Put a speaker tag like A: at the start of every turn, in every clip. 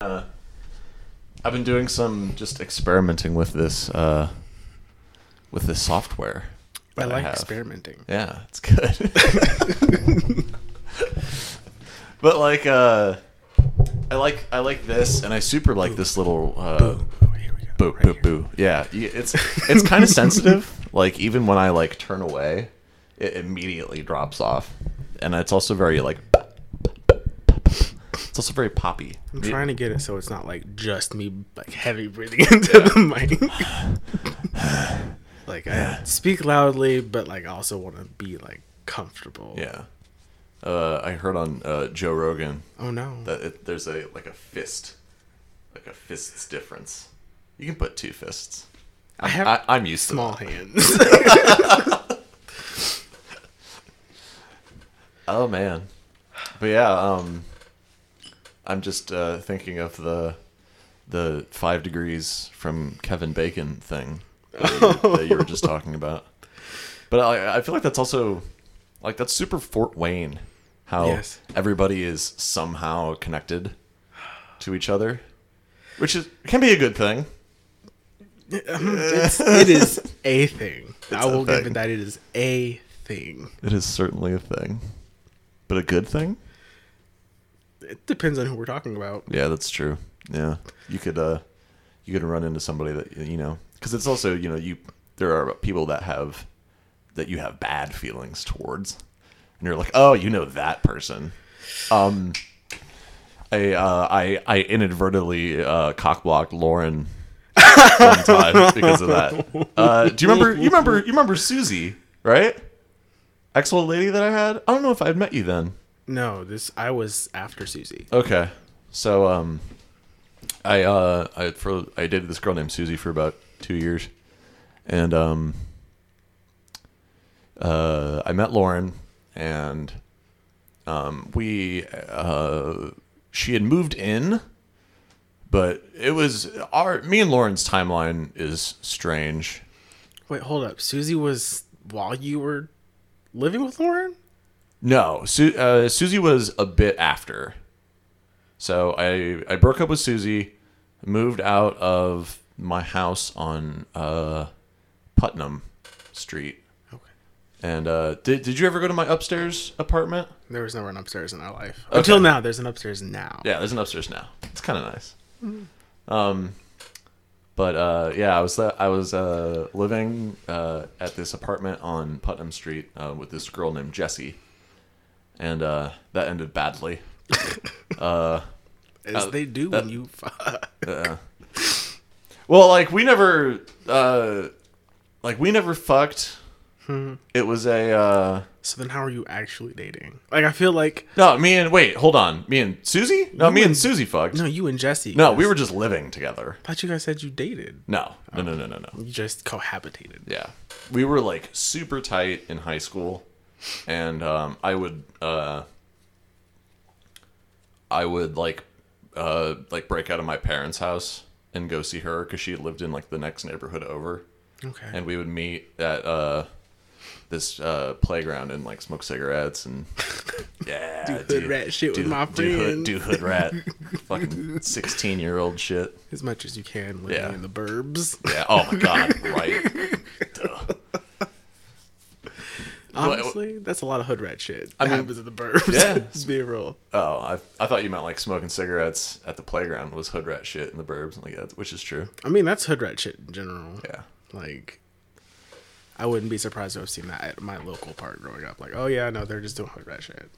A: Uh, I've been doing some just experimenting with this uh, with this software.
B: I like
A: have.
B: experimenting.
A: Yeah, it's good. but like, uh, I like I like this, and I super like this little. Uh,
B: Oh, here we go.
A: boo
B: Right
A: boo
B: here.
A: boo. Yeah, it's it's kind of sensitive. Like even when I like turn away, it immediately drops off, and it's also very like. It's also very poppy.
B: I'm trying to get it so it's not like just me like heavy breathing into the mic. like I speak loudly, but like I also want to be like comfortable.
A: Yeah. Uh, I heard on uh, Joe Rogan
B: Oh no.
A: that it, there's a like a fist, like a fist's difference. You can put two fists.
B: I have
A: I, I'm used
B: small
A: to small
B: hands.
A: Oh man, but yeah, um, I'm just uh, thinking of the the five degrees from Kevin Bacon thing that you, that you were just talking about. But I, I feel like that's also like that's super Fort Wayne, how
B: Yes.
A: everybody is somehow connected to each other, which is can be a good thing.
B: it's, it is a thing. I will give it that it is a thing.
A: It is certainly a thing, but a good thing.
B: It depends on who we're talking about.
A: Yeah, that's true. Yeah, you could uh, you could run into somebody that you know, because it's also you know you there are people that have that you have bad feelings towards, and you're like, oh, you know that person. Um, I uh, I I inadvertently uh, cockblocked Lauren one time because of that. Uh, do you remember? You remember? You remember Susie, right? Ex old lady that I had. I don't know if I had met you then.
B: No, this I was after Susie.
A: Okay. So um I uh I for I dated this girl named Susie for about 2 years. And um uh I met Lauren and um we uh she had moved in but it was our me and Lauren's timeline is strange.
B: Wait, hold up. Susie was while you were living with Lauren?
A: No, Su- uh, Susie was a bit after. So I I broke up with Susie, moved out of my house on uh, Putnam Street,
B: Okay.
A: and uh, did did you ever go to my upstairs apartment?
B: There was never an upstairs in our life. Until now, there's an upstairs now.
A: Yeah, there's an upstairs now. It's kind of nice. Um, but uh, yeah, I was I was uh, living uh, at this apartment on Putnam Street uh, with this girl named Jessie, and uh, that ended badly.
B: As
A: Uh,
B: they do
A: that-
B: when you. fuck.
A: Well, like we never, uh, like we never fucked. It was a uh,
B: so then, how are you actually dating? Like, I feel like
A: no. Me and wait, hold on. Me and Susie? No, me and Susie fucked.
B: no, you and Jesse.
A: No,
B: we
A: were just living together.
B: I thought you guys said you dated.
A: No, no, no, no, no, no.
B: You just cohabitated.
A: Yeah, we were like super tight in high school, and um, I would, uh, I would like, uh, like break out of my parents' house and go see her because she lived in like the next neighborhood over.
B: Okay.
A: and we would meet at uh, this uh, playground and like smoke cigarettes and yeah,
B: Do hood rat shit with my
A: do hood,
B: friends.
A: do hood rat, fucking sixteen year old shit.
B: as much as you can living
A: Yeah.
B: in the burbs.
A: Yeah. Oh my god. Right.
B: Honestly, that's a lot of hood rat shit. I
A: mean,
B: happens in the burbs.
A: yeah.
B: Just be real.
A: Oh, I I thought you meant like smoking cigarettes at the playground was hood rat shit in the burbs, like that, which is true.
B: I mean, that's hood rat shit in general.
A: Yeah.
B: Like, I wouldn't be surprised to have seen that at my local park growing up. Like, oh yeah, no, they're just doing hood rat shit.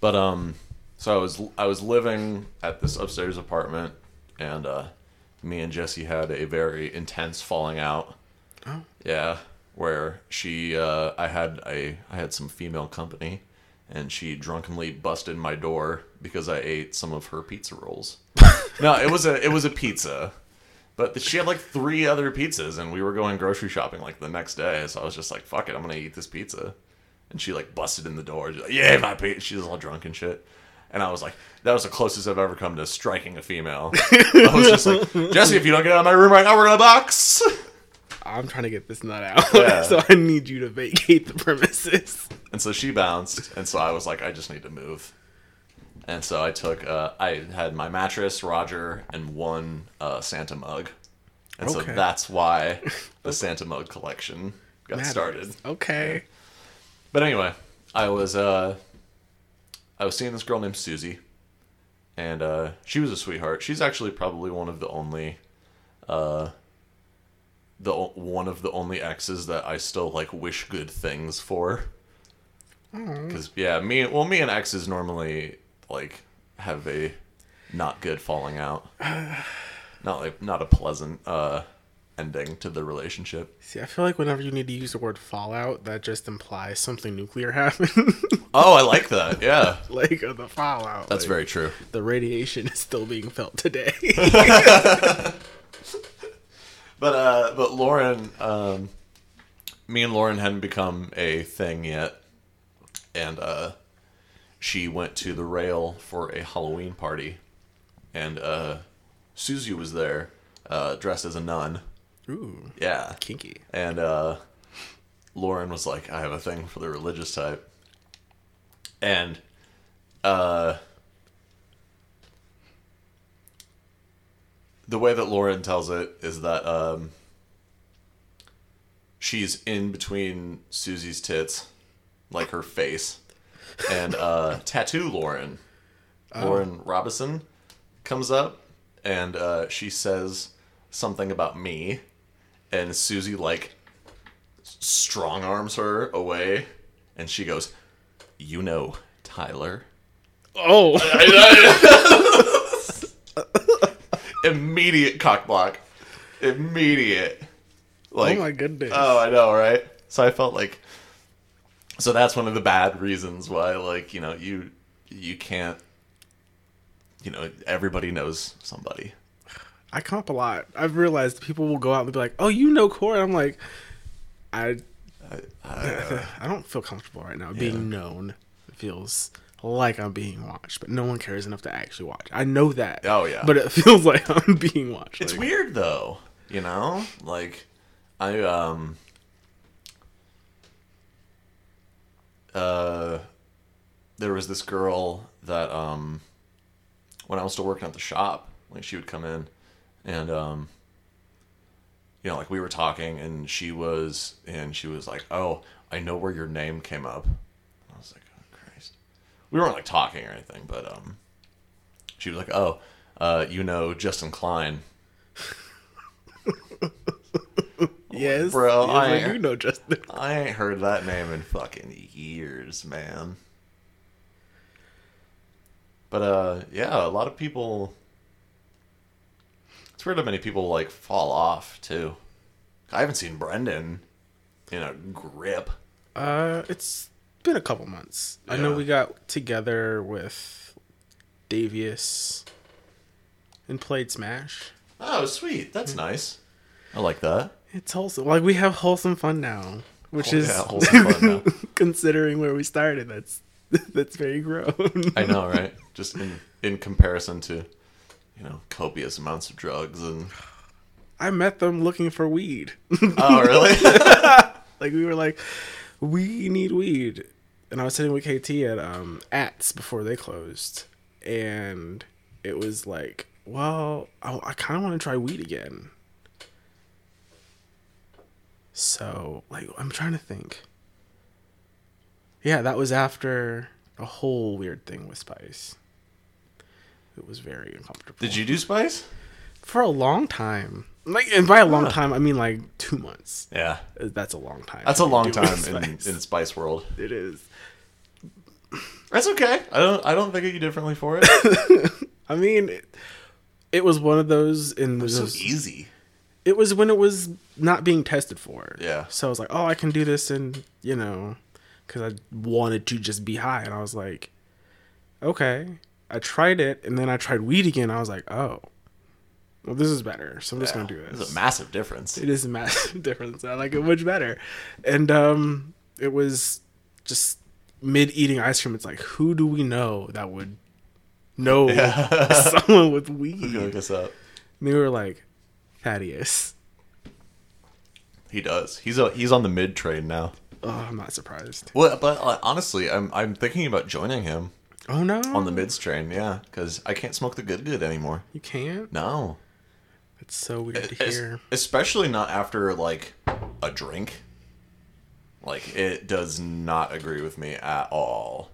A: But um, so I was I was living at this upstairs apartment, and uh, me and Jesse had a very intense falling out.
B: Oh.
A: Yeah, where she uh, I had a I had some female company, and she drunkenly busted my door because I ate some of her pizza rolls. no, it was a it was a pizza. But she had like three other pizzas, and we were going grocery shopping like the next day. So I was just like, "Fuck it, I'm gonna eat this pizza." And she like busted in the door. She's like, "Yeah, my pizza." She's all drunk and shit. And I was like, "That was the closest I've ever come to striking a female." I was just like, "Jesse, if you don't get out of my room right now, we're gonna box."
B: I'm trying to get this nut out,
A: Yeah.
B: so I need you to vacate the premises.
A: And so she bounced, and so I was like, "I just need to move." And so I took, uh, I had my mattress, Roger, and one uh, Santa mug. And so that's why the Santa mug collection got started.
B: Okay.
A: But anyway, I was uh I was seeing this girl named Susie and uh she was a sweetheart. She's actually probably one of the only uh the one of the only exes that I still like wish good things for. Cuz yeah, me well me and exes normally like have a not good falling out. not like not a pleasant uh ending to the relationship.
B: See, I feel like whenever you need to use the word fallout, that just implies something nuclear happened.
A: Oh, I like that. Yeah.
B: like uh, the fallout.
A: That's
B: like,
A: very true.
B: The radiation is still being felt today.
A: But uh, but Lauren, um, me and Lauren hadn't become a thing yet, and uh, she went to the rail for a Halloween party, and uh, Susie was there, uh, dressed as a nun.
B: Ooh,
A: Yeah,
B: kinky.
A: and uh, Lauren was like, "I have a thing for the religious type," and uh, the way that Lauren tells it is that um, she's in between Susie's tits, like her face, and uh, tattoo Lauren, Lauren Robinson, comes up and uh, she says something about me, and Susie like strong arms her away, and she goes, "You know, Tyler."
B: Oh,
A: Immediate cock block. Immediate. Like,
B: oh my goodness.
A: Oh, I know, right? So I felt like so that's one of the bad reasons why like, you know, you you can't you know, everybody knows somebody.
B: I comp a lot. I've realized people will go out and be like, "Oh, you know Corey." I'm like, I, I uh, don't feel comfortable right now being known. It feels like I'm being watched, but no one cares enough to actually watch. I know that.
A: Oh, yeah.
B: But it feels like I'm being watched.
A: It's
B: Like,
A: weird though, you know? Like I um uh there was this girl that um when I was still working at the shop, like she would come in and um you know, like we were talking and she was and she was like, "Oh, I know where your name came up." I was like, "Oh Christ." We weren't like talking or anything, but um she was like, "Oh, uh, you know Justin Klein."
B: Yes,
A: Bro, I-
B: I do know Justin.
A: I ain't heard that name in fucking years, man. But uh yeah, a lot of people It's weird how many people like fall off too. I haven't seen Brendan in a grip.
B: Uh, it's been a couple months. I know we got together with Davius and played Smash.
A: Oh, sweet. That's nice. I like that.
B: It's wholesome. Like we have wholesome fun now, which
A: Oh,
B: is
A: yeah, wholesome fun now.
B: considering where we started. That's that's very grown.
A: I know, right? Just in in comparison to you know, copious amounts of drugs and
B: I met them looking for weed.
A: Oh, really?
B: like we were like, we need weed, and I was sitting with KT at um Ats before they closed, and it was like, well, I, I kind of want to try weed again. So like, I'm trying to think. Yeah, that was after a whole weird thing with Spice. It was very uncomfortable.
A: Did you do Spice?
B: for a long time? Like, and by a long time, I mean like two months.
A: Yeah.
B: That's a long time.
A: That's a long time in, in Spice World.
B: It is.
A: That's okay. I don't I don't think of you differently for it.
B: I mean, it, it was one of those in
A: so
B: those.
A: easy.
B: It was when it was not being tested for.
A: Yeah.
B: So I was like, oh, I can do this, and you know, because I wanted to just be high, and I was like, okay. I tried it, and then I tried weed again. I was like, oh, well, this is better. So I'm just gonna do this.
A: a massive difference.
B: it is a massive difference. I like it much better. And um it was just mid eating ice cream. It's like, who do we know that would know someone with weed?
A: Look
B: And
A: this up.
B: they were like, Thaddeus.
A: He does. He's a, he's on the mid train now.
B: Oh, I'm not surprised.
A: Well, but uh, honestly, I'm I'm thinking about joining him.
B: Oh no.
A: on the mids train. Yeah, because I can't smoke the good good anymore.
B: You can't.
A: No,
B: It's so weird to hear.
A: especially not after like a drink. Like it does not agree with me at all.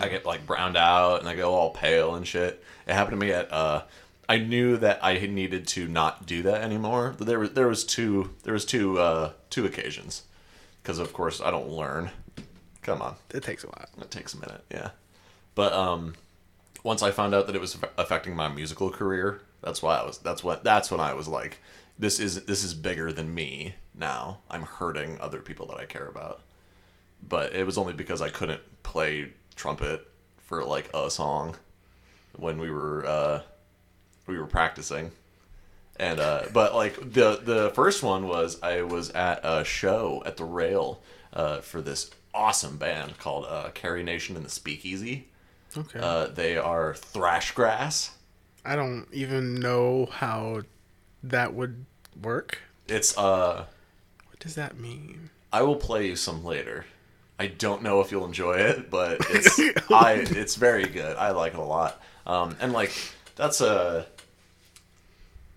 A: I get like browned out and I go all pale and shit. It happened to me at uh I knew that I needed to not do that anymore. There was there was two there was two uh two occasions. Cuz of course I don't learn. Come on.
B: It takes a while.
A: It takes a minute, yeah. But um, once I found out that it was affecting my musical career, that's why I was. That's what. That's when I was like, this is this is bigger than me now. I'm hurting other people that I care about. But it was only because I couldn't play trumpet for like a song when we were uh, we were practicing. And uh, but like the the first one was I was at a show at the Rail uh, for this awesome band called uh, Carrie Nation and the Speakeasy.
B: Okay.
A: Uh, they are thrash grass.
B: I don't even know how that would work.
A: It's uh,
B: does that mean?
A: I will play you some later. I don't know if you'll enjoy it, but it's I it's very good. I like it a lot. Um, and like that's a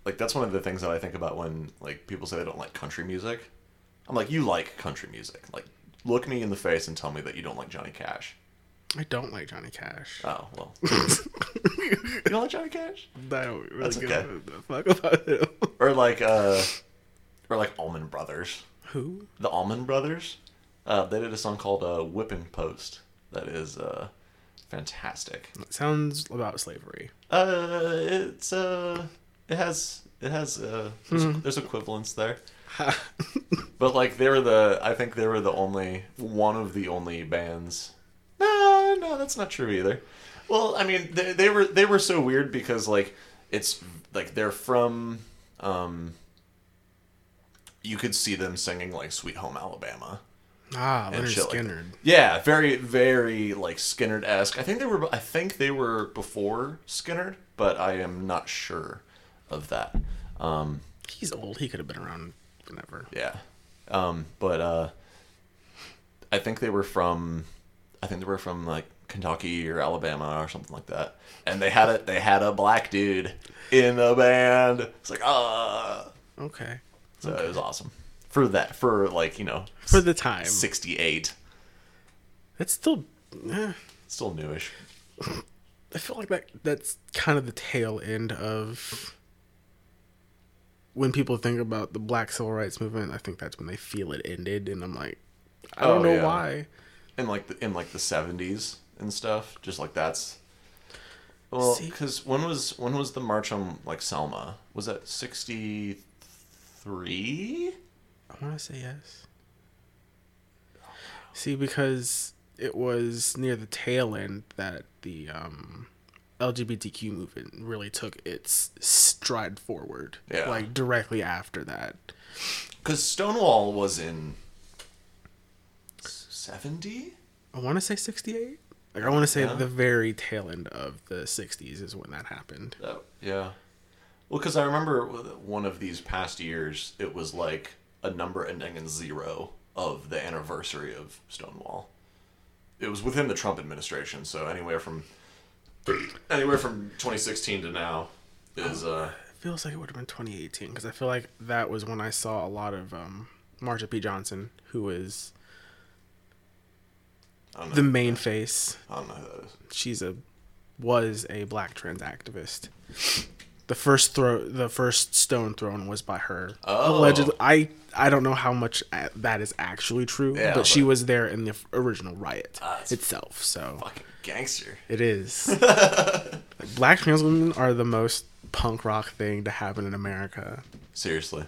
A: like that's one of the things that I think about when like people say they don't like country music. I'm like, you like country music. Like, look me in the face and tell me that you don't like Johnny Cash.
B: I don't like Johnny Cash.
A: Oh well, you don't like Johnny Cash,
B: I don't really
A: That's
B: give
A: okay.
B: a fuck about him.
A: or like uh, or like Allman Brothers.
B: Who?
A: the Allman Brothers. Uh, they did a song called uh, "Whipping Post" that is uh, fantastic.
B: It sounds about slavery.
A: Uh, it's uh, it has it has uh, there's, there's equivalence there. But like they were the, I think they were the only one of the only bands. No, no, that's not true either. Well, I mean, they, they were they were so weird because like it's like they're from, um, you could see them singing like "Sweet Home Alabama."
B: Ah,
A: Lynyrd like
B: Skynyrd.
A: Yeah, very, very like Skynyrd esque. I think they were. I think they were before Skynyrd, but I am not sure of that. Um,
B: He's old. He could have been around whenever.
A: yeah, um, but uh, I think they were from. I think they were from like Kentucky or Alabama or something like that. And they had a they had a black dude in the band. It's like ah,
B: Okay.
A: So it was awesome for that for like you know
B: For the time.
A: sixty eight.
B: It's still. Eh,
A: Still newish.
B: I feel like that that's kind of the tail end of when people think about the Black Civil Rights Movement. I think that's when they feel it ended, and I'm like, I don't
A: Oh,
B: know
A: yeah.
B: why.
A: in like the in like the seventies and stuff. Just like that's. Well, because when was when was the march on like Selma? Was that sixty three?
B: I want to say yes. See, because it was near the tail end that the um, LGBTQ movement really took its stride forward.
A: Yeah.
B: Like directly after that.
A: Because Stonewall was in seventy.
B: I want to say 68. Like I want to say
A: Yeah.
B: the very tail end of the 60s is when that happened.
A: Oh, yeah. Well, because I remember one of these past years, it was like a number ending in zero of the anniversary of Stonewall. It was within the Trump administration, so anywhere from anywhere from 2016 to now is uh
B: It feels like it would have been 2018 because I feel like that was when I saw a lot of um, Marsha P. Johnson, who is the main face.
A: I don't know who that is.
B: She's a was a black trans activist. The first throw, the first stone thrown was by her.
A: Oh.
B: Allegedly, I I don't know how much that is actually true,
A: Yeah,
B: but she was there in the original riot
A: that's
B: itself. So
A: Fucking gangster.
B: It is. Black trans women are the most punk rock thing to happen in America.
A: Seriously.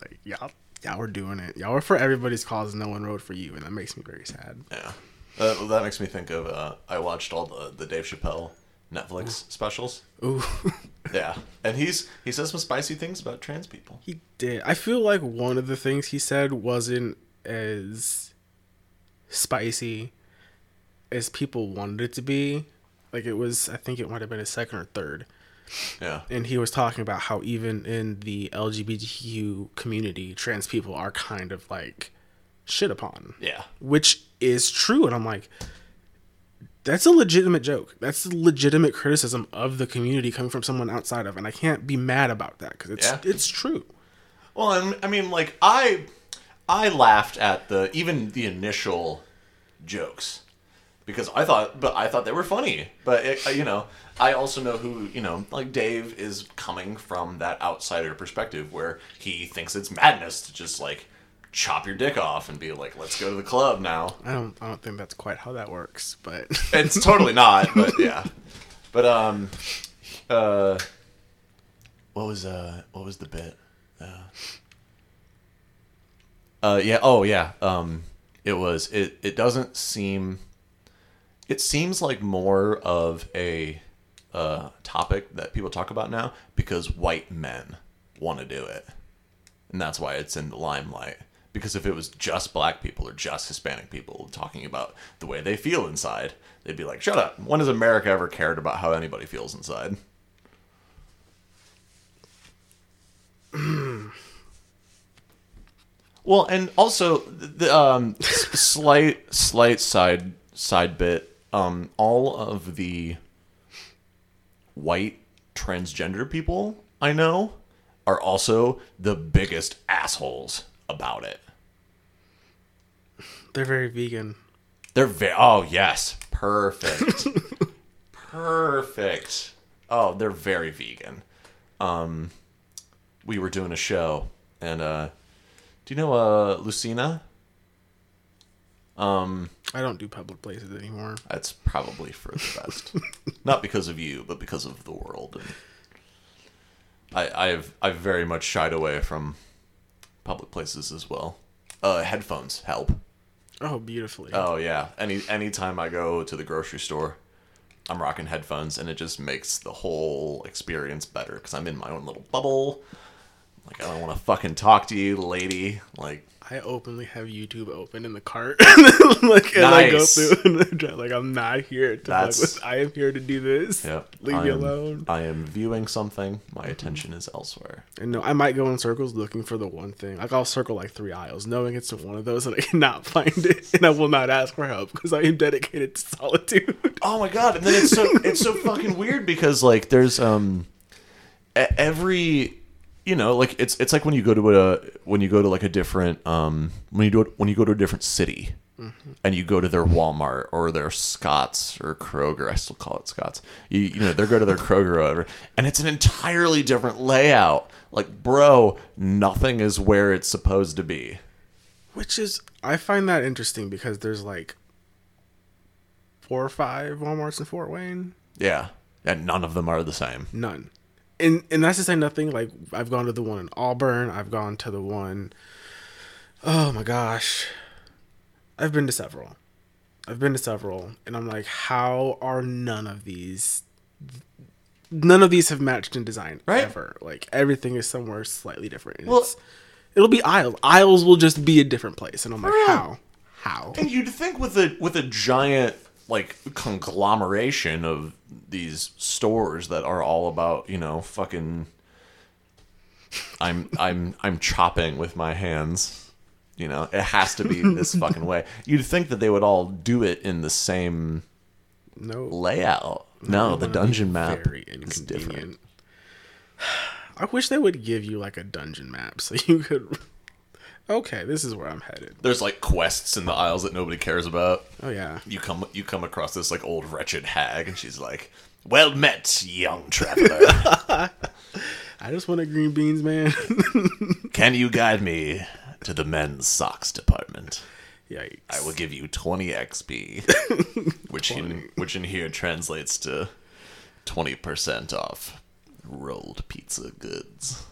B: Like y'all, y'all were doing it. Y'all were for everybody's cause. No one rode for you, and that makes me very sad.
A: Yeah. Uh, that makes me think of uh, I watched all the the Dave Chappelle Netflix specials.
B: Ooh,
A: Yeah, and he's he says some spicy things about trans people.
B: he did. I feel like one of the things he said wasn't as spicy as people wanted it to be. Like it was. I think it might have been his second or third.
A: Yeah.
B: and he was talking about how even in the LGBTQ community, trans people are kind of like shit upon,
A: Yeah.
B: which is true. And I'm like, That's a legitimate joke. That's a legitimate criticism of the community coming from someone outside of, and I can't be mad about that because it's
A: Yeah.
B: it's true.
A: Well, and, I mean, like I, I laughed at the even the initial jokes because I thought, but I thought they were funny. But it, uh, you know, I also know who you know, like Dave is coming from that outsider perspective where he thinks it's madness to just like chop your dick off and be like, let's go to the club now.
B: I don't I don't think that's quite how that works, but
A: It's totally not, but yeah. But um, uh, what was uh, what was the bit? Uh, uh yeah. Oh yeah. Um, it was. It it doesn't seem. It seems like more of a uh topic that people talk about now because white men want to do it, and that's why it's in the limelight. Because if it was just black people or just Hispanic people talking about the way they feel inside, they'd be like, "Shut up! When has America ever cared about how anybody feels inside?" well, and also the um, slight slight side side bit. Um, all of the white transgender people I know are also the biggest assholes about it.
B: they're very vegan.
A: They're very oh yes, perfect, perfect. Oh, they're very vegan. Um, we were doing a show, and uh, do you know uh Lucina? Um,
B: I don't do public places anymore.
A: that's probably for the best. Not because of you, but because of the world. And I, I've I've very much shied away from public places as well. Uh, headphones help.
B: Oh, beautifully.
A: Oh yeah. Any anytime I go to the grocery store, I'm rocking headphones, and it just makes the whole experience better because I'm in my own little bubble. Like I don't want to fucking talk to you, lady. Like
B: I openly have YouTube open in the cart, like as I go through. And like I'm not here to.
A: That's-
B: with, I am here to do this. Leave
A: I
B: me
A: am-
B: alone.
A: I am viewing something. My attention is elsewhere.
B: And no, I might go in circles looking for the one thing. Like I'll circle like three aisles, knowing it's one of those, and I cannot find it, and I will not ask for help because I am dedicated to solitude.
A: Oh my god! And then it's so it's so fucking weird because like there's um every you know like it's it's like when you go to a when you go to like a different um when you do it when you go to a different city and you go to their Walmart or their Scott's or Kroger I still call it Scott's. You you know they go to their Kroger or whatever and it's an entirely different layout. Like bro nothing is where it's supposed to be.
B: Which is, I find that interesting because there's like four or five WalMarts in Fort Wayne.
A: yeah and none of them are the same.
B: None. And and that's to say nothing. Like I've gone to the one in Auburn. I've gone to the one oh my gosh. I've been to several. I've been to several. And I'm like, how are none of these none of these have matched in design
A: Right.
B: ever. Like everything is somewhere slightly different.
A: Well-
B: it's- it'll be aisles. Aisles will just be a different place. And I'm like, how? How?
A: And you'd think with a with a giant like conglomeration of these stores that are all about you know fucking I'm I'm I'm chopping with my hands. You know, it has to be this fucking way. You'd think that they would all do it in the same
B: No.
A: layout. No, the dungeon map
B: very
A: is different.
B: inconvenient. I wish they would give you like a dungeon map so you could. Okay, this is where I'm headed.
A: There's like quests in the aisles that nobody cares about.
B: Oh yeah,
A: You come you come across this like old wretched hag, and she's like, "Well met, young traveler."
B: I just wanted green beans, man.
A: Can you guide me to the men's socks department?
B: Yikes!
A: I will give you 20 XP, which in which in here translates to 20% off rolled pizza goods.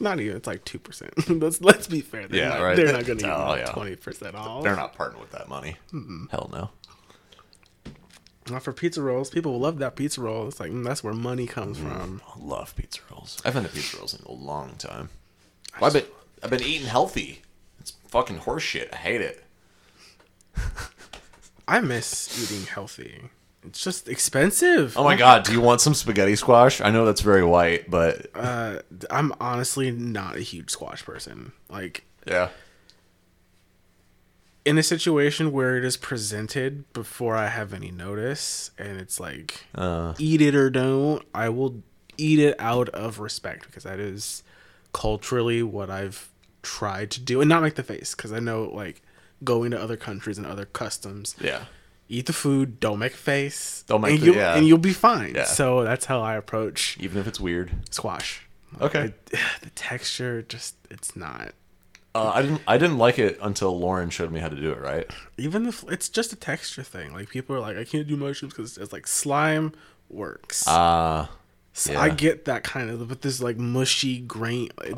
B: Not even. It's like two percent. let's let's be fair. They're
A: Yeah,
B: not,
A: right.
B: They're not going to
A: yeah.
B: twenty percent off.
A: They're not parting with that money. Hell no.
B: Not for pizza rolls. People love that pizza roll. It's like mm, that's where money comes from.
A: I love pizza rolls. I haven't had pizza rolls in a long time. Well, I've been I've been eating healthy. It's fucking horseshit. I hate it.
B: I miss eating healthy. It's just expensive.
A: Oh my god, do you want some spaghetti squash? I know that's very white, but
B: Uh, I'm honestly not a huge squash person. Like
A: yeah.
B: in a situation where it is presented before I have any notice, and it's like
A: Uh,
B: eat it or don't, I will eat it out of respect because that is culturally what I've tried to do, and not make the face because I know like going to other countries and other customs.
A: yeah.
B: Eat the food, don't make a face,
A: Don't make
B: and
A: the-
B: you'll,
A: yeah.
B: and you'll be fine.
A: Yeah.
B: So that's how I approach
A: Even if it's weird.
B: squash.
A: Okay.
B: The texture just it's not.
A: Uh, I didn't. I didn't like it until Lauren showed me how to do it. Right.
B: even if it's just a texture thing like people are like i can't do mushrooms because it's like slime works
A: Uh
B: So I get that kind of but this like mushy grain it-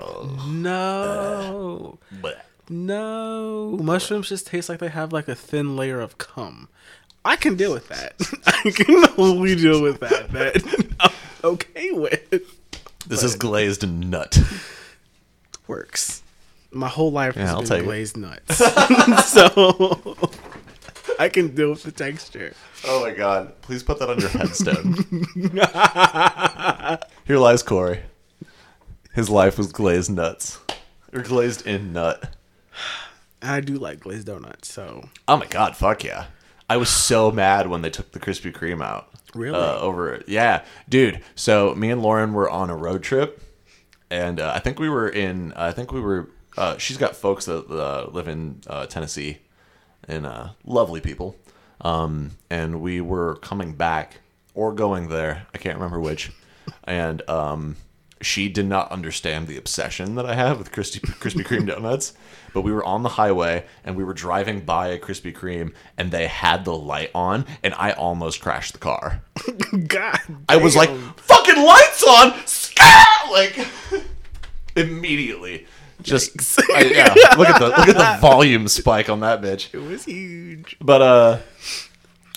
B: no
A: but
B: no mushrooms just taste like they have like a thin layer of cum i can deal with that i can totally deal with that that i'm okay with
A: this is glazed nut.
B: works my whole life
A: Yeah, I'll
B: has
A: take
B: been
A: it.
B: glazed nuts so i can deal with the texture
A: Oh my god! Please put that on your headstone. Here lies Corey. His life was glazed nuts, or glazed in nut.
B: I do like glazed donuts, so
A: Oh my god! Fuck yeah! I was so mad when they took the Krispy Kreme out.
B: Really?
A: Uh, over it. Yeah, dude. So me and Lauren were on a road trip, and uh, I think we were in. I think we were. Uh, she's got folks that uh, live in uh, Tennessee, and uh, lovely people. Um, and we were coming back or going there. I can't remember which. And um, she did not understand the obsession that I have with Krispy, Krispy Kreme donuts. But we were on the highway and we were driving by a Krispy Kreme and they had the light on and I almost crashed the car.
B: God,
A: I was like, fucking lights on! Scat! Like, immediately. Just, I, yeah, look at the look at the volume spike on that bitch.
B: it was huge.
A: But uh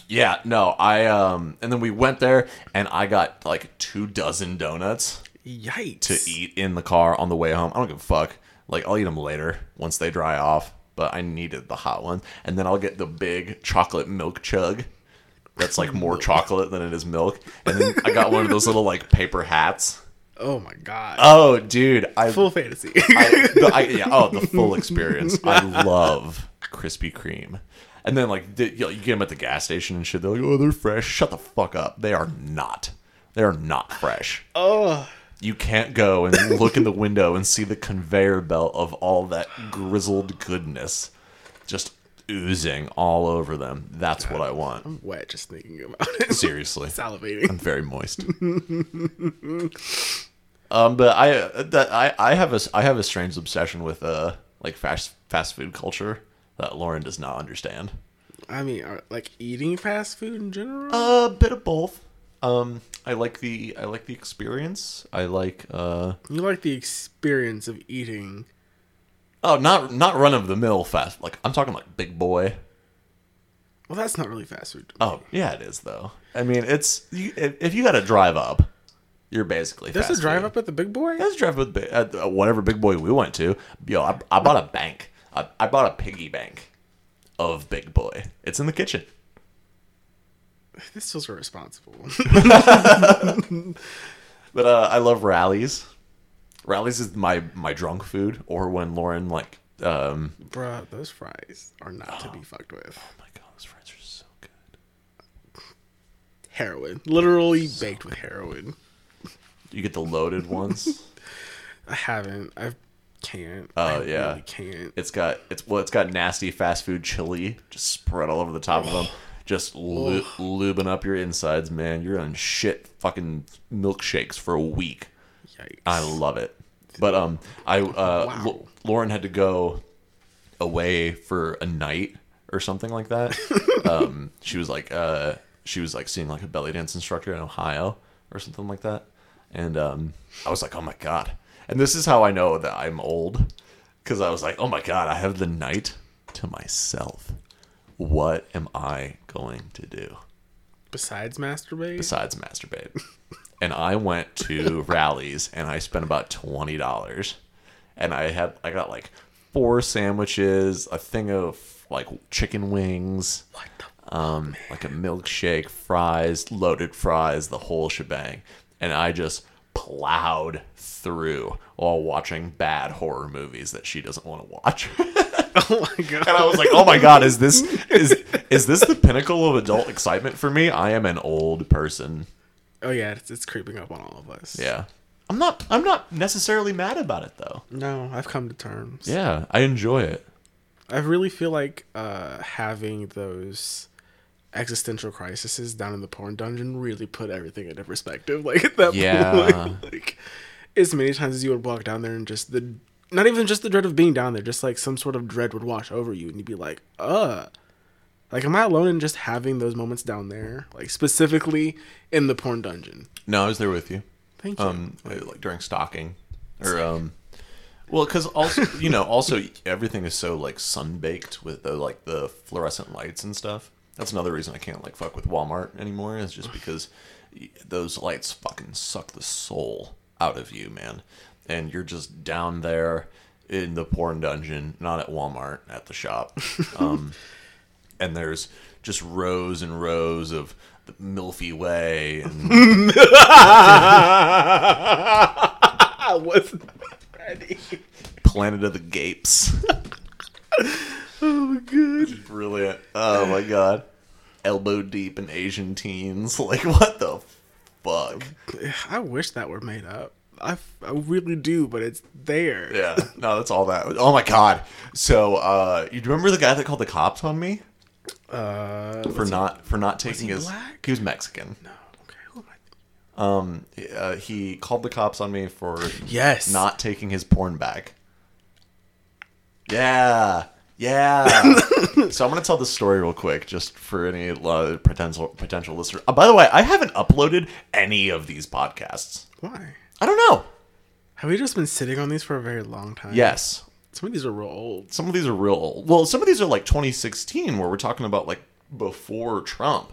A: yeah, no, I um and then we went there and I got like two dozen donuts
B: Yikes!
A: to eat in the car on the way home. I don't give a fuck. Like I'll eat them later once they dry off, but I needed the hot one. And then I'll get the big chocolate milk chug. That's like more chocolate than it is milk. And then I got one of those little like paper hats.
B: Oh my god!
A: Oh, dude, I
B: Full fantasy.
A: I, the, I, yeah, oh, the full experience. I love Krispy Kreme. And then like the, you, know, you get them at the gas station and shit. They're like, oh, they're fresh. Shut the fuck up. They are not. They are not fresh.
B: oh,
A: You can't go and look in the window and see the conveyor belt of all that grizzled goodness just oozing all over them. That's what I want.
B: I'm wet just thinking about it.
A: Seriously.
B: Salivating.
A: I'm very moist. um, but I uh, that I I have a I have a strange obsession with uh like fast fast food culture that Lauren does not understand.
B: I mean, like eating fast food in general.
A: A bit of both. Um, I like the I like the experience. I like uh
B: you like the experience of eating.
A: oh not not run of the mill fast like I'm talking like big boy.
B: Well, that's not really fast food.
A: Oh yeah, it is though. I mean, it's you, if, you got to drive up, you're basically
B: There's
A: fast
B: a drive
A: food.
B: up at the Big Boy.
A: Let's drive with at uh, whatever big boy we went to. Yo, I, I bought a bank. I, I bought a piggy bank of big boy. It's in the kitchen.
B: This feels irresponsible.
A: But uh, I love Rally's. Rally's is my my drunk food, or when Lauren like, um,
B: Bruh, those fries are not to be fucked with.
A: oh my god, those fries are so good.
B: Heroin, literally baked with heroin.
A: You get the loaded ones.
B: I haven't. I can't.
A: Oh,
B: I
A: yeah.
B: really can't.
A: It's got it's well, it's got nasty fast food chili just spread all over the top of them. Just lu- lubing up your insides, man. You're on shit fucking milkshakes for a week.
B: Yikes.
A: I love it. But um, I uh,
B: Wow.
A: L- Lauren had to go away for a night or something like that. um, she was like uh, she was like seeing like a belly dance instructor in Ohio or something like that, and um, I was like, oh my god. And this is how I know that I'm old, because I was like, oh my god, I have the night to myself. What am I going to do?
B: Besides masturbate,
A: besides masturbate. and I went to Rally's and I spent about twenty dollars. And I had I got like four sandwiches, a thing of like chicken wings,
B: what the?
A: um, like a milkshake, fries, loaded fries, the whole shebang. And I just plowed through while watching bad horror movies that she doesn't want to watch.
B: Oh my god!
A: And I was like, "Oh my god, is this is is this the pinnacle of adult excitement for me? I am an old person."
B: Oh yeah, it's, it's creeping up on all of us.
A: Yeah. I'm not I'm not necessarily mad about it though.
B: No, I've come to terms.
A: Yeah, I enjoy it.
B: I really feel like uh, having those existential crises down in the porn dungeon really put everything into perspective. Like at that
A: Yeah.
B: point, like as many times as you would walk down there and just the not even just the dread of being down there, just like some sort of dread would wash over you, and you'd be like, uh. Like, am I alone in just having those moments down there? Like, specifically in the porn dungeon.
A: No, I was there with you.
B: Thank you.
A: Um like during stalking or um well, because also you know also everything is so like sun baked with the like the fluorescent lights and stuff. That's another reason I can't like fuck with Walmart anymore. Is just because those lights fucking suck the soul out of you, man. And you're just down there in the porn dungeon, not at Walmart, at the shop. Um, and there's just rows and rows of the Milky Way and
B: I wasn't ready.
A: Planet of the Gapes.
B: Oh, good.
A: Brilliant. Oh my god. Elbow deep in Asian teens. Like what the fuck?
B: I wish that were made up. I, I really do, but it's there.
A: Yeah. No, that's all that. Oh my god. So, uh, you remember the guy that called the cops on me
B: Uh,
A: for not for not taking
B: he
A: his?
B: black?
A: He was Mexican.
B: no. Okay. Who am I?
A: Um, uh, he called the cops on me for
B: Yes.
A: not taking his porn bag. Yeah. Yeah. so I'm gonna tell this story real quick, just for any uh, potential potential listener. Uh, by the way, I haven't uploaded any of these podcasts.
B: Why?
A: I don't know.
B: Have we just been sitting on these for a very long time?
A: Yes,
B: Some of these are real old.
A: some of these are real old. Well, some of these are like 2016, where we're talking about like before Trump.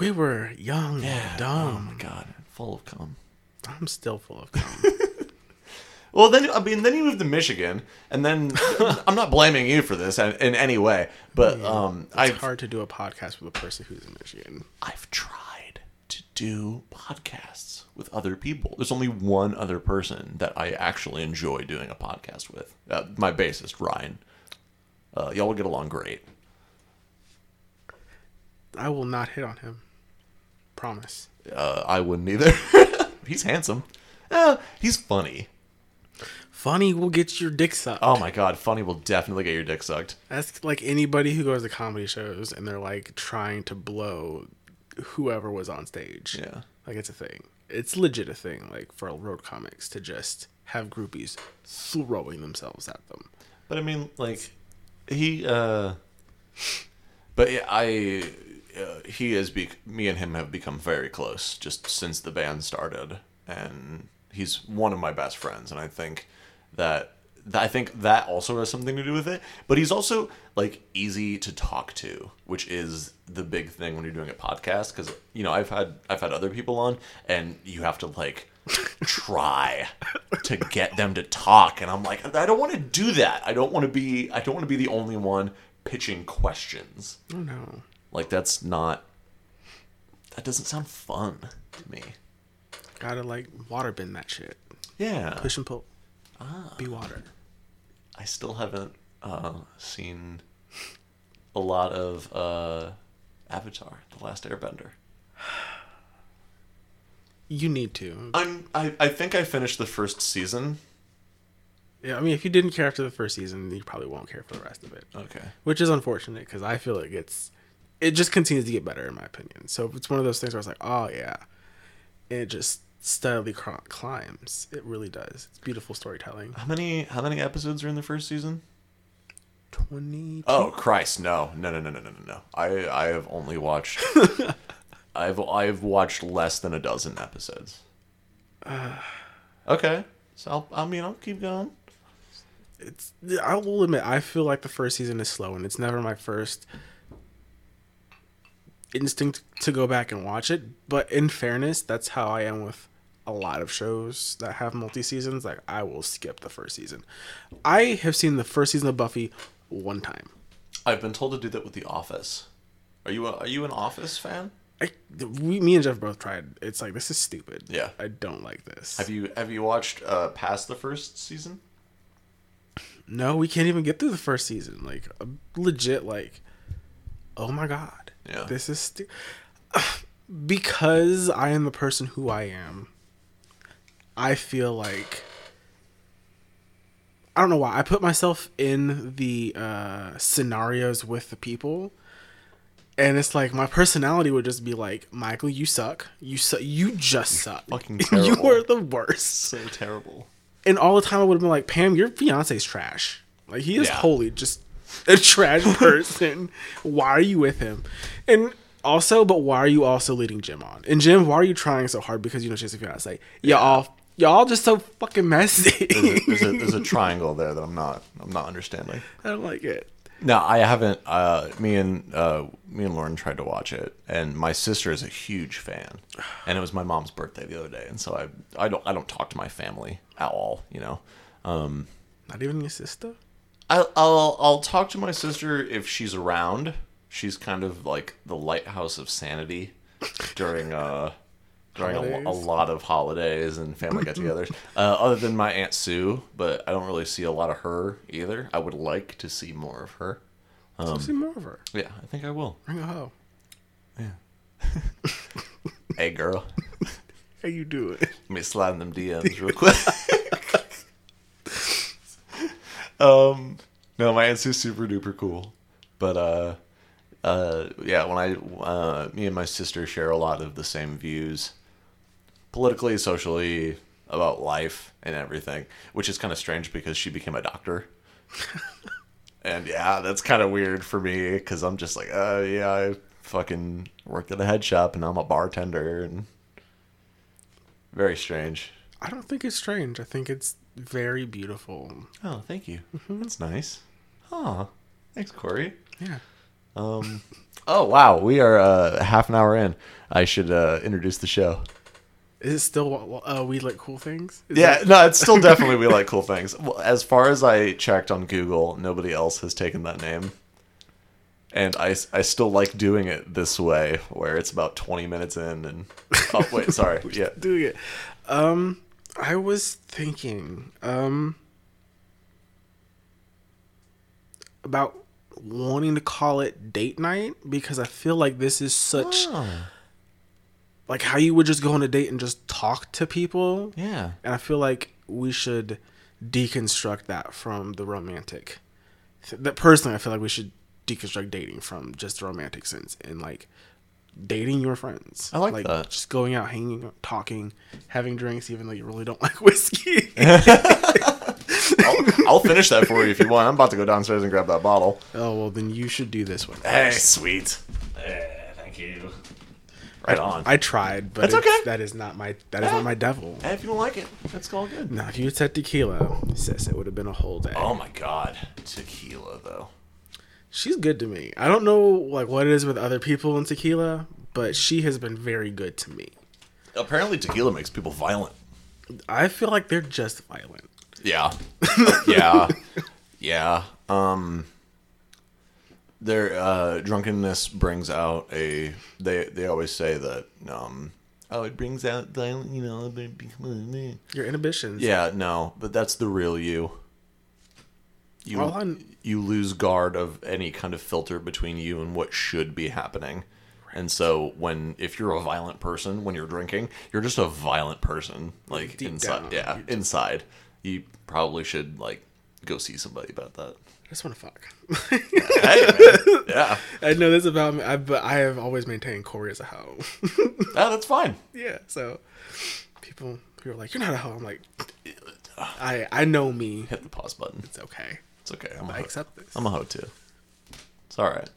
B: We were young
A: Oh
B: and dumb.
A: my god, full of cum.
B: I'm still full of cum.
A: Well, then I mean, then you moved to Michigan, and then I'm not blaming you for this in, in any way, but um,
B: it's
A: I've
B: hard to do a podcast with a person who's in Michigan.
A: I've tried do podcasts with other people. There's only one other person that I actually enjoy doing a podcast with. Uh, my bassist Ryan. Uh, y'all will get along great.
B: I will not hit on him. Promise.
A: Uh, I wouldn't either. he's handsome. Uh, he's funny.
B: Funny will get your dick sucked.
A: Oh my god, funny will definitely get your dick sucked.
B: That's like anybody who goes to comedy shows and they're like trying to blow whoever was on stage.
A: Yeah.
B: Like it's a thing. It's legit a thing, like for road comics to just have groupies throwing themselves at them.
A: But I mean, like, he, uh, but yeah, I, uh, he has, be- me and him have become very close just since the band started. And he's one of my best friends. And I think that, I think that also has something to do with it. But he's also, like, easy to talk to, which is the big thing when you're doing a podcast. Cause, you know, I've had, I've had other people on and you have to, like, try to get them to talk and i'm like i don't want to do that i don't want to be i don't want to be the only one pitching questions
B: Oh no.
A: like that's not that doesn't sound fun to me
B: Gotta like water bend that shit.
A: yeah
B: Push and pull. Ah. Be water.
A: I still haven't uh seen a lot of uh avatar the last airbender
B: You need to.
A: i'm i, I think i finished the first season
B: Yeah, I mean, if you didn't care after the first season, you probably won't care for the rest of it.
A: okay
B: Which is unfortunate because I feel it gets, it just continues to get better in my opinion. So it's one of those things where it's like, oh yeah, and it just steadily climbs. It really does. It's beautiful storytelling.
A: How many how many episodes are in the first season?
B: Twenty.
A: Oh Christ! No, no, no, no, no, no, no. I I have only watched. I've I've watched less than a dozen episodes. Okay, so I'll, I mean I'll keep going.
B: It's I will admit I feel like the first season is slow and it's never my first instinct to go back and watch it. But in fairness, that's how I am with a lot of shows that have multi seasons. Like I will skip the first season. I have seen the first season of Buffy one time.
A: I've been told to do that with The Office. Are you a, are you an Office fan?
B: I, we, me and Jeff both tried. It's like this is stupid.
A: Yeah.
B: I don't like this.
A: Have you have you watched uh, past the first season?
B: no, we can't even get through the first season. Like legit, like, oh my god,
A: Yeah.
B: this is stu- because I am the person who I am. I feel like I don't know why I put myself in the uh, scenarios with the people, and it's like my personality would just be like, Michael, you suck. You suck. You just suck.
A: fucking
B: you
A: terrible.
B: are the worst
A: So terrible.
B: and all the time I would have been like, Pam, your fiance's trash. Like he is
A: Yeah.
B: totally just a trash person. why are you with him? And also, but why are you also leading Jim on? And Jim, why are you trying so hard because you know she's a fiance? Y'all, y'all just so fucking messy.
A: There's a, there's a there's a triangle there that I'm not I'm not understanding.
B: I don't like it.
A: No, I haven't. Uh, me and uh, me and Lauren tried to watch it, and my sister is a huge fan, and it was my mom's birthday the other day, and so I I don't I don't talk to my family at all. You know, um,
B: Not even your sister.
A: I, I'll I'll talk to my sister if she's around. She's kind of like the lighthouse of sanity during uh during a, a lot of holidays and family get-togethers. uh, other than my aunt Sue, but I don't really see a lot of her either. I would like to see more of her.
B: so see more of her.
A: Yeah, I think I will.
B: Bring a hoe. Yeah.
A: hey, girl,
B: How you doing?
A: let me slide in them DMs real quick. um, no, my aunt Sue's super duper cool, but uh, uh, yeah, when I uh, me and my sister share a lot of the same views, politically, socially, about life and everything, which is kind of strange because she became a doctor. and yeah, that's kind of weird for me because I'm just like, uh, yeah, I fucking worked at a head shop and I'm a bartender and very strange.
B: I don't think it's strange. I think it's very beautiful.
A: Oh, thank you. That's nice. Oh, thanks, Corey.
B: Yeah.
A: Um, oh wow, we are uh, half an hour in. I should uh, introduce the show.
B: Is it still uh, we like cool things? Is
A: Yeah,
B: that-
A: no, it's still definitely we like cool things. Well, as far as I checked on Google, nobody else has taken that name. And I, I still like doing it this way, where it's about 20 minutes in and... Oh, wait, sorry. Yeah.
B: doing it. Um, I was thinking um about wanting to call it date night because I feel like this is such
A: Oh,
B: like how you would just go on a date and just talk to people,
A: yeah.
B: and I feel like we should deconstruct that from the romantic. That personally, I feel like we should deconstruct dating from just the romantic sense and like dating your friends.
A: I like that.
B: Just going out, hanging, out, talking, having drinks, even though you really don't like whiskey.
A: I'll, I'll finish that for you if you want. I'm about to go downstairs and grab that bottle.
B: oh well, then you should do this one.
A: Hey, sweet. Eh, thank you. Right on.
B: I tried, but
A: That's
B: it's-
A: okay.
B: that is not my that is not my eh. devil.
A: Hey, if you don't like it, that's all good.
B: Now, if you had said tequila, sis, it would have been a whole day.
A: Oh my god, tequila though.
B: She's good to me. I don't know like what it is with other people in tequila, but she has been very good to me.
A: Apparently, tequila makes people violent.
B: I feel like they're just violent.
A: Yeah, yeah, yeah. Um, their uh, drunkenness brings out a. They they always say that. Um, oh, it brings out violent. You know,
B: Your inhibitions.
A: yeah, no, but that's the real you. You
B: Well,
A: you lose guard of any kind of filter between you and what should be happening. And so when if you're a violent person when you're drinking, you're just a violent person like
B: Deep
A: inside.
B: down,
A: yeah, inside. You probably should like go see somebody about that.
B: I just want to fuck.
A: hey, man. Yeah.
B: I know this about me, I, but I have always maintained Corey as a hoe.
A: Ah, that's fine.
B: yeah, so people who are like, "You're not a hoe," I'm like, I I know me.
A: Hit the pause button.
B: It's okay.
A: It's okay. I'm a
B: I accept this.
A: I'm a hoe too. It's all right.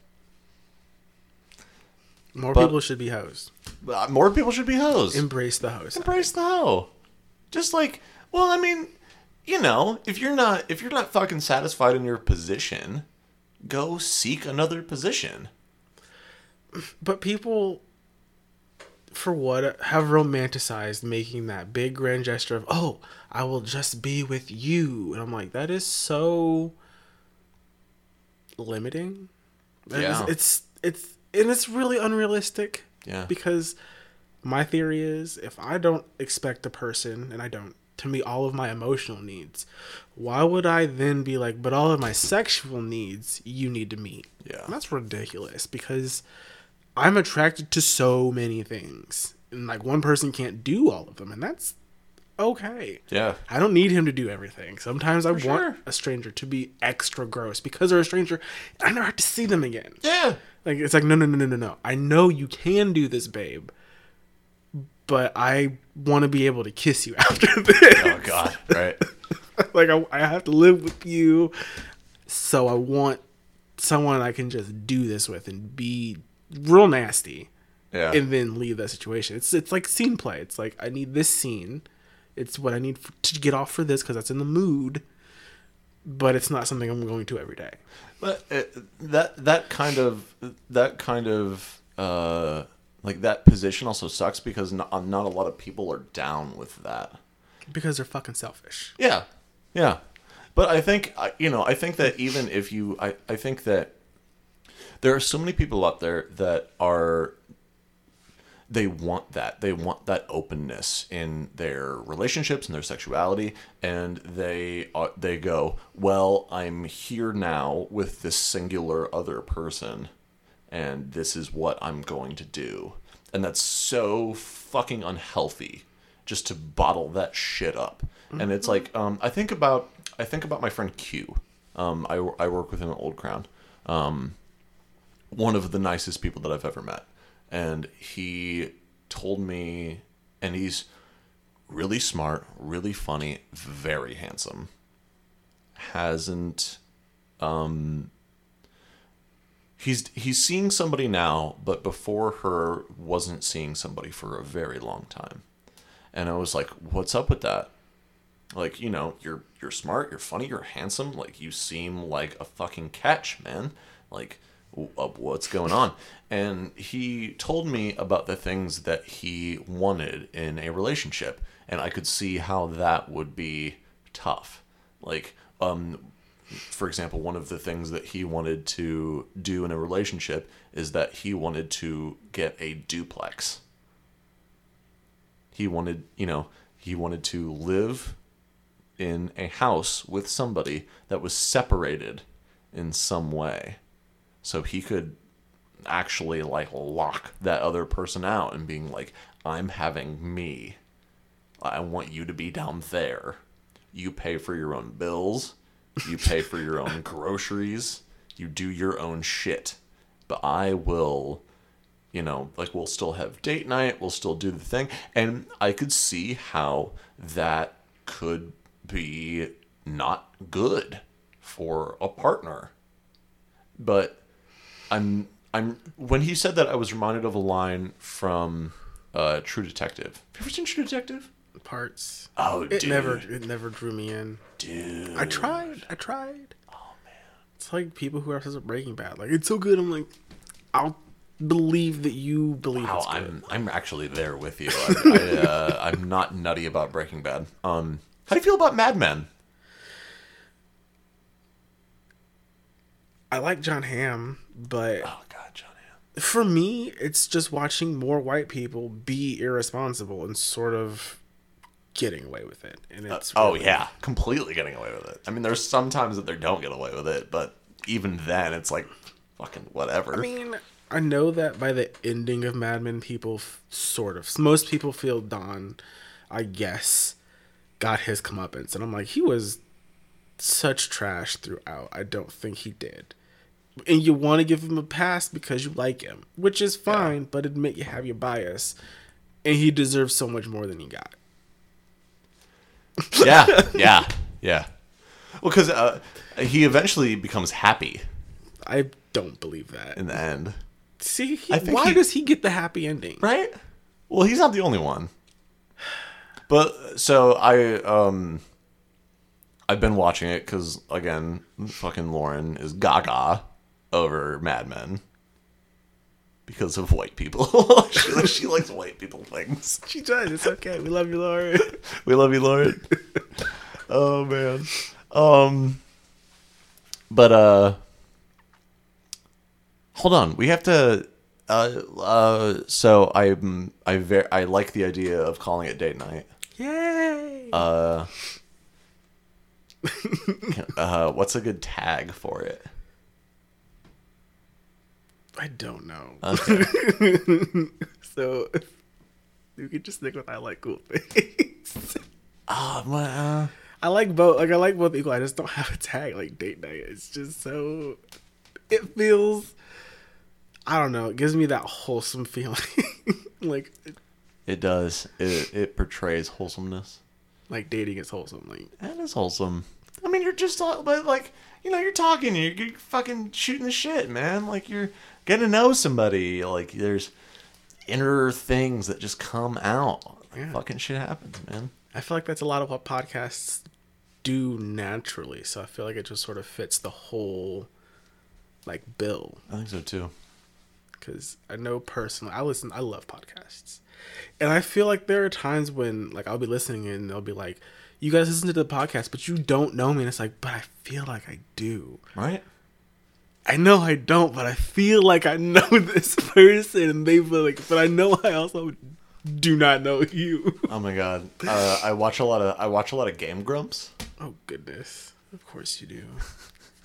B: More
A: but-
B: people should be hoes.
A: Uh, more people should be hoes.
B: Embrace the hoes.
A: Embrace the hoe. Just like, well, I mean, you know, if you're not if you're not fucking satisfied in your position, go seek another position.
B: But people, for what, have romanticized making that big grand gesture of, oh, I will just be with you. And I'm like, that is so limiting.
A: Yeah.
B: it's, it's, and it's really unrealistic.
A: Yeah.
B: Because my theory is if I don't expect a person, and I don't, to meet all of my emotional needs. Why would I then be like, but all of my sexual needs you need to meet?
A: Yeah.
B: And that's ridiculous because I'm attracted to so many things. And like one person can't do all of them, and that's okay.
A: Yeah.
B: I don't need him to do everything. Sometimes I want
A: sure.
B: a stranger to be extra gross because they're a stranger. I never have to see them again.
A: Yeah.
B: Like it's like no no no no no no. I know you can do this, babe. But I want to be able to kiss you after oh, this.
A: Oh God. Right.
B: like I, I have to live with you. So I want someone I can just do this with and be real nasty
A: Yeah.
B: and then leave that situation. It's it's like scene play. It's like I need this scene. It's what I need f- to get off for this because that's in the mood. But it's not something I'm going to every day.
A: But it, that that kind of that kind of uh, like that position also sucks because not, not a lot of people are down with that.
B: because they're fucking selfish.
A: Yeah, yeah. But I think you know I think that even if you I, I think that there are so many people out there that are they want that. They want that openness in their relationships and their sexuality. And they uh, they go well i'm here now with this singular other person and this is what i'm going to do. And that's so fucking unhealthy just to bottle that shit up. And it's like um, i think about i think about my friend q. Um, I, I work with him at old crown. Um, one of the nicest people that I've ever met. And he told me, and he's really smart, really funny, very handsome. Hasn't, um, he's he's seeing somebody now, but before her wasn't seeing somebody for a very long time. And I was like, "What's up with that?" Like, you know, you're you're smart, you're funny, you're handsome. Like, you seem like a fucking catch, man. Like, what's going on? And he told me about the things that he wanted in a relationship, and I could see how that would be tough. Like, um, for example, one of the things that he wanted to do in a relationship is that he wanted to get a duplex. He wanted, you know, he wanted to live in a house with somebody that was separated in some way so he could actually like lock that other person out and being like i'm having me. I want you to be down there. You pay for your own bills. You pay for your own groceries. You do your own shit. But i will you know, like we'll still have date night, we'll still do the thing. And I could see how that could be not good for a partner. But I'm I'm when he said that I was reminded of a line from uh True Detective. Have you ever seen True Detective?
B: Parts.
A: Oh
B: It
A: dude.
B: never it never drew me in.
A: dude.
B: I tried. I tried. Oh man. It's like people who are obsessed with Breaking Bad. Like it's so good. I'm like, I'll believe that you believe
A: Wow. I'm I'm actually there with you. I, I, uh, I'm not nutty about Breaking Bad. Um, how do you feel about Mad Men?
B: I like John Hamm, but
A: Oh God, John Hamm.
B: for me, it's just watching more white people be irresponsible and sort of getting away with it. And it's uh,
A: Oh
B: really-
A: yeah, completely getting away with it. I mean, there's some times that they don't get away with it, but even then, it's like fucking whatever.
B: I mean, I know that by the ending of Mad Men, people f- sort of most people feel Don, I guess, got his comeuppance, and I'm like, he was such trash throughout. I don't think he did. And you want to give him a pass because you like him, which is fine, but admit you have your bias, and he deserves so much more than he got.
A: yeah, yeah, yeah. Well, because uh, he eventually becomes happy
B: I don't believe that.
A: in the end,
B: See, he, why
A: he-
B: does he get the happy ending?
A: right? Well, he's not the only one. But so I um I've been watching it because again, fucking Lauren is gaga over Mad Men because of white people. she, she likes white people things.
B: She does. It's okay. We love you, Lauren.
A: We love you, Lauren. oh man. Um but uh hold on. We have to uh uh so I'm I ver- I like the idea of calling it date night.
B: Yay!
A: Uh, uh, what's a good tag for it?
B: I don't know.
A: Okay.
B: so you could just stick with I like cool things.
A: Oh, well, uh,
B: I like both. Like I like both equal. I just don't have a tag like date night. It's just so. It feels. I don't know. It gives me that wholesome feeling. like
A: it does. It it portrays wholesomeness.
B: like dating is wholesome. Like
A: That is wholesome. I mean, you're just like you know, you're talking, you're, you're fucking shooting the shit, man. Like you're getting to know somebody. Like there's inner things that just come out.
B: Yeah.
A: Fucking shit happens, man.
B: I feel like that's a lot of what podcasts do naturally. So I feel like it just sort of fits the whole like bill.
A: I think so too.
B: because I know personally, I listen, I love podcasts, and I feel like there are times when like I'll be listening and they'll be like, "You guys listen to the podcast, but you don't know me," and it's like, but I feel like I do.
A: Right?
B: I know I don't, but I feel like I know this person, and they feel like, but I know I also do not know you.
A: Oh my god. Uh, I watch a lot of I watch a lot of Game Grumps.
B: oh goodness, of course you do,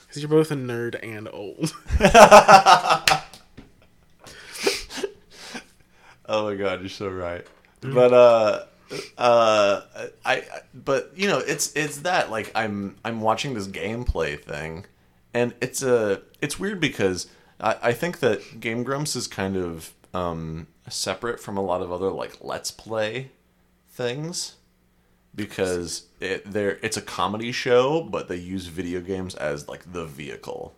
B: because you're both a nerd and old.
A: Oh my god, you're so right. But uh uh I, I but you know, it's it's that like I'm I'm watching this gameplay thing and it's a it's weird because I, I think that Game Grumps is kind of um separate from a lot of other like let's play things because it they're it's a comedy show but they use video games as like the vehicle.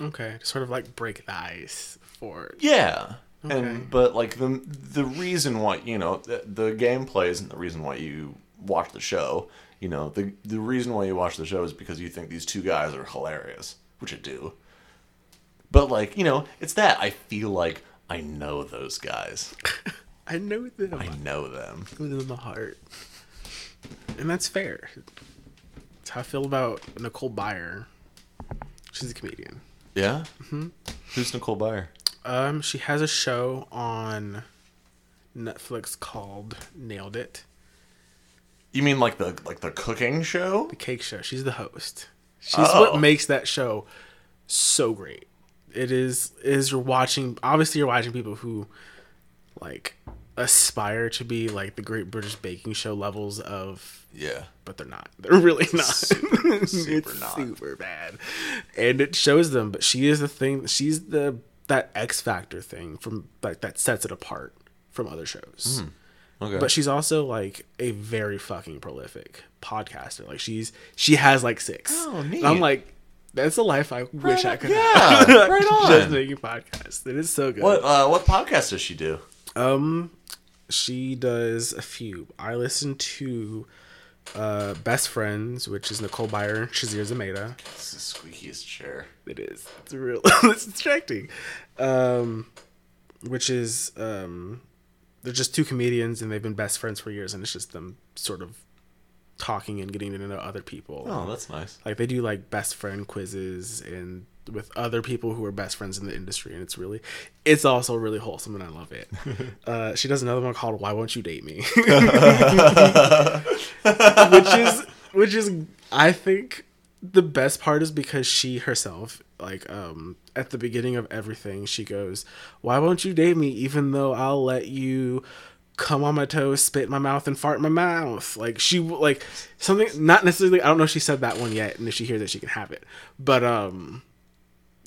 B: okay, to sort of like break the ice for
A: Yeah.
B: Okay.
A: And but like the the reason why you know the, the gameplay isn't the reason why you watch the show. You know the the reason why you watch the show is because you think these two guys are hilarious, which I do. But like you know, it's that I feel like I know those guys.
B: I know them.
A: I know them.
B: within the heart. And that's fair. That's how I feel about Nicole Byer. She's a comedian.
A: Yeah. Mm-hmm. Who's Nicole Byer?
B: Um, she has a show on Netflix called Nailed It,
A: You mean like the like the cooking show?
B: the cake show. She's the host. She's
A: Oh.
B: what makes that show so great. It is is you're watching obviously you're watching people who like aspire to be like the Great British Baking Show levels of
A: Yeah.
B: but they're not. They're really not.
A: Super, super
B: it's
A: not.
B: super bad, and it shows them. But she is the thing. She's the that X Factor thing from like that sets it apart from other shows. Hmm.
A: Okay.
B: But she's also like a very fucking prolific podcaster. Like she's she has like six.
A: Oh,
B: And
A: neat.
B: I'm like, that's a life I wish I could
A: yeah,
B: have.
A: right
B: Just
A: on.
B: making podcasts. It is so good.
A: what uh, what podcast does she do?
B: Um, she does a few. I listen to uh Best Friends, which is Nicole Byer, Sasheer Zamata.
A: This is the squeakiest chair.
B: It is. It's real. it's distracting. Um, which is um, they're just two comedians and they've been best friends for years, and it's just them sort of talking and getting to know other people.
A: Oh, that's nice.
B: Like they do like best friend quizzes and with other people who are best friends in the industry, and it's really, it's also really wholesome, and I love it. uh, she does another one called "Why Won't You Date Me," which is which is I think the best part is because she herself like um at the beginning of everything she goes why won't you date me even though i'll let you come on my toes spit in my mouth and fart in my mouth like she like something not necessarily i don't know if she said that one yet and if she hears it she can have it but um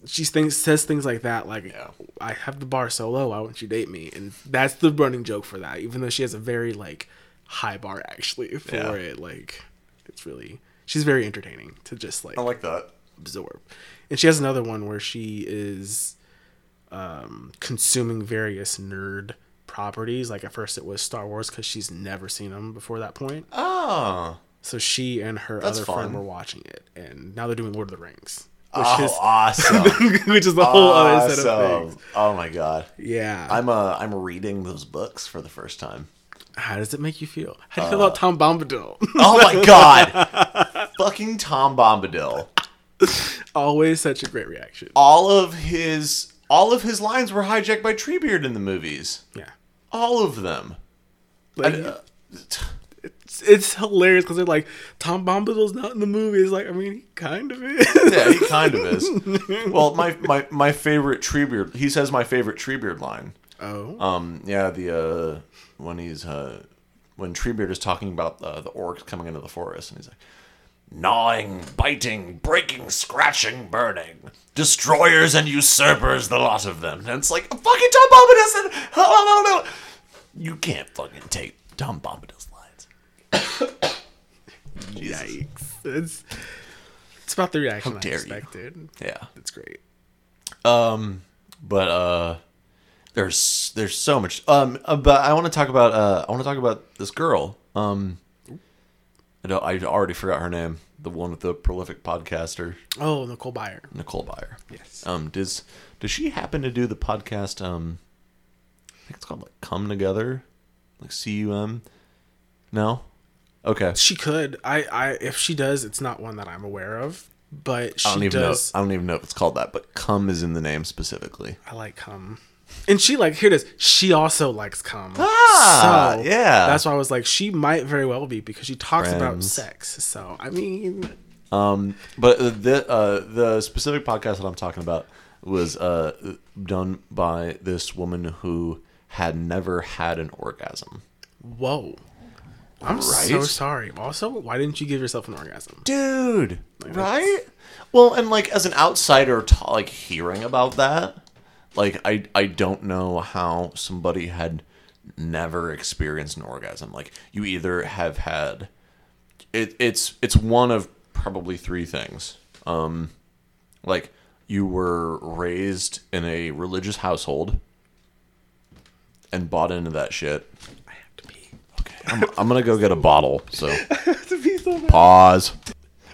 B: she thinks says things like that like
A: Yeah.
B: i have the bar so low why won't you date me and that's the running joke for that even though she has a very like high bar actually for
A: Yeah.
B: it like it's really she's very entertaining to just like
A: I like that.
B: absorb. And she has another one where she is um, consuming various nerd properties. Like at first it was Star Wars because she's never seen them before that point.
A: Oh.
B: So she and her
A: That's
B: other
A: fun.
B: friend were watching it, and now they're doing Lord of the Rings, which
A: Oh,
B: is
A: awesome.
B: which is the whole other set of things.
A: Oh my god.
B: Yeah.
A: I'm uh I'm reading those books for the first time.
B: How does it make you feel? How do you feel about Tom Bombadil?
A: Oh my god. Fucking Tom Bombadil.
B: Always such a great reaction.
A: All of his all of his lines were hijacked by Treebeard in the movies.
B: Yeah.
A: All of them.
B: Like,
A: And, uh,
B: It's, it's hilarious because they're like Tom Bombadil's not in the movie. It's like I mean, he kind of is.
A: yeah, he kind of is. Well, my my my favorite Treebeard. He says my favorite Treebeard line.
B: Oh,
A: Um, yeah, the uh, when he's uh, when Treebeard is talking about uh, the orcs coming into the forest, and he's like, gnawing, biting, breaking, scratching, burning, destroyers and usurpers, the lot of them. And it's like fucking Tom Bombadil said, you can't fucking take Tom Bombadil's lines.
B: yikes! It's it's about the reaction I
A: dare you.
B: expected.
A: Yeah.
B: It's great.
A: Um, but uh, there's there's so much. Um, uh, but I want to talk about uh, I want to talk about this girl. Um, I don't, I already forgot her name. The one with the prolific podcaster,
B: Oh, Nicole Byer.
A: Nicole Byer.
B: Yes.
A: Um, does does she happen to do the podcast? Um, I think it's called like Come Together, like C U M. No. Okay.
B: She could. I, I if she does, it's not one that I'm aware of. But she
A: I don't even
B: does.
A: know. I don't even know if it's called that, but "come" is in the name specifically.
B: I like cum. And she like here it is. She also likes cum.
A: Ah, yeah.
B: That's why I was like, she might very well be because she talks about sex. So I mean,
A: Um, but the uh, the specific podcast that I'm talking about was uh, done by this woman who had never had an orgasm.
B: whoa. I'm so sorry. Also, why didn't you give yourself an orgasm?
A: Dude, right? Well, and like as an outsider, ta like hearing about that, like I I don't know how somebody had never experienced an orgasm. Like you either have had it, it's it's one of probably three things. Um, like you were raised in a religious household and bought into that shit.
B: I have to pee.
A: Okay, I'm, I'm gonna go get a bottle. So
B: I have to pee so
A: pause.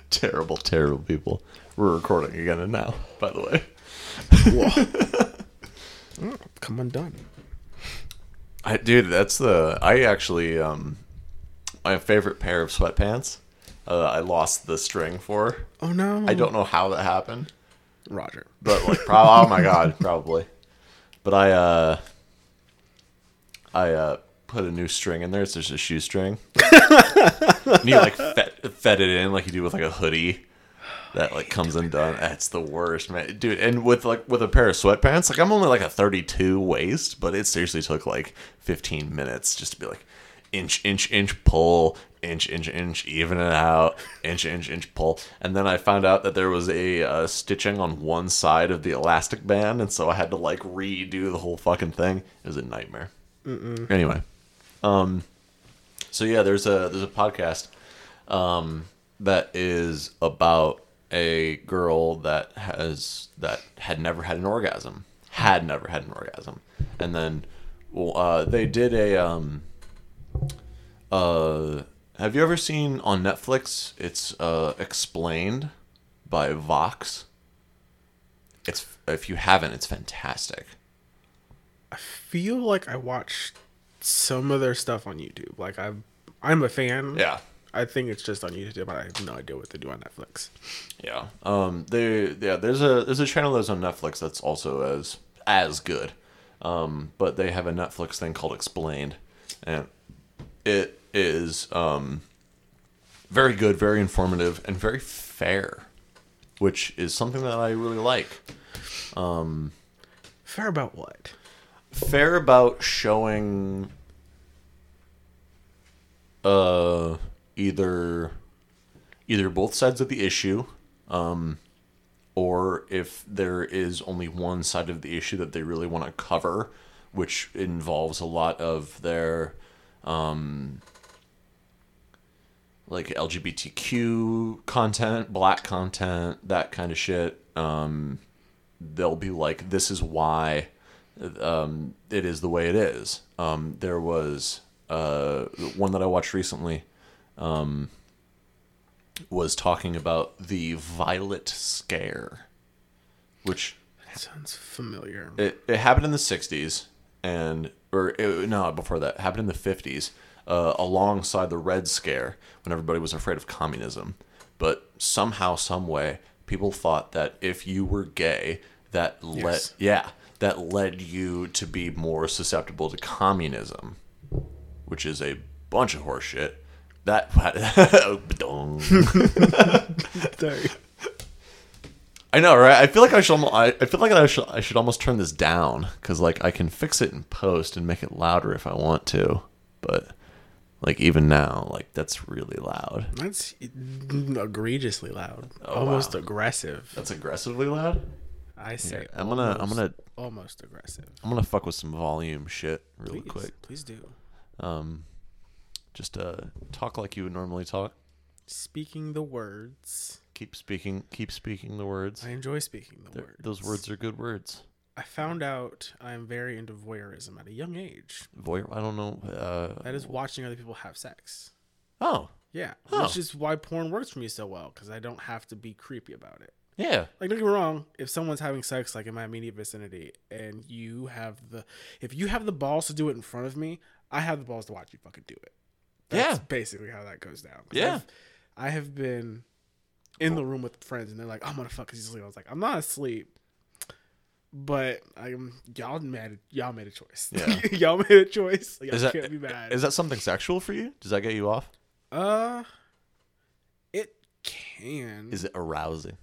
A: Terrible, terrible people. We're recording again and now. By the way,
B: Come undone.
A: I dude, that's the I actually um my favorite pair of sweatpants. Uh, I lost the string for.
B: Oh no.
A: I don't know how that happened.
B: Roger.
A: but like pro- oh my god probably but i uh i uh put a new string in there it's just a shoestring and you like fed, fed it in like you do with like a hoodie that like comes undone. that's the worst man. Dude and with like with a pair of sweatpants like i'm only like a 32 waist but it seriously took like 15 minutes just to be like inch inch inch pull inch inch inch even it out inch inch inch pull. And then i found out that there was a uh, stitching on one side of the elastic band and so i had to like redo the whole fucking thing. It was a nightmare. Anyway um so yeah there's a there's a podcast um that is about a girl that has that had never had an orgasm had never had an orgasm and then well, uh, they did a um uh have you ever seen on netflix it's uh explained by vox it's if you haven't it's fantastic
B: I feel like I watched some of their stuff on YouTube. Like I'm, I'm a fan.
A: yeah
B: I think it's just on YouTube, but I have no idea what they do on Netflix.
A: Yeah. Um. They. Yeah. There's a there's a channel that's on Netflix that's also as as good. Um. But they have a Netflix thing called Explained, and it is um very good, very informative, and very fair, which is something that I really like. Um.
B: Fair about what?
A: Fair about showing uh either either both sides of the issue um or if there is only one side of the issue that they really want to cover which involves a lot of their um like LGBTQ content, black content, that kind of shit. Um they'll be like this is why um, it is the way it is. Um, there was uh, one that I watched recently um, was talking about the violet scare, which
B: That sounds familiar.
A: it, it happened in the 60s and or it, no before that it happened in the 50s uh, alongside the red scare when everybody was afraid of communism but somehow some way people thought that if you were gay that led
B: Yes.
A: yeah that led you to be more susceptible to communism which is a bunch of horse shit. That Ba-dong.
B: Sorry.
A: I know, right? I feel like I should. almo- I, I feel like I should. I should almost turn this down because, like, I can fix it in post and make it louder if I want to. But, like, even now, like, that's really loud.
B: That's egregiously loud.
A: Oh,
B: almost
A: wow.
B: aggressive.
A: That's aggressively loud.
B: I say.
A: I'm gonna. I'm gonna.
B: Almost aggressive.
A: I'm gonna fuck with some volume shit really
B: Please,
A: quick.
B: please do.
A: Um, just uh, talk like you would normally talk.
B: Speaking the words.
A: Keep speaking. Keep speaking the words.
B: I enjoy speaking the
A: They're-
B: words.
A: Those words are good words.
B: I found out I'm very into voyeurism at a young age.
A: Voyeur. I don't know. Uh,
B: That is watching other people have sex.
A: oh,
B: Yeah,
A: Oh.
B: which is why porn works for me so well because I don't have to be creepy about it.
A: yeah.
B: Like, don't get me wrong. If someone's having sex, like in my immediate vicinity, and you have the, if you have the balls to do it in front of me, I have the balls to watch you fucking do it. That's
A: Yeah.
B: basically how that goes down.
A: Yeah.
B: I've- I have been in the room with friends, and they're like, "I'm gonna fuck," he's asleep. I was like, "I'm not asleep." But I'm y'all made y'all made a choice.
A: Yeah.
B: y'all made a choice. Y'all
A: Is that
B: can't be mad.
A: is that something sexual for you? Does that get you off?
B: uh, it can.
A: Is it arousing?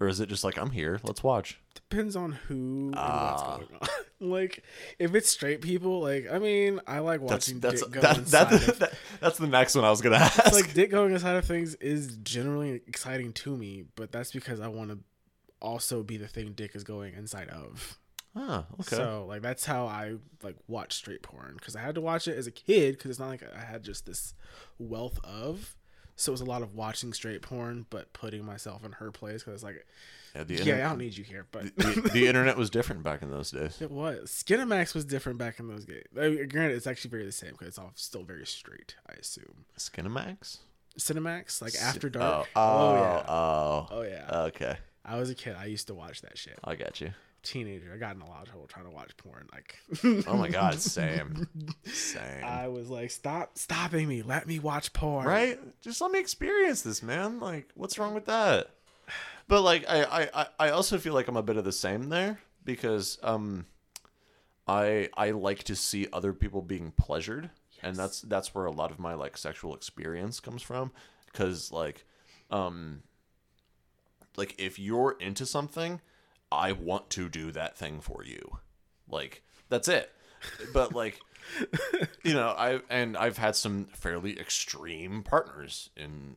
A: Or is it just like I'm here, let's watch?
B: depends on who and What's going on. like if it's straight people, like I mean, I like watching
A: that's
B: dick go
A: that,
B: inside.
A: that,
B: of,
A: that, that's the next one I was gonna ask.
B: like dick going inside of things is generally exciting to me, but that's because I want to also be the thing dick is going inside of.
A: ah, okay.
B: So like that's how I like watch straight porn because I had to watch it as a kid because it's not like I had just this wealth of. So it was a lot of watching straight porn, but putting myself in her place because it's like,
A: yeah, the,
B: yeah,
A: internet,
B: I don't need you here, but
A: the, the internet was different back in those days.
B: It was. Skinamax was different back in those days. I mean, granted, it's actually very the same because it's all still very straight. I assume.
A: Skinamax?
B: Cinemax, like After
A: Oh,
B: Dark.
A: Oh, oh,
B: yeah.
A: oh,
B: Oh yeah.
A: okay.
B: I was a kid. I used to watch that shit.
A: I got you.
B: Teenager. I got in a lot of trouble trying to watch porn. Like.
A: Oh my god, same, same.
B: I was like, stop stopping me. Let me watch porn.
A: right? Just let me experience this, man. Like, what's wrong with that? But like, I, I, I- also feel like I'm a bit of the same there because um, I I like to see other people being pleasured, and that's that's where a lot of my like sexual experience comes from. Because like, um, like if you're into something, I want to do that thing for you. Like that's it. But like you know, I and I've had some fairly extreme partners in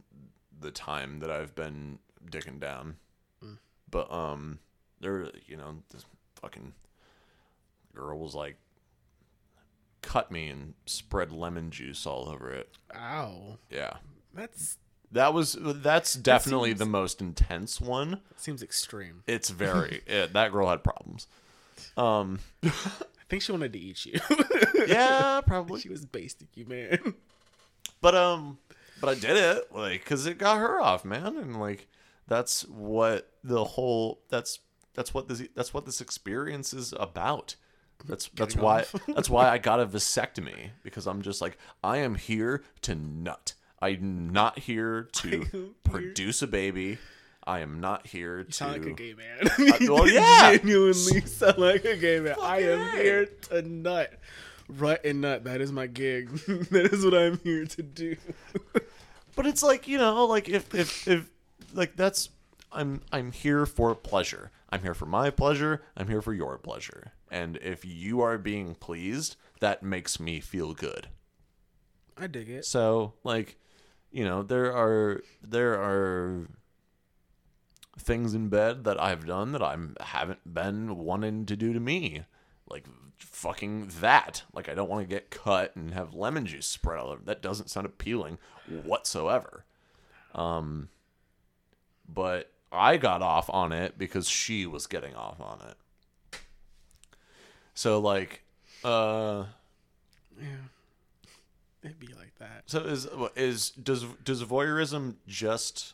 A: the time that I've been dicking down. But um there you know, this fucking girl was like cut me and spread lemon juice all over it.
B: Ow.
A: Yeah.
B: That's
A: That was that's definitely
B: seems-
A: the most intense one.
B: seems extreme.
A: It's very it, that girl had problems. Um
B: I think she wanted to eat you.
A: yeah, probably.
B: she was basting you, man.
A: But um, but I did it like because it got her off, man, and like that's what the whole that's that's what this that's what this experience is about. That's that's
B: Getting
A: why that's why I got a vasectomy because I'm just like I am here to nut. I'm not here to
B: am here-
A: produce a baby. I am not here to.
B: sound like a gay man. Uh, you
A: well, yeah.
B: genuinely sound like a gay man. I am here to nut. Rut and nut. That is my gig. that is what I'm here to do.
A: But it's like you know, like if if if like that's I'm I'm here for pleasure. I'm here for my pleasure. I'm here for your pleasure. And if you are being pleased, that makes me feel good.
B: I dig it.
A: So like, you know, there are there are things in bed that I've done that I haven't been wanting to do to me. Like fucking that. Like I don't want to get cut and have lemon juice spread all over. That doesn't sound appealing whatsoever. Um but I got off on it because she was getting off on it. So like uh
B: Yeah. It'd be like that.
A: so is is does does voyeurism just?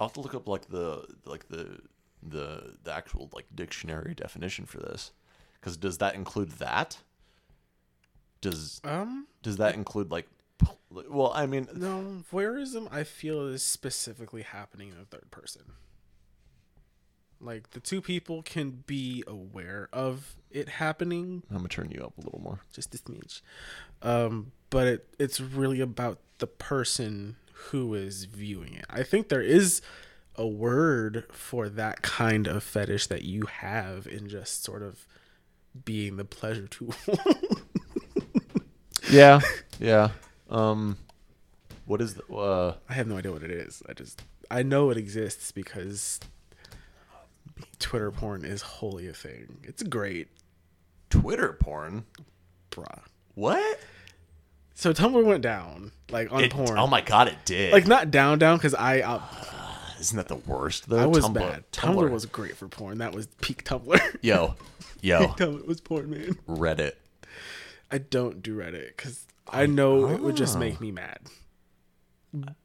A: I'll have to look up like the like the the the actual like dictionary definition for this, because does that include that? Does
B: Um,
A: does that include like? Well, I mean,
B: no, voyeurism I feel is specifically happening in a third person. Like the two people can be aware of it happening,
A: I'm gonna turn you up a little more.
B: just this smidge. Um, but it, it's really about the person who is viewing it. I think there is a word for that kind of fetish that you have in just sort of being the pleasure tool.
A: Yeah, yeah. Um, what is the uh?
B: I have no idea what it is. I just I know it exists because Twitter porn is wholly a thing. It's great,
A: Twitter porn?
B: bruh.
A: What?
B: So Tumblr went down like on
A: It-
B: porn.
A: Oh my god, it did.
B: like not down down because I uh,
A: isn't that the worst though?
B: I was
A: Tumblr,
B: bad. Tumblr. was great for porn. That was peak Tumblr.
A: yo, yo,
B: Tumblr was porn, man.
A: Reddit.
B: I don't do Reddit because I know it would just make oh. me mad.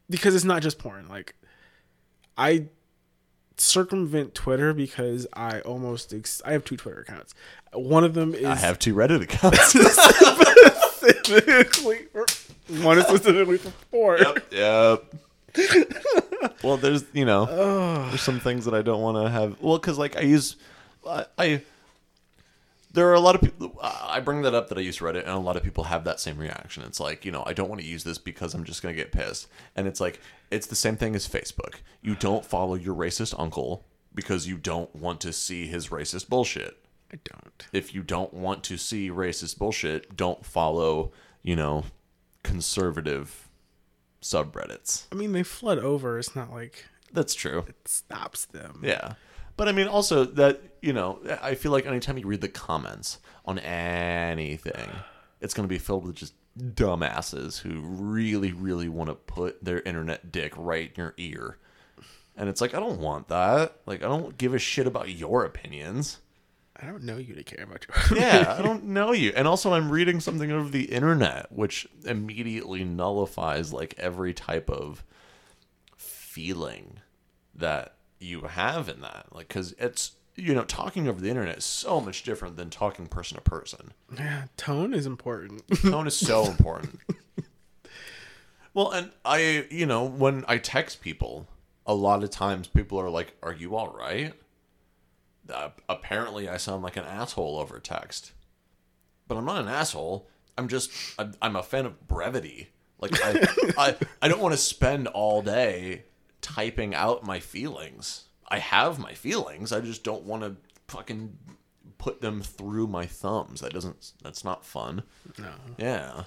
B: Because it's not just porn. Like I circumvent Twitter because I almost ex- I have two Twitter accounts. One of them is
A: I have two Reddit accounts.
B: specifically for, one is specifically for porn.
A: yep. yep. well, there's you know, there's some things that I don't want to have. Well, because like I use, I, I there are a lot of people. I bring that up that I use Reddit, and a lot of people have that same reaction. It's like you know, I don't want to use this because I'm just gonna get pissed. And it's like it's the same thing as Facebook. You don't follow your racist uncle because you don't want to see his racist bullshit.
B: I don't.
A: If you don't want to see racist bullshit, don't follow, you know, conservative subreddits.
B: I mean, they flood over. It's not like
A: That's true.
B: it stops them.
A: Yeah. But I mean, also that, you know, I feel like anytime you read the comments on anything, it's going to be filled with just dumbasses who really, really want to put their internet dick right in your ear. And it's like, I don't want that. Like, I don't give a shit about your opinions.
B: I don't know you to care about your.
A: Yeah, I don't know you. And also, I'm reading something over the internet, which immediately nullifies like every type of feeling that you have in that. Like, because it's, you know, talking over the internet is so much different than talking person to person.
B: yeah, tone is important.
A: Tone is so important. Well, and I, you know, when I text people, a lot of times people are like, Are you all right? Uh, apparently, I sound like an asshole over text. But I'm not an asshole. I'm just, I'm, I'm a fan of brevity. Like, I, I, I don't want to spend all day typing out my feelings. I have my feelings. I just don't want to fucking put them through my thumbs. That doesn't, that's not fun.
B: no,
A: Yeah.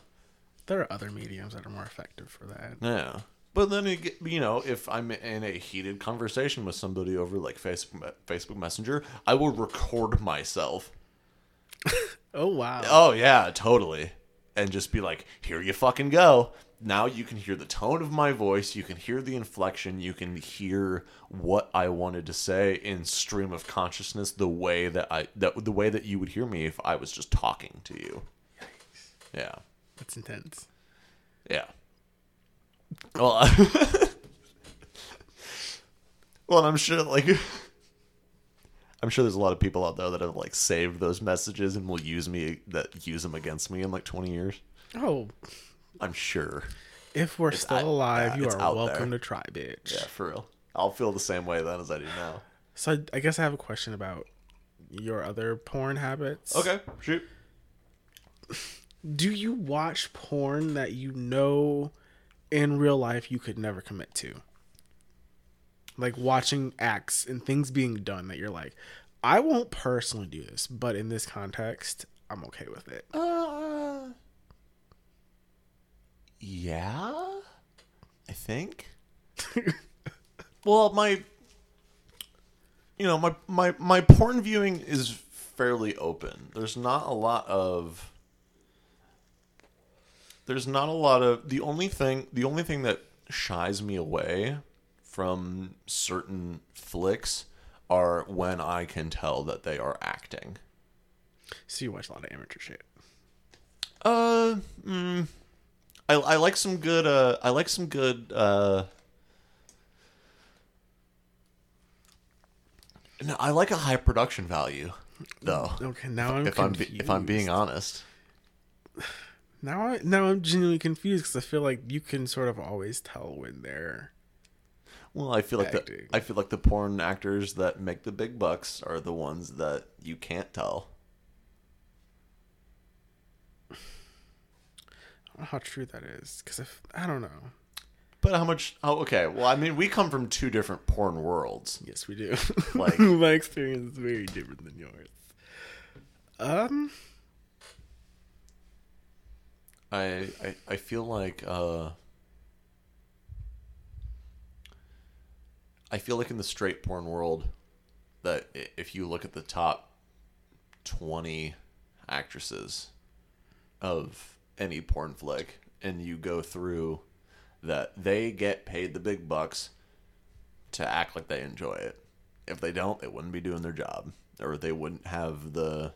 B: there are other mediums that are more effective for that.
A: Yeah. But then, it, you know, if I'm in a heated conversation with somebody over like Facebook, Facebook Messenger, I will record myself.
B: Oh wow.
A: Oh, yeah, totally. And just be like, here you fucking go. Now you can hear the tone of my voice. You can hear the inflection. You can hear what I wanted to say in stream of consciousness, the way that I, that the way that you would hear me if I was just talking to you. Yeah.
B: That's intense.
A: Yeah. Well, well, and I'm sure like I'm sure there's a lot of people out there that have like saved those messages and will use me that use them against me in like 20 years.
B: Oh,
A: I'm sure.
B: if we're still
A: out-
B: alive,
A: yeah,
B: you are welcome
A: there.
B: to try, bitch.
A: Yeah, for real. I'll feel the same way then as I do now.
B: So I, I guess I have a question about your other porn habits.
A: Okay, shoot.
B: Do you watch porn that you know in real life you could never commit to? Like watching acts and things being done that you're like, I won't personally do this, but in this context, I'm okay with it.
A: Uh, yeah, I think. well, my, you know, my my my porn viewing is fairly open. There's not a lot of. There's not a lot of the only thing the only thing that shies me away from certain flicks are when I can tell that they are acting.
B: So you watch a lot of amateur shit.
A: Uh, mm, I I like some good. Uh, I like some good. Uh, no, I like a high production value, though.
B: Okay, now I'm
A: if I'm if I'm being honest,
B: now I, now I'm genuinely confused because I feel like you can sort of always tell when they're
A: Well, I feel like the I feel like the porn actors that make the big bucks are the ones that you can't tell.
B: Don't know how true that is because if I don't know.
A: But how much? Oh, okay. Well, I mean, we come from two different porn worlds.
B: Yes, we do.
A: Like-
B: my experience is very different than yours. Um,
A: I I, I feel like uh, I feel like in the straight porn world that if you look at the top twenty actresses of any porn flick and you go through that they get paid the big bucks to act like they enjoy it. If they don't, they wouldn't be doing their job or they wouldn't have the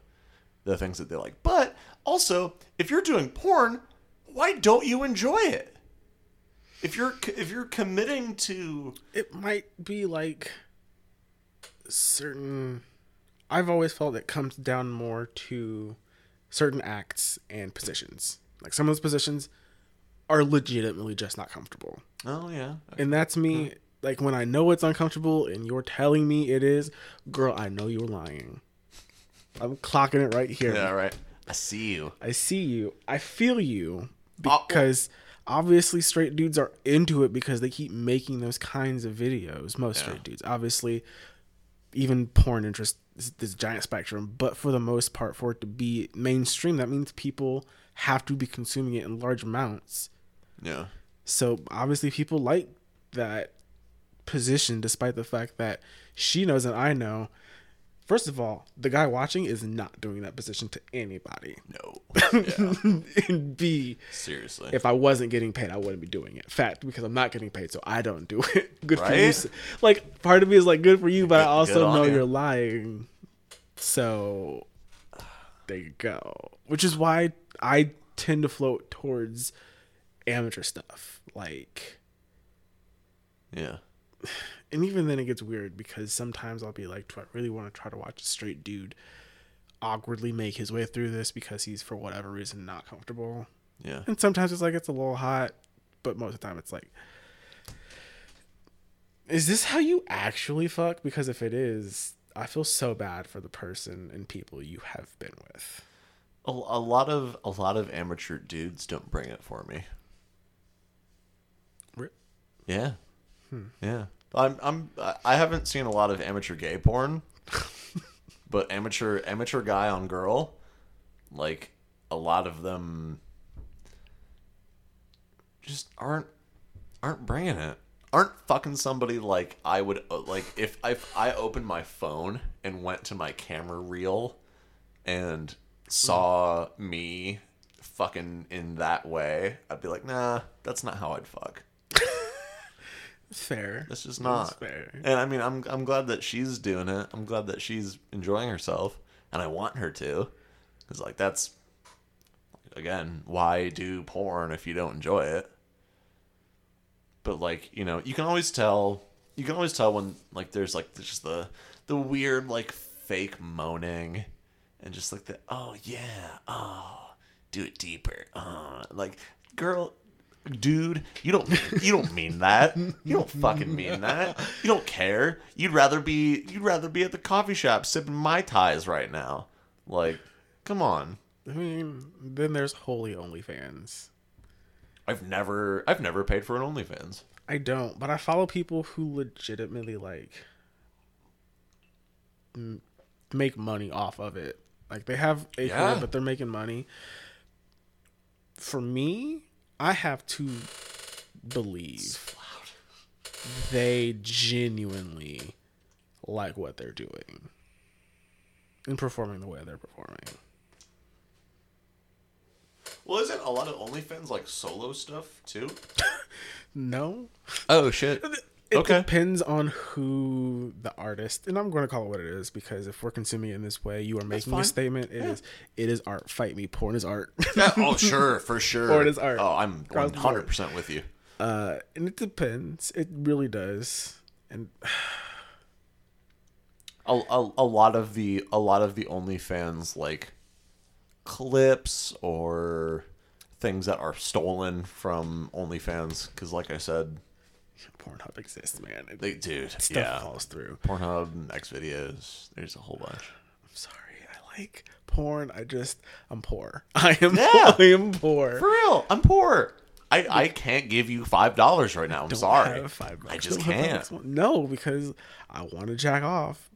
A: the things that they like. But also, if you're doing porn, why don't you enjoy it? If you're if you're committing to
B: it might be like certain. I've always felt it comes down more to certain acts and positions. Like some of those positions are legitimately just not comfortable.
A: oh yeah,
B: And that's me. Like when I know it's uncomfortable and you're telling me it is, girl, I know you're lying. I'm clocking it right here.
A: yeah, right. I see you.
B: I see you. I feel you
A: Oh, oh.
B: because obviously straight dudes are into it because they keep making those kinds of videos. Most
A: Yeah.
B: straight dudes, obviously, even porn interest is this giant spectrum. But for the most part, for it to be mainstream, that means people have to be consuming it in large amounts.
A: Yeah,
B: So obviously, people like that position, despite the fact that she knows and I know. First of all, the guy watching is not doing that position to anybody.
A: no, yeah,
B: and B,
A: seriously.
B: if I wasn't getting paid, I wouldn't be doing it. Fact, because I'm not getting paid, so I don't do it. Good for you. Like part of me is like good for you, but I also know
A: you.
B: you're lying. So there you go. Which is why I tend to float towards amateur stuff. Like
A: yeah,
B: and even then it gets weird because sometimes I'll be like, do I really want to try to watch a straight dude awkwardly make his way through this because he's for whatever reason not comfortable?
A: yeah.
B: And sometimes it's like it's a little hot, but most of the time it's like, is this how you actually fuck? Because if it is, I feel so bad for the person and people you have been with.
A: A, a lot of a lot of amateur dudes don't bring it for me.
B: Re-
A: Yeah, yeah. I'm I'm I haven't seen a lot of amateur gay porn, but amateur amateur guy on girl, like a lot of them, just aren't aren't bringing it. Aren't fucking somebody like I would uh, like if I if I opened my phone and went to my camera reel and Mm-hmm. saw me fucking in that way, I'd be like, nah, that's not how I'd fuck.
B: Fair.
A: That's just not.
B: That's fair.
A: And I mean, I'm I'm glad that she's doing it. I'm glad that she's enjoying herself, and I want her to, because like that's again, why do porn if you don't enjoy it? But like you know, you can always tell. You can always tell when like there's like just the the weird like fake moaning, and just like the oh yeah oh do it deeper uh like girl dude you don't you don't mean that. You don't fucking mean that. You don't care. You'd rather be you'd rather be at the coffee shop sipping mai tais right now. Like come on.
B: I mean, then there's Holy OnlyFans.
A: i've never i've never paid for an onlyfans.
B: I don't, but I follow people who legitimately like m- make money off of it. Like they have a
A: Yeah.
B: career, but they're making money. For me, I have to believe they genuinely like what they're doing and performing the way they're performing.
A: well isn't a lot of onlyfans like solo stuff too
B: No,
A: oh shit
B: It
A: Okay.
B: depends on who the artist, and I'm going to call it what it is because if we're consuming it in this way, you are making a statement. It is, it is art. Fight me. Porn is art.
A: Yeah, oh sure for sure
B: Or it is art.
A: oh i'm
B: Across the board.
A: 100% with you
B: uh, and it depends. It really does. And
A: a, a, a lot of the a lot of the OnlyFans like clips or things that are stolen from OnlyFans because like I said
B: Pornhub exists, man. It,
A: Like, dude,
B: stuff
A: yeah.
B: falls through.
A: Pornhub, X videos. There's a whole bunch.
B: I'm sorry. I like porn. I just I'm poor. I am
A: Yeah.
B: I am poor.
A: For real, I'm poor. I, I can't give you five dollars right now. I'm sorry. I just
B: Don't have five
A: can't.
B: No, because I want to jack off,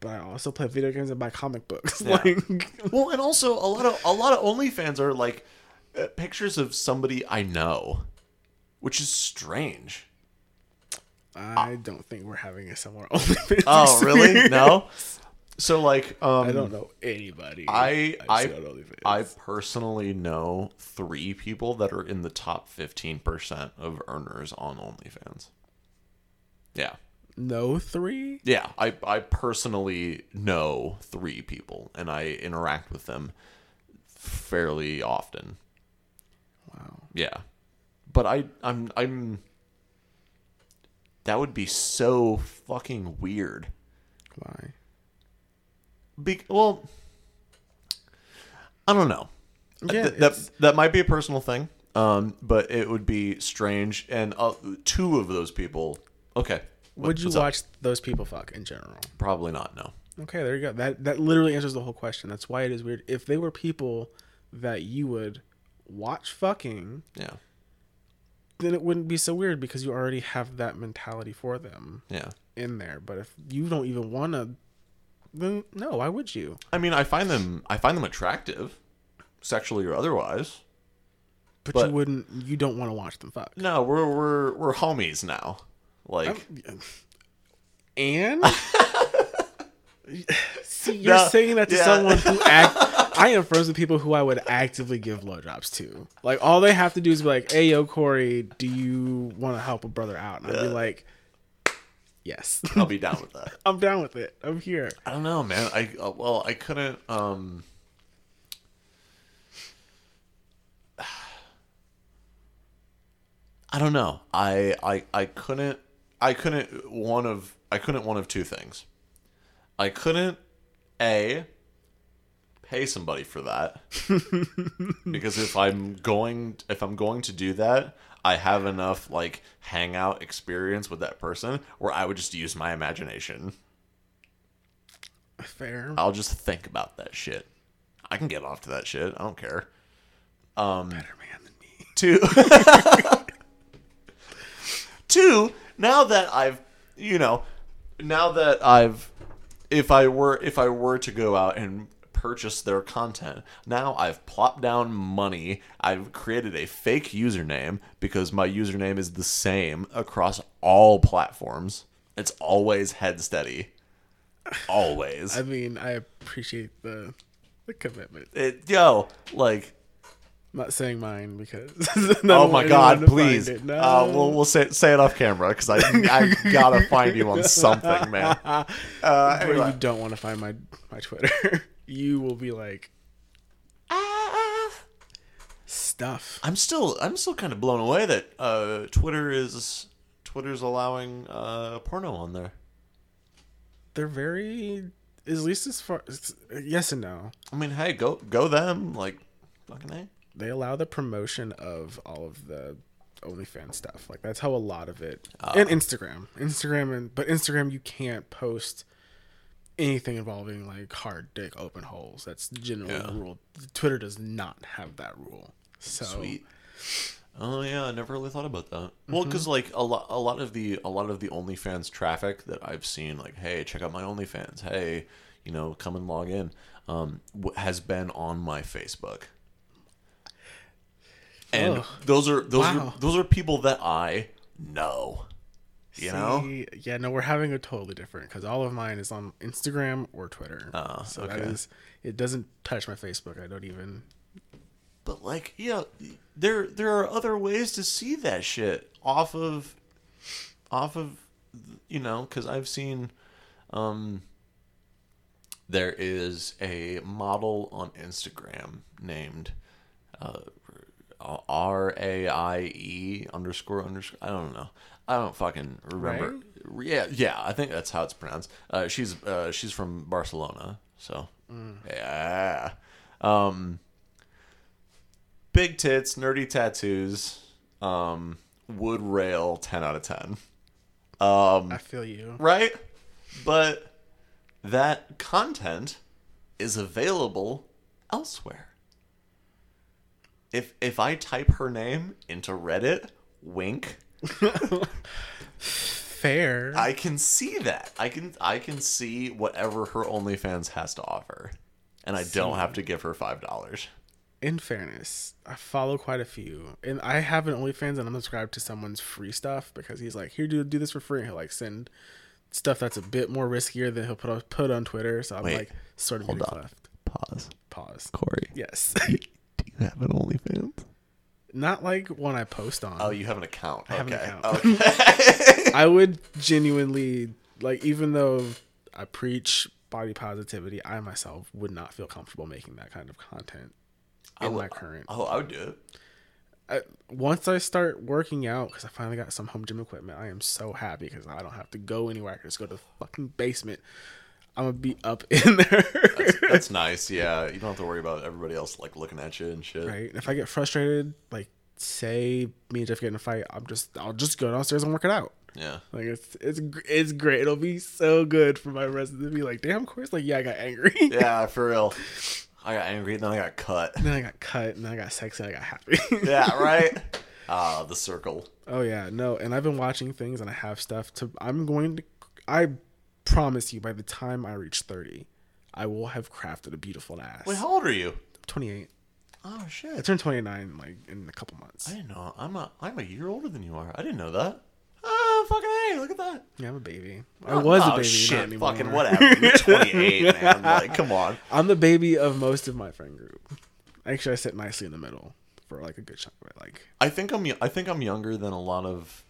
B: but I also play video games and buy comic books.
A: Yeah.
B: Like,
A: Well, and also a lot of a lot of OnlyFans are like uh, pictures of somebody I know, which is strange.
B: I don't think we're having a similar OnlyFans.
A: Oh, really? No. So like, um,
B: I don't know anybody.
A: I I
B: seen on OnlyFans.
A: I personally know three people that are in the top fifteen percent of earners on OnlyFans. Yeah,
B: No three.
A: yeah. I I personally know three people, and I interact with them fairly often.
B: Wow.
A: Yeah, but I I'm I'm. That would be so fucking weird.
B: Why?
A: Be- well, I don't know.
B: Yeah,
A: Th- that that might be a personal thing, um, but it would be strange. And uh, two of those people, okay, what-
B: Would you
A: what's up?
B: watch those people fuck in general?
A: Probably not. No.
B: Okay, there you go. That that literally answers the whole question. That's why it is weird. If they were people that you would watch fucking,
A: Yeah.
B: Then it wouldn't be so weird because you already have that mentality for them
A: Yeah.
B: in there. But if you don't even want to, then no, why would you?
A: I mean, I find them. I find them attractive, sexually or otherwise.
B: But,
A: But-
B: you wouldn't. You don't want to watch them fuck.
A: No, we're we're we're homies now. Like,
B: And see, you're
A: No,
B: saying that to
A: yeah.
B: someone who act. I am friends with people who I would actively give blowjobs to. Like all they have to do is be like, "Hey, yo, Corey, do you want to help a brother out?" And I'd be like, "Yes,
A: I'll be down with that.
B: I'm down with it. I'm here."
A: I don't know, man. I uh, well, I couldn't. Um, I don't know. I I I couldn't. I couldn't one of. I couldn't one of two things. I couldn't a pay somebody for that because if I'm going if I'm going to do that, I have enough like hangout experience with that person where I would just use my imagination.
B: Fair,
A: I'll just think about that shit. I can get off to that shit. I don't care.
B: Um, better man than me.
A: Two. Two, now that I've, you know, now that I've if I were if I were to go out and purchase their content, now I've plopped down money. I've created a fake username because my username is the same across all platforms. It's always head steady. Always.
B: I mean, I appreciate the the commitment.
A: it, yo, like,
B: I'm not saying mine because.
A: oh my god, please.
B: No,
A: Uh, we'll we'll say say it off camera because I I gotta find you on something, man. Uh, anyway.
B: you don't want to find my my Twitter. You will be like ah, stuff.
A: I'm still I'm still kind of blown away that uh, Twitter is Twitter's allowing uh, porno on there.
B: They're very, at least as far. Yes and no.
A: I mean, hey, go go them, like fucking hey.
B: They allow the promotion of all of the OnlyFans stuff. Like that's how a lot of it. and Instagram, Instagram, and but Instagram you can't post anything involving like hard dick open holes. That's generally
A: Yeah.
B: the rule. Twitter does not have that rule. So
A: Sweet. Oh yeah, I never really thought about that. Well, because like a lot, a lot of the, a lot of the OnlyFans traffic that I've seen, like, hey, check out my OnlyFans. Hey, you know, come and log in. Um, w- has been on my Facebook, and those are those
B: Wow.
A: are those are people that I know. You know,
B: yeah, no, we're having a totally different because all of mine is on Instagram or Twitter.
A: Oh,
B: so that
A: okay.
B: is it doesn't touch my Facebook. I don't even.
A: but like, yeah, there there are other ways to see that shit off of, off of, you know, because I've seen, um, there is a model on Instagram named uh, R A I E underscore underscore. I don't know. I don't fucking remember. Yeah, yeah. I think that's how it's pronounced. Uh, she's uh, she's from Barcelona, so yeah. Um, big tits, nerdy tattoos, um, would rail 10 out of 10. Um,
B: I feel you.
A: right? But that content is available elsewhere. If if I type her name into Reddit, wink,
B: Fair.
A: I can see that. I can I can see whatever her OnlyFans has to offer. And I don't have to give her five dollars.
B: in fairness, I follow quite a few, and I have an OnlyFans, and I'm subscribed to someone's free stuff because he's like, "Here, do do this for free." And he'll like send stuff that's a bit more riskier than he'll put on, put on Twitter. So I'm
A: Wait,
B: like, sort of
A: hold on.
B: left.
A: Pause.
B: Pause.
A: Corey.
B: Yes,
A: Do you have an OnlyFans?
B: Not like one I post on.
A: Oh, you have an account.
B: I have an account.
A: Okay. Oh.
B: I would genuinely like, even though I preach body positivity, I myself would not feel comfortable making that kind of content in my current.
A: oh, I would do it.
B: I, once I start working out, because I finally got some home gym equipment, I am so happy because I don't have to go anywhere. I can just go to the fucking basement. I'm gonna be up in there,
A: That's nice. Yeah, you don't have to worry about everybody else like looking at you and shit.
B: right? And if I get frustrated, like say me and Jeff get in a fight, I'm just I'll just go downstairs and work it out.
A: Yeah.
B: Like it's it's it's great. It'll be so good for my residents to be like, damn, of course. like, yeah, I got angry.
A: Yeah, for real. I got angry, then I got cut.
B: then I got cut, and then I got sexy, and I got happy.
A: Yeah, right. Ah, the circle.
B: Oh yeah, no, and I've been watching things, and I have stuff to. I'm going to. I promise you, by the time I reach thirty, I will have crafted a beautiful ass.
A: Wait, how old are you?
B: Twenty eight.
A: Oh shit!
B: I turned twenty nine like in a couple months.
A: I didn't know. I'm a I'm a year older than you are. I didn't know that. Oh fucking hey! Look at that.
B: Yeah, I'm a baby. I oh, was a
A: oh,
B: baby.
A: Shit,
B: not anymore.
A: fucking whatever. You're 28, man. Like, come on.
B: I'm the baby of most of my friend group. Actually, I sit nicely in the middle for like a good chunk of it. Like,
A: I think I'm I think I'm younger than a lot of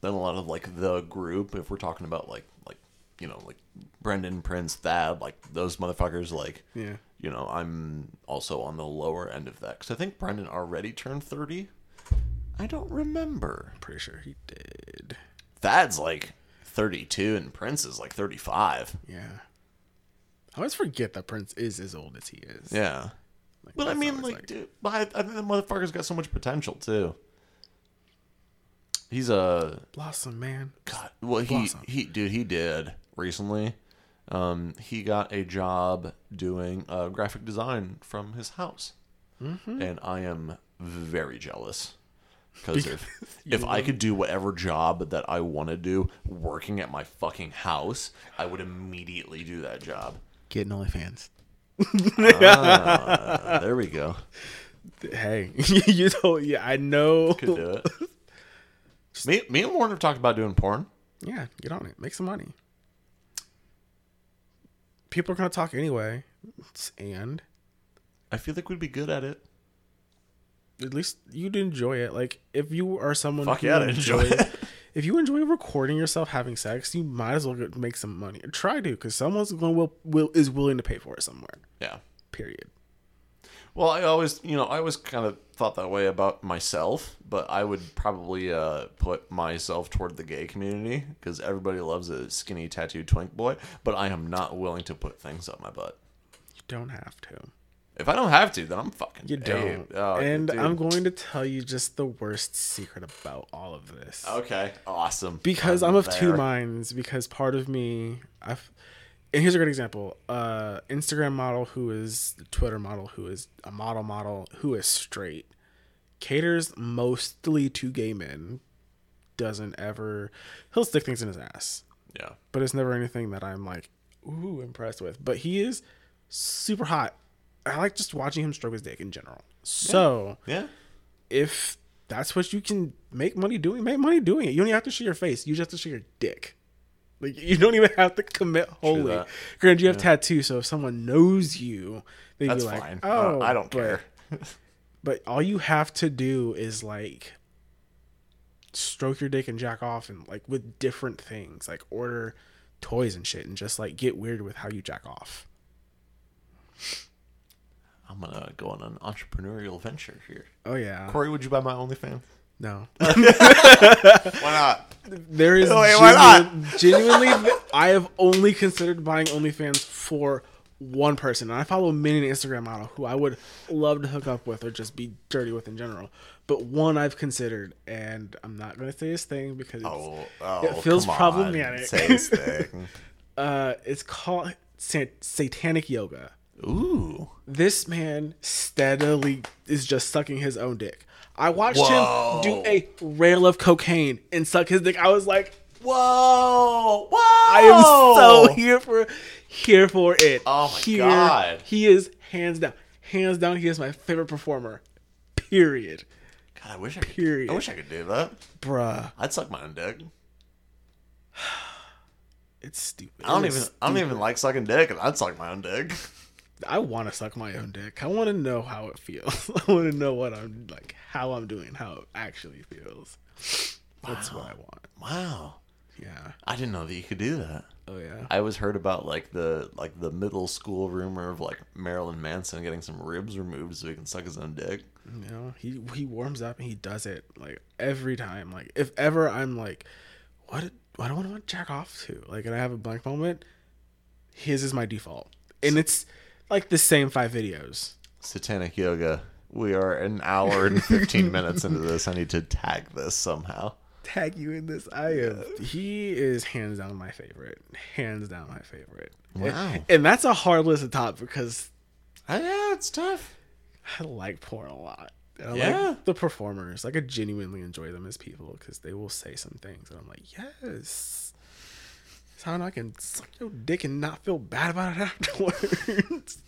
A: than a lot of like the group. If we're talking about like like you know like Brendan Prince Thad like those motherfuckers like
B: yeah,
A: you know I'm also on the lower end of that because I think Brendan already turned thirty. I don't remember.
B: pretty sure he did.
A: Thad's like thirty two and Prince is like thirty five.
B: Yeah. I always forget that Prince is as old as he is.
A: Yeah.
B: Like,
A: But I mean,
B: always
A: like, dude, I, I think the motherfucker's got so much potential too. He's a
B: Blossom, man.
A: God, well, he
B: Blossom.
A: he dude, he did recently. Um, he got a job doing uh, graphic design from his house,
B: Mm-hmm.
A: and I am very jealous because if if I could do whatever job that I want to do working at my fucking house, I would immediately do that job.
B: Getting OnlyFans.
A: Ah, there we go.
B: Hey, you told yeah, I know.
A: Could do it. me, me and Warren have talked about doing porn.
B: Yeah, get on it. Make some money. People are gonna talk anyway, and
A: I feel like we'd be good at it.
B: at least you'd enjoy it. Like if you are someone
A: Fuck
B: who
A: yeah, enjoy it.
B: if you enjoy recording yourself having sex, you might as well make some money. Try to, because someone's going will will is willing to pay for it somewhere.
A: Yeah.
B: Period.
A: Well, I always, you know, I always kind of thought that way about myself, but I would probably uh, put myself toward the gay community because everybody loves a skinny tattooed twink boy, but I am not willing to put things up my butt.
B: You don't have to.
A: If I don't have to, then I'm fucking.
B: You don't.
A: oh,
B: and
A: dude.
B: I'm going to tell you just the worst secret about all of this.
A: Okay, awesome.
B: because I'm, of two minds. Because part of me, I've, and here's a great example: uh, Instagram model who is Twitter model who is a model model who is straight, caters mostly to gay men. Doesn't ever, he'll stick things in his ass,
A: Yeah.
B: but it's never anything that I'm like, ooh, impressed with. But he is super hot. I like just watching him stroke his dick in general. So
A: Yeah.
B: if that's what you can make money doing, make money doing it. You don't have to show your face. You just have to show your dick. Like you don't even have to commit wholly. Granted, you have tattoos, so if someone knows you, they'd
A: That's
B: be like,
A: fine.
B: "Oh,
A: I don't
B: but-
A: care.
B: But all you have to do is like stroke your dick and jack off, and like with different things, like order toys and shit, and just like get weird with how you jack off.
A: I'm gonna go on an entrepreneurial venture here.
B: Oh yeah,
A: Corey, would you buy my OnlyFans?
B: No.
A: Why not?
B: There is
A: Wait, why not?
B: genuine- genuinely, I have only considered buying OnlyFans for one person, and I follow many an Instagram model who I would love to hook up with or just be dirty with in general. But one I've considered, and I'm not going to say his thing because
A: Oh, oh,
B: it feels
A: come on.
B: problematic.
A: Say his thing.
B: uh, it's called sa- Satanic Yoga.
A: Ooh.
B: This man steadily is just sucking his own dick. I watched
A: Whoa.
B: him do a rail of cocaine and suck his dick. I was like,
A: Whoa! Whoa!
B: I am so here for here for it.
A: Oh my
B: Here,
A: God.
B: He is hands down, hands down. He is my favorite performer. Period,
A: God, I wish I could.
B: Period.
A: I wish I could do that.
B: bruh.
A: I'd suck my own dick.
B: It's stupid.
A: I don't even.
B: is
A: I don't even like sucking dick, and I'd suck my own dick.
B: I want to suck my own dick. I want to know how it feels. I want to know what I'm like, how I'm doing, how it actually feels. That's what I want.
A: Wow.
B: Yeah.
A: I didn't know that you could do that.
B: Oh yeah.
A: I always heard about like the like the middle school rumor of like Marilyn Manson getting some ribs removed so he can suck his own dick.
B: You know, he he warms up and he does it like every time. Like if ever I'm like, what what do I want to jack off to? Like, and I have a blank moment, his is my default, and it's like the same five videos.
A: Satanic yoga. We are an hour and fifteen minutes into this. I need to tag this somehow.
B: Tag you in this. I am. He is hands down my favorite. Hands down my favorite.
A: Wow.
B: And, and that's a hard list to top because
A: Uh, yeah, it's tough.
B: I like porn a lot. I
A: Yeah.
B: like the performers. Like I genuinely enjoy them as people because they will say some things, and I'm like, yes. How I can suck your dick and not feel bad about it afterwards.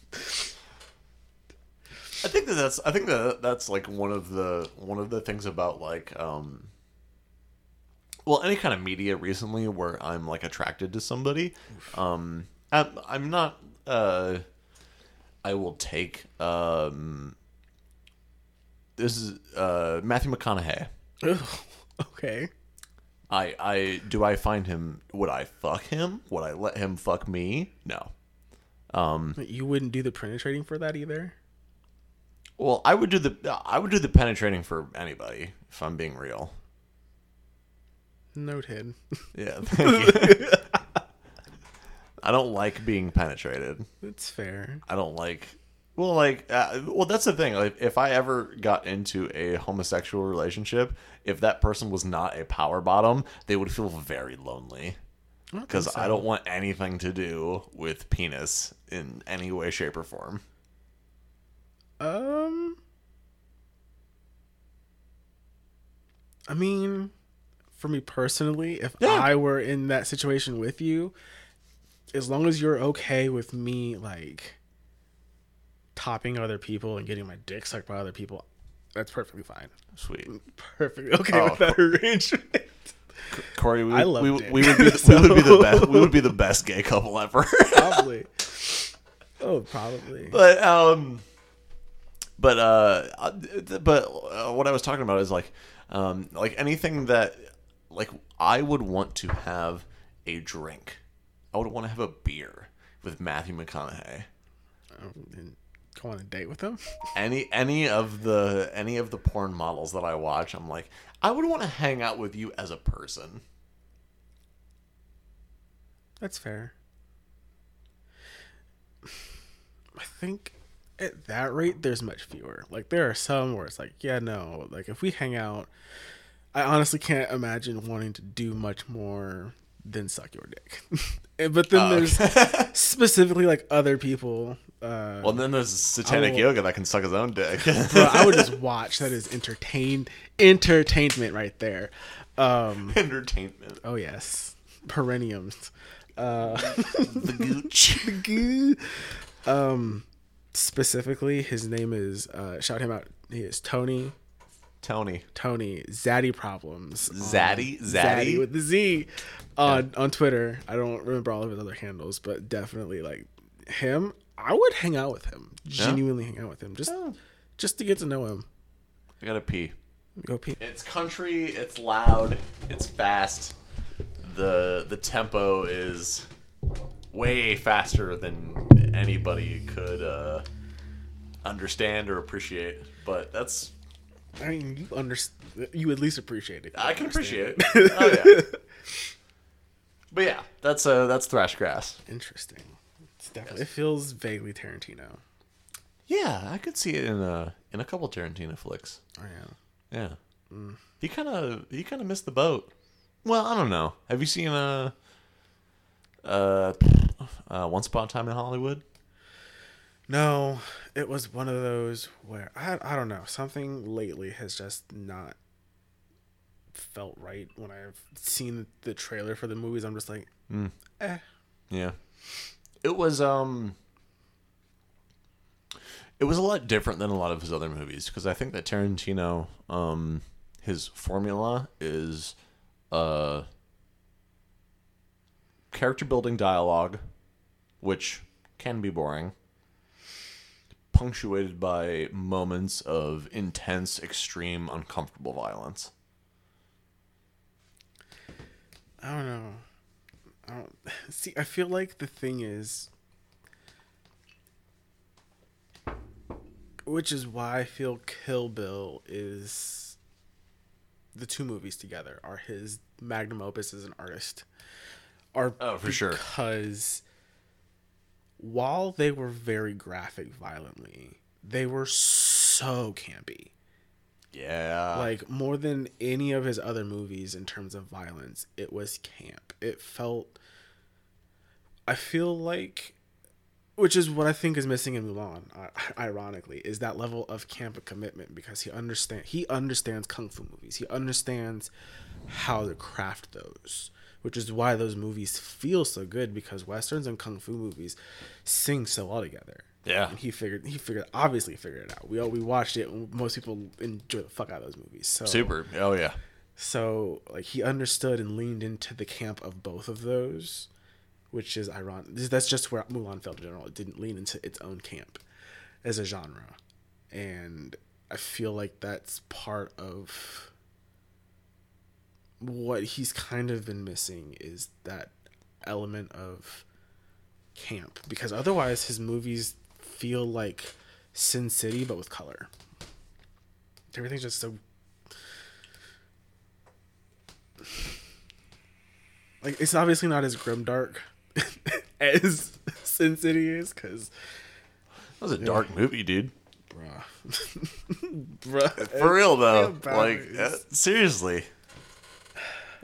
A: I think that that's I think that that's like one of the one of the things about like um well any kind of media recently where I'm like attracted to somebody um I'm, I'm not uh I will take um this is uh Matthew McConaughey
B: Ugh, okay.
A: I I do I find him would I fuck him would I let him fuck me no
B: Um You wouldn't do the penetrating for that either.
A: well I would do the I would do the penetrating for anybody if I'm being real
B: Noted.
A: Yeah, thank you. I don't like being penetrated.
B: It's fair.
A: I don't like. Well, like, uh, well, that's the thing. Like, if I ever got into a homosexual relationship, if that person was not a power bottom, they would feel very lonely. Because
B: think so.
A: I don't want anything to do with penis in any way, shape, or form.
B: Um. I mean, for me personally, if
A: Yeah.
B: I were in that situation with you, as long as you're okay with me, like, topping other people and getting my dick sucked by other people, that's perfectly fine.
A: Sweet,
B: Perfectly okay
A: Oh.
B: with that arrangement.
A: Corey. We,
B: I
A: would-
B: loved
A: we, we would be the, we would be the best. We would be the best gay couple ever.
B: probably. Oh, probably.
A: but um but uh but uh, what i was talking about is like um like anything that like i would want to have a drink i would want to have a beer with matthew mcconaughey
B: Um, go on a date with them.
A: any any of the any of the porn models that i watch i'm like i would want to hang out with you as a person
B: That's fair. I think at that rate, there's much fewer. Like there are some where it's like, yeah, no. Like if we hang out, I honestly can't imagine wanting to do much more than suck your dick. Eh, but then
A: Oh,
B: there's specifically like other people. Uh,
A: well then there's satanic
B: will-
A: yoga that can suck his own dick
B: bro, I would just watch. That is entertain entertainment right there. Um,
A: entertainment
B: oh yes, perineums. Uh,
A: the gooch
B: Goo. um specifically his name is uh shout him out he is tony
A: tony
B: tony zaddy problems on-
A: Zaddy? Zaddy?
B: with the z on on twitter i don't remember all of his other handles but definitely like him i would hang out with him genuinely hang out with him just
A: Oh.
B: just to get to know him
A: i gotta pee
B: go pee
A: It's country. It's loud. It's fast. the The tempo is way faster than anybody could uh, understand or appreciate. But that's
B: i mean you understand you at least appreciate it
A: I can appreciate it. oh, yeah. But yeah, that's uh that's thrash grass.
B: interesting Definitely it feels vaguely Tarantino.
A: Yeah, I could see it in a in a couple Tarantino flicks.
B: Oh yeah.
A: Yeah. He kind of he kind of missed the boat. Well, I don't know. Have you seen uh uh, uh Once Upon a Time in Hollywood?
B: No, it was one of those where I I don't know something lately has just not felt right when I've seen the trailer for the movies. I'm just like, eh.
A: Yeah. It was um it was a lot different than a lot of his other movies because I think that Tarantino um his formula is uh character building dialogue which can be boring punctuated by moments of intense extreme uncomfortable violence.
B: I don't know. I don't see. I feel like the thing is, which is why I feel Kill Bill is the two movies together are his magnum opus as an artist. Are
A: Oh, for sure.
B: because while they were very graphic violently, they were so campy
A: Yeah.
B: like more than any of his other movies in terms of violence it was camp. It felt i feel like which is what i think is missing in mulan ironically is that level of camp and commitment because he understand he understands kung fu movies. He understands how to craft those which is why those movies feel so good because westerns and kung fu movies sing so well together
A: Yeah.
B: and he figured he figured obviously figured it out. We all we watched it. Most people enjoy the fuck out of those movies. So
A: Super. Oh yeah.
B: So like he understood and leaned into the camp of both of those, which is ironic. That's just where Mulan felt in general. It didn't lean into its own camp as a genre, and I feel like that's part of what he's kind of been missing is that element of camp because otherwise his movies feel like Sin City but with color. Everything's just so like it's obviously not as grimdark as Sin City is because
A: That was a dark movie, dude.
B: bruh bruh
A: For real though. Like uh, seriously.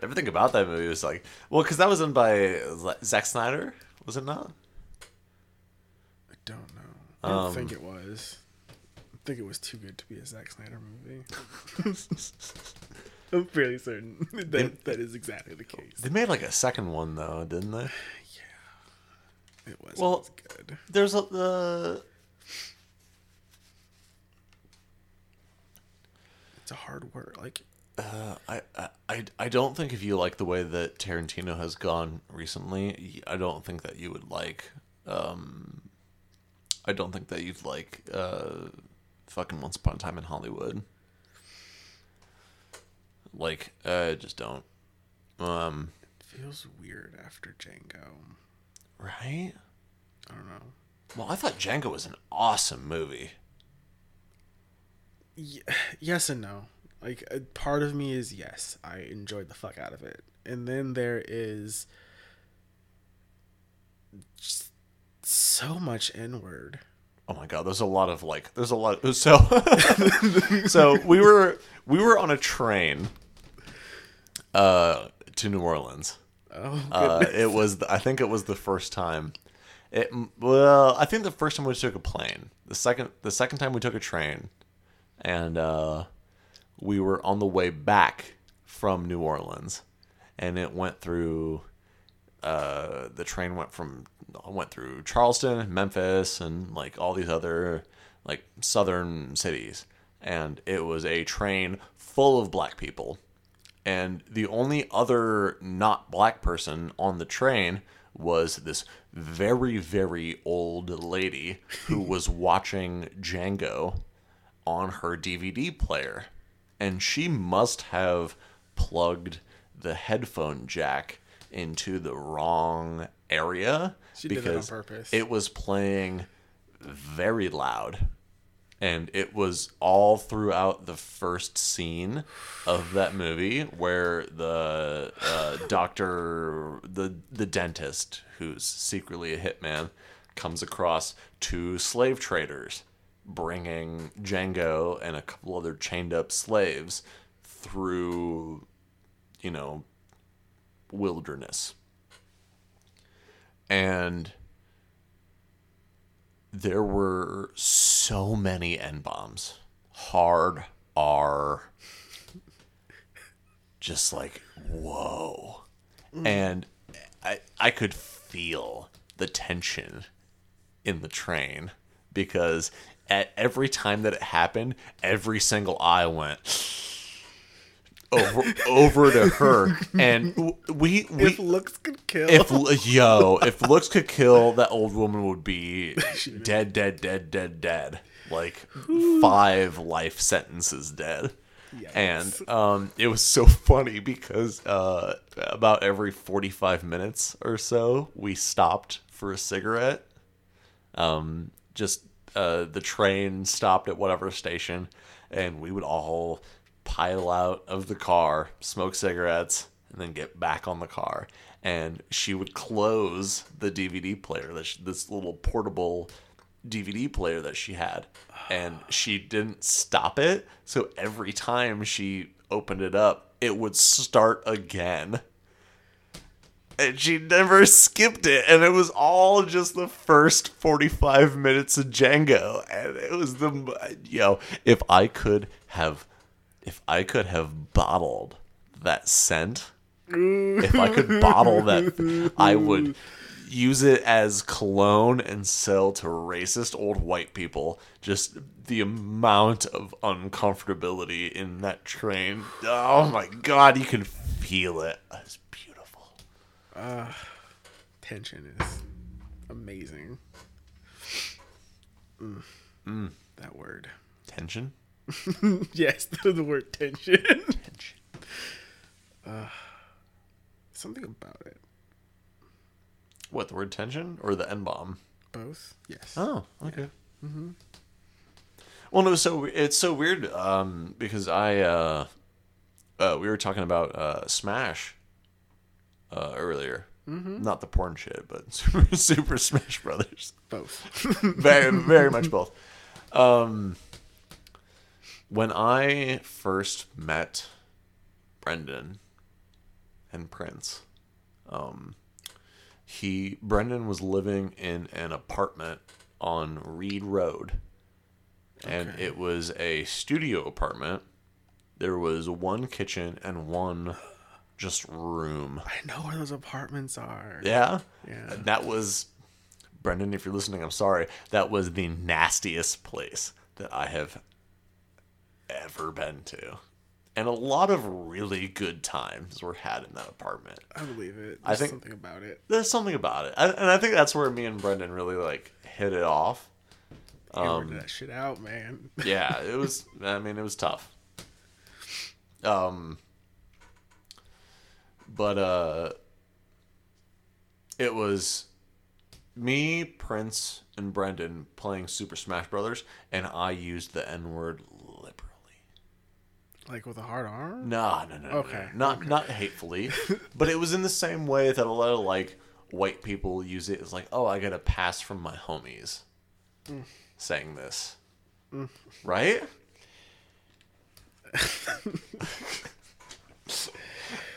A: Everything about that movie was like, well, because that was done by Zack Snyder, was it not?
B: I don't know. I don't
A: Um,
B: think it was. I think it was too good to be a Zack Snyder movie. I'm fairly certain that that is exactly the case.
A: They made like a second one though, didn't they?
B: It was
A: Well-
B: it was good.
A: There's a the
B: It's a hard word. Like
A: I, I- I I don't think if you like the way that Tarantino has gone recently, I don't think that you would like. Um, I don't think that you'd like uh, fucking Once Upon a Time in Hollywood. Like, I just don't. Um,
B: feels weird after Django.
A: right?
B: I don't know.
A: Well, I thought Django was an awesome movie.
B: Ye- yes and no. Like a part of me is yes, I enjoyed the fuck out of it, and then there is just so much N word.
A: Oh my god, there's a lot of like there's a lot so so we were we were on a train uh to New Orleans.
B: Oh,
A: Uh it was I think it was the first time. It well, I think the first time we took a plane. The second the second time we took a train and uh we were on the way back from New Orleans and it went through uh, the train went from went through Charleston, Memphis, and like all these other like southern cities, and it was a train full of black people, and the only other not black person on the train was this very very old lady who was watching Django on her DVD player, and she must have plugged the headphone jack into the wrong area
B: She did that on
A: because
B: purpose.
A: it was playing very loud and it was all throughout the first scene of that movie where the uh, doctor the the dentist who's secretly a hitman comes across two slave traders bringing Django and a couple other chained up slaves through, you know, wilderness. And there were so many N bombs. Hard R. Just like, whoa. Mm. And I I could feel the tension in the train because at every time that it happened, every single eye went over over to her, and we we
B: if looks could kill.
A: if yo if looks could kill, that old woman would be dead, dead, dead, dead, dead. Like five life sentences dead. And um, it was so funny because uh, about every 45 minutes or so, we stopped for a cigarette. Um, just uh, the train stopped at whatever station, and we would all pile out of the car, smoke cigarettes, and then get back on the car. And she would close the DVD player, this, this little portable DVD player that she had, and she didn't stop it. So every time she opened it up, it would start again. And she never skipped it, and it was all just the first 45 minutes of Django. And it was the, yo, if I could have, if I could have bottled that scent, if I could bottle that, I would use it as cologne and sell to racist old white people. Just the amount of uncomfortability in that train. Oh my god, you can feel it. It's beautiful.
B: Uh, Tension is amazing. Mm. That word.
A: Tension?
B: yes, the, the word tension.
A: Tension.
B: Something about it.
A: What, the word tension or the N bomb?
B: Both. Yes.
A: Oh, okay. Mm-hmm. Well, no, so it's so weird um, because I uh, uh, we were talking about uh, Smash uh, earlier. Mm-hmm. Not the porn shit, but Super, Super Smash Brothers.
B: Both.
A: very, very much both. Um, when I first met Brendan and Prince, um, he Brendan was living in an apartment on Reed Road, and
B: Okay.
A: it was a studio apartment. There was one kitchen and one just room.
B: I know where those apartments are.
A: Yeah.
B: Yeah.
A: And That was Brendan, if you're listening, I'm sorry. That was the nastiest place that I have ever been to. And a lot of really good times were had in that apartment.
B: I believe it.
A: I think-
B: something about it.
A: There's something about it. I, and I think that's where me and Brendan really like hit it off.
B: Um, that shit out, man.
A: yeah, it was. I mean, it was tough. Um, but uh, it was me, Prince, and Brendan playing Super Smash Brothers, and I used the N word.
B: Like with a hard R.
A: No, no, no,
B: Okay,
A: no, not not hatefully, but it was in the same way that a lot of like white people use it as like, oh, I got a pass from my homies, saying this, right?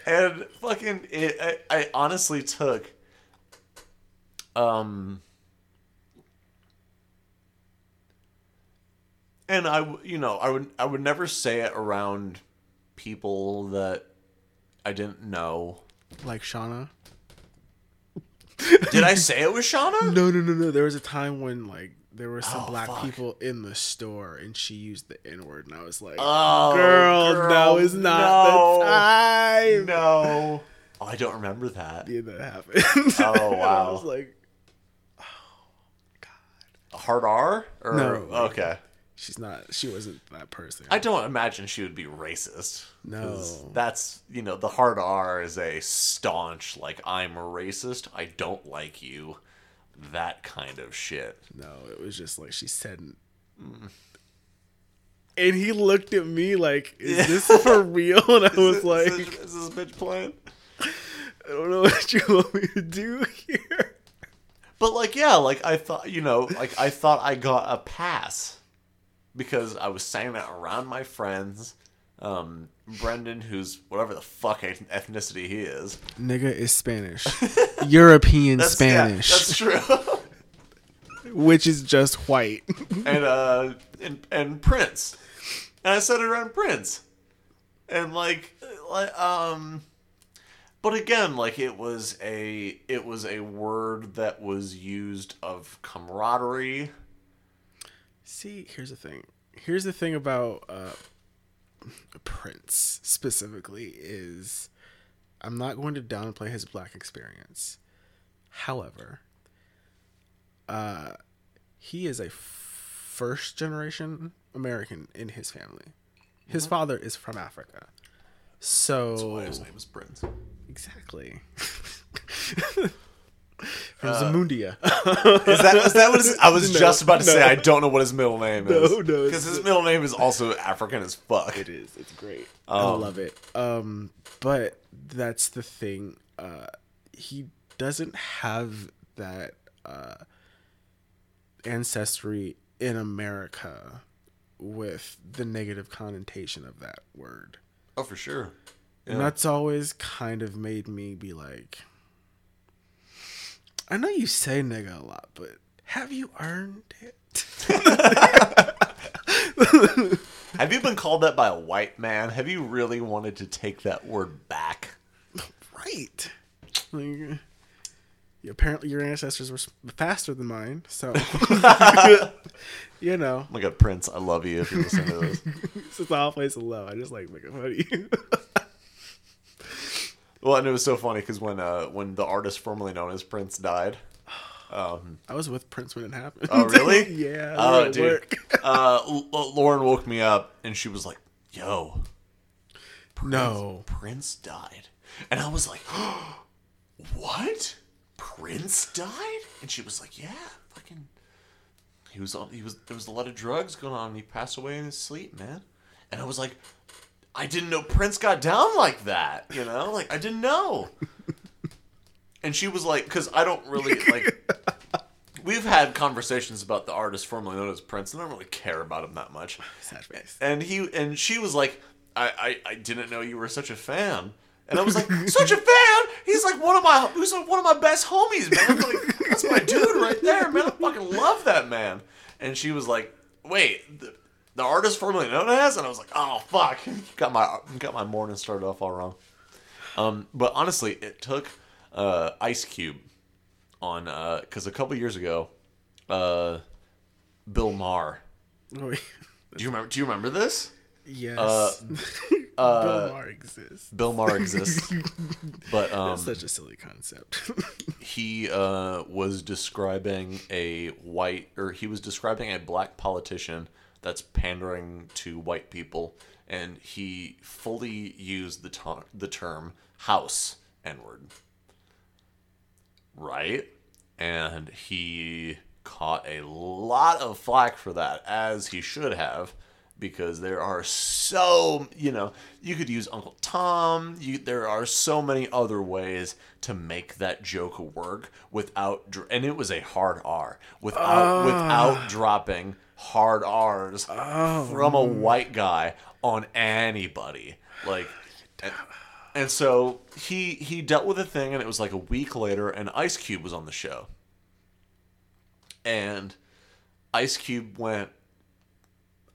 A: and fucking, it, I, I honestly took, um. And I, you know, I would, I would never say it around people that I didn't know.
B: Like Shauna.
A: Did I say it was Shauna?
B: No, no, no, no. There was a time when like there were some
A: Oh,
B: black
A: fuck.
B: people in the store, and she used the N word, and I was like,
A: Oh,
B: "Girl, now is not
A: no.
B: the time."
A: No, oh, I don't remember that.
B: Yeah, that happened.
A: Oh,
B: And I was like, "Oh, god."
A: Hard R? Or,
B: No.
A: Okay.
B: She's not. She wasn't that person.
A: I don't imagine she would be racist
B: No.
A: That's, you know, the hard R is a staunch, like, I'm a racist, I don't like you, that kind of shit.
B: No, it was just like she said. And he looked at me like, "Is this for real?" And I was
A: Is
B: like,
A: this, is this bitch playing?
B: "I don't know what you want me to do here."
A: But like, yeah, like I thought, you know, like I thought I got a pass because I was saying it around my friends. Um, Brendan, who's whatever the fuck ethnicity he is,
B: nigga is Spanish, European
A: that's,
B: Spanish.
A: Yeah, that's true.
B: which is just white.
A: and uh, and and Prince, and I said it around Prince, and like, like um but again like it was a it was a word that was used of camaraderie
B: see here's the thing here's the thing about uh prince specifically is i'm not going to downplay his black experience however uh he is a first generation american in his family his mm-hmm. father is from africa so
A: That's why his name is Prince.
B: Exactly. From uh, Zamundia.
A: is that is that what his, I was no, just about to no. say? I don't know what his middle name is.
B: No, no,
A: because his middle name is also African as fuck.
B: It is. It's great. Um, I love it. Um, but that's the thing. Uh, he doesn't have that uh, ancestry in America with the negative connotation of that word.
A: Oh, for sure.
B: Yeah. And that's always kind of made me be like, I know you say nigga a lot, but have you earned it?
A: have you been called that by a white man? Have you really wanted to take that word back?
B: Right. Like, apparently your ancestors were faster than mine, so you know.
A: Oh my god, Prince, I love you if you listen to this.
B: Since all place low, I just like making fun of you.
A: Well, and it was so funny because when uh, when the artist formerly known as Prince died. Um,
B: I was with Prince when it happened.
A: Oh, really?
B: yeah. Oh,
A: dude. uh, L- Lauren woke me up and she was like, "Yo,
B: Prince, no,
A: Prince died," and I was like, "What?" Prince died? And she was like, yeah, fucking. He was on. He was. There was a lot of drugs going on. and He passed away in his sleep, man. And I was like, I didn't know Prince got down like that. You know, like I didn't know. and she was like, because I don't really like. We've had conversations about the artist formerly known as Prince, and I don't really care about him that much.
B: Sad face.
A: And he and she was like, I, I, I didn't know you were such a fan. And I was like, such a fan. He's like one of my, he's like one of my best homies, man. Like, that's my dude right there, man. I fucking love that man. And she was like, wait, the, the artist formerly known as, and I was like, oh fuck, got my got my morning started off all wrong. Um, but honestly, it took uh, Ice Cube on because uh, a couple years ago, uh, Bill Maher. Oh, do you remember? Do you remember this?
B: Yes.
A: Uh,
B: uh, Bill Maher exists.
A: Bill Maher exists. but um,
B: That's such a silly concept.
A: he uh, was describing a white, or he was describing a black politician that's pandering to white people, and he fully used the to- the term "house" N word. Right, and he caught a lot of flack for that, as he should have because there are so you know you could use Uncle Tom. You, there are so many other ways to make that joke work without and it was a hard R without uh, without dropping hard R's uh, from a white guy on anybody like. And, and so he he dealt with a thing, and it was like a week later, and Ice Cube was on the show, and Ice Cube went,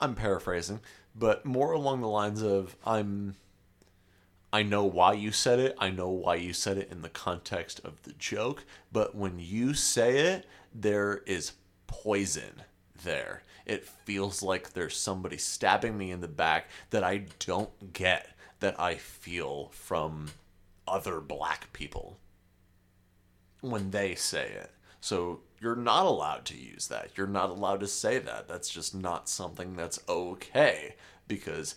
A: I'm paraphrasing, but more along the lines of I'm I know why you said it. I know why you said it in the context of the joke, but when you say it, there is poison there. It feels like there's somebody stabbing me in the back that I don't get that I feel from other black people when they say it. So you're not allowed to use that. You're not allowed to say that. That's just not something that's okay because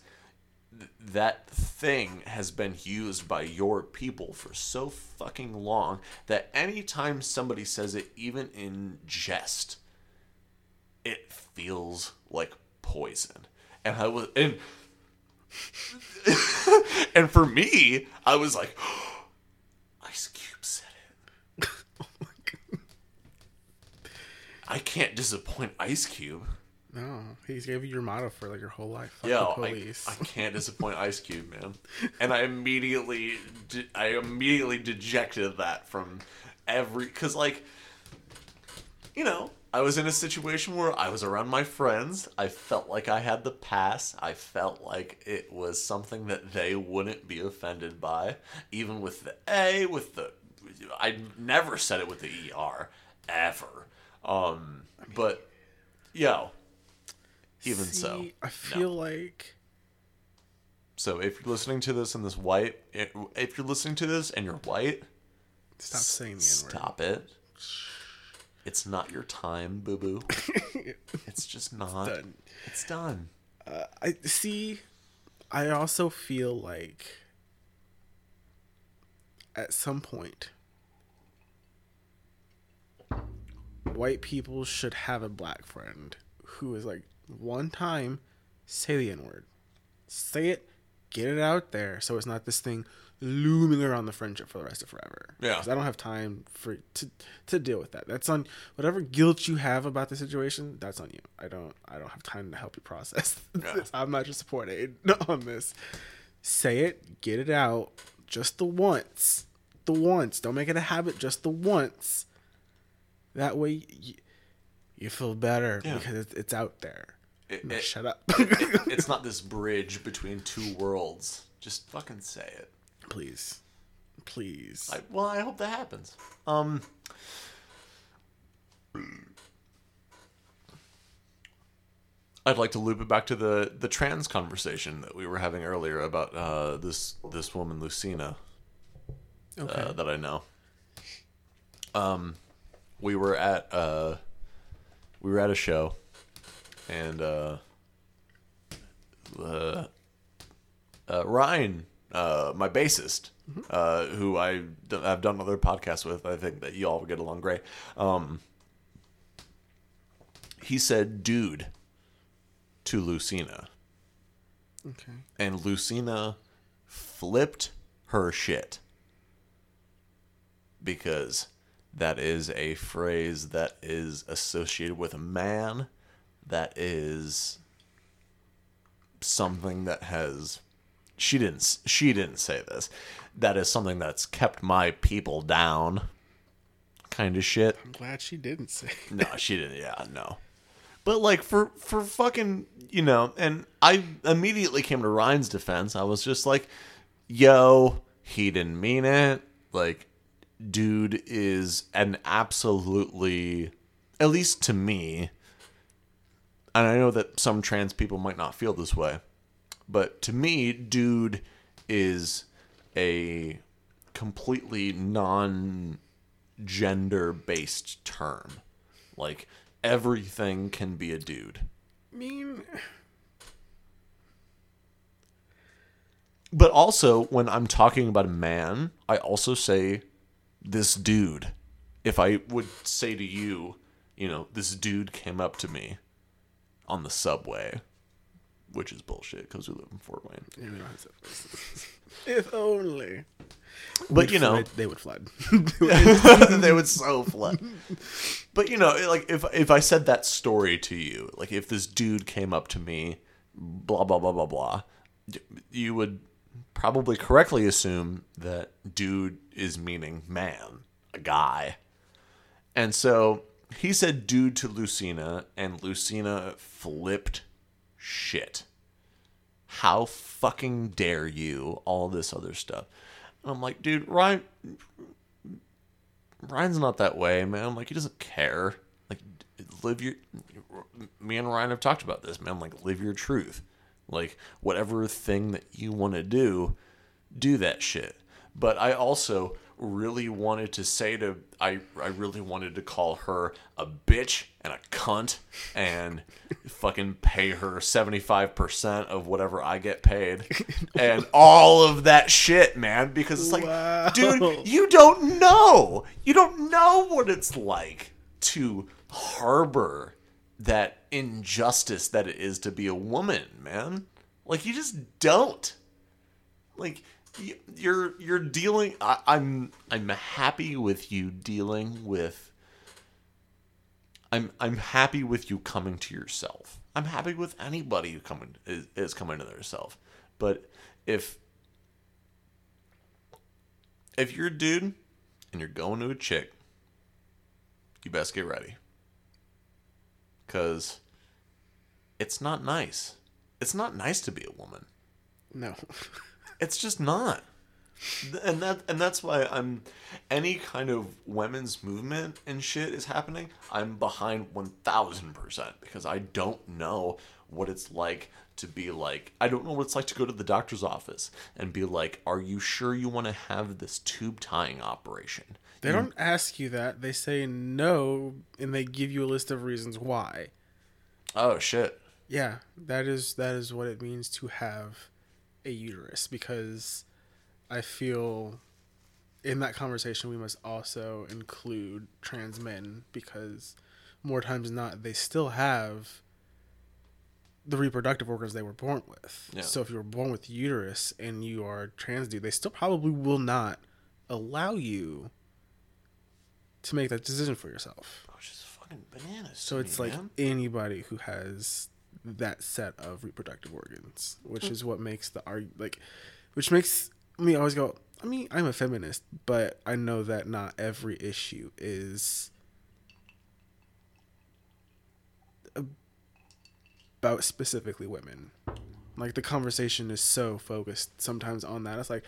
A: th- that thing has been used by your people for so fucking long that anytime somebody says it, even in jest, it feels like poison. And I was and and for me, I was like, Ice Cube said it. Oh I can't disappoint Ice Cube.
B: No, he's gave you your motto for like your whole life. Fuck
A: Yo, I. I can't disappoint Ice Cube, man. And I immediately, de- I immediately dejected that from every, cause like, you know, I was in a situation where I was around my friends. I felt like I had the pass. I felt like it was something that they wouldn't be offended by, even with the A, with the. I never said it with the ER, ever. Um, but, yo, even so,
B: I feel like
A: So if you're listening to this and this white, if you're listening to this and you're white,
B: stop saying the N word.
A: stop it. It's not your time, boo boo. it's just not.
B: done.
A: It's done.
B: Uh, I see. I also feel like at some point, white people should have a black friend who is like one time say the N word, say it, get it out there, so it's not this thing looming around the friendship for the rest of forever.
A: Yeah.
B: 'Cause I don't have time for to to deal with that. That's on whatever guilt you have about the situation. That's on you. I don't. I don't have time to help you process.
A: Yeah.
B: I'm not your support aid on this. Say it, get it out, just the once, the once. Don't make it a habit. Just the once. That way, you, you feel better
A: Yeah.
B: because it's, it's out there.
A: It- it-
B: shut up,
A: it's not this bridge between two worlds. Just fucking say it.
B: Please, please.
A: I, well, I hope that happens. Um. I'd like to loop it back to the the trans conversation that we were having earlier about uh, this this woman Lucina
B: okay.
A: uh, that I know. Um, we were at uh, we were at a show, and uh, uh, uh, Ryan, uh, my bassist, uh, who I d- I've done other podcasts with, I think that you all get along great. Um, he said, "Dude," to Lucina,
B: okay.
A: and Lucina flipped her shit because that is a phrase that is associated with a man that is something that has she didn't she didn't say this that is something that's kept my people down kind of shit
B: I'm glad she didn't say.
A: no, she didn't. Yeah, no. But like for for fucking you know, and I immediately came to Ryan's defense. I was just like, "Yo, he didn't mean it." Like, dude is an absolutely, at least to me, and I know that some trans people might not feel this way, but to me, dude is a completely non gender based term. Like everything can be a dude.
B: I mean,
A: But also when I'm talking about a man, I also say this dude. If I would say to you, you know, this dude came up to me on the subway, which is bullshit because we live in Fort Wayne.
B: yeah, we don't have to- if only.
A: But you know,
B: Flood- they would flood.
A: they would so flood. But you know, like if if I said that story to you, like if this dude came up to me, blah blah blah blah blah, you would probably correctly assume that dude is meaning man, a guy. And so he said dude to Lucina, and Lucina flipped shit. How fucking dare you? All this other stuff. And I'm like, dude, Ryan, Ryan's not that way, man. I'm Like he doesn't care. Like live your. Me and Ryan have talked about this, man. Like live your truth. Like whatever thing that you want to do, do that shit. But I also really wanted to say to I I really wanted to call her a bitch and a cunt and fucking pay her 75% of whatever I get paid and all of that shit, man, because it's like
B: Wow.
A: dude, you don't know. You don't know what it's like to harbor that injustice that it is to be a woman, man. Like you just don't. Like you're you're dealing. I, I'm I'm happy with you dealing with. I'm I'm happy with you coming to yourself. I'm happy with anybody who coming is, is coming to themselves. But if if you're a dude and you're going to a chick, you best get ready. Cause it's not nice. It's not nice to be a woman.
B: No.
A: It's just not. And that and that's why I'm any kind of women's movement and shit is happening, I'm behind 1000% because I don't know what it's like to be like I don't know what it's like to go to the doctor's office and be like, "Are you sure you want to have this tube tying operation?"
B: They don't ask you that. They say no, and they give you a list of reasons why.
A: Oh shit.
B: Yeah, that is that is what it means to have a uterus because I feel in that conversation we must also include trans men because more times than not they still have the reproductive organs they were born with.
A: Yeah.
B: So if you were born with uterus and you are trans dude, they still probably will not allow you to make that decision for yourself.
A: Oh, Which is fucking bananas.
B: So it's
A: me,
B: like
A: man.
B: anybody who has that set of reproductive organs, which mm. is what makes the arg like, which makes me always go. I mean, I'm a feminist, but I know that not every issue is about specifically women. Like the conversation is so focused sometimes on that. It's like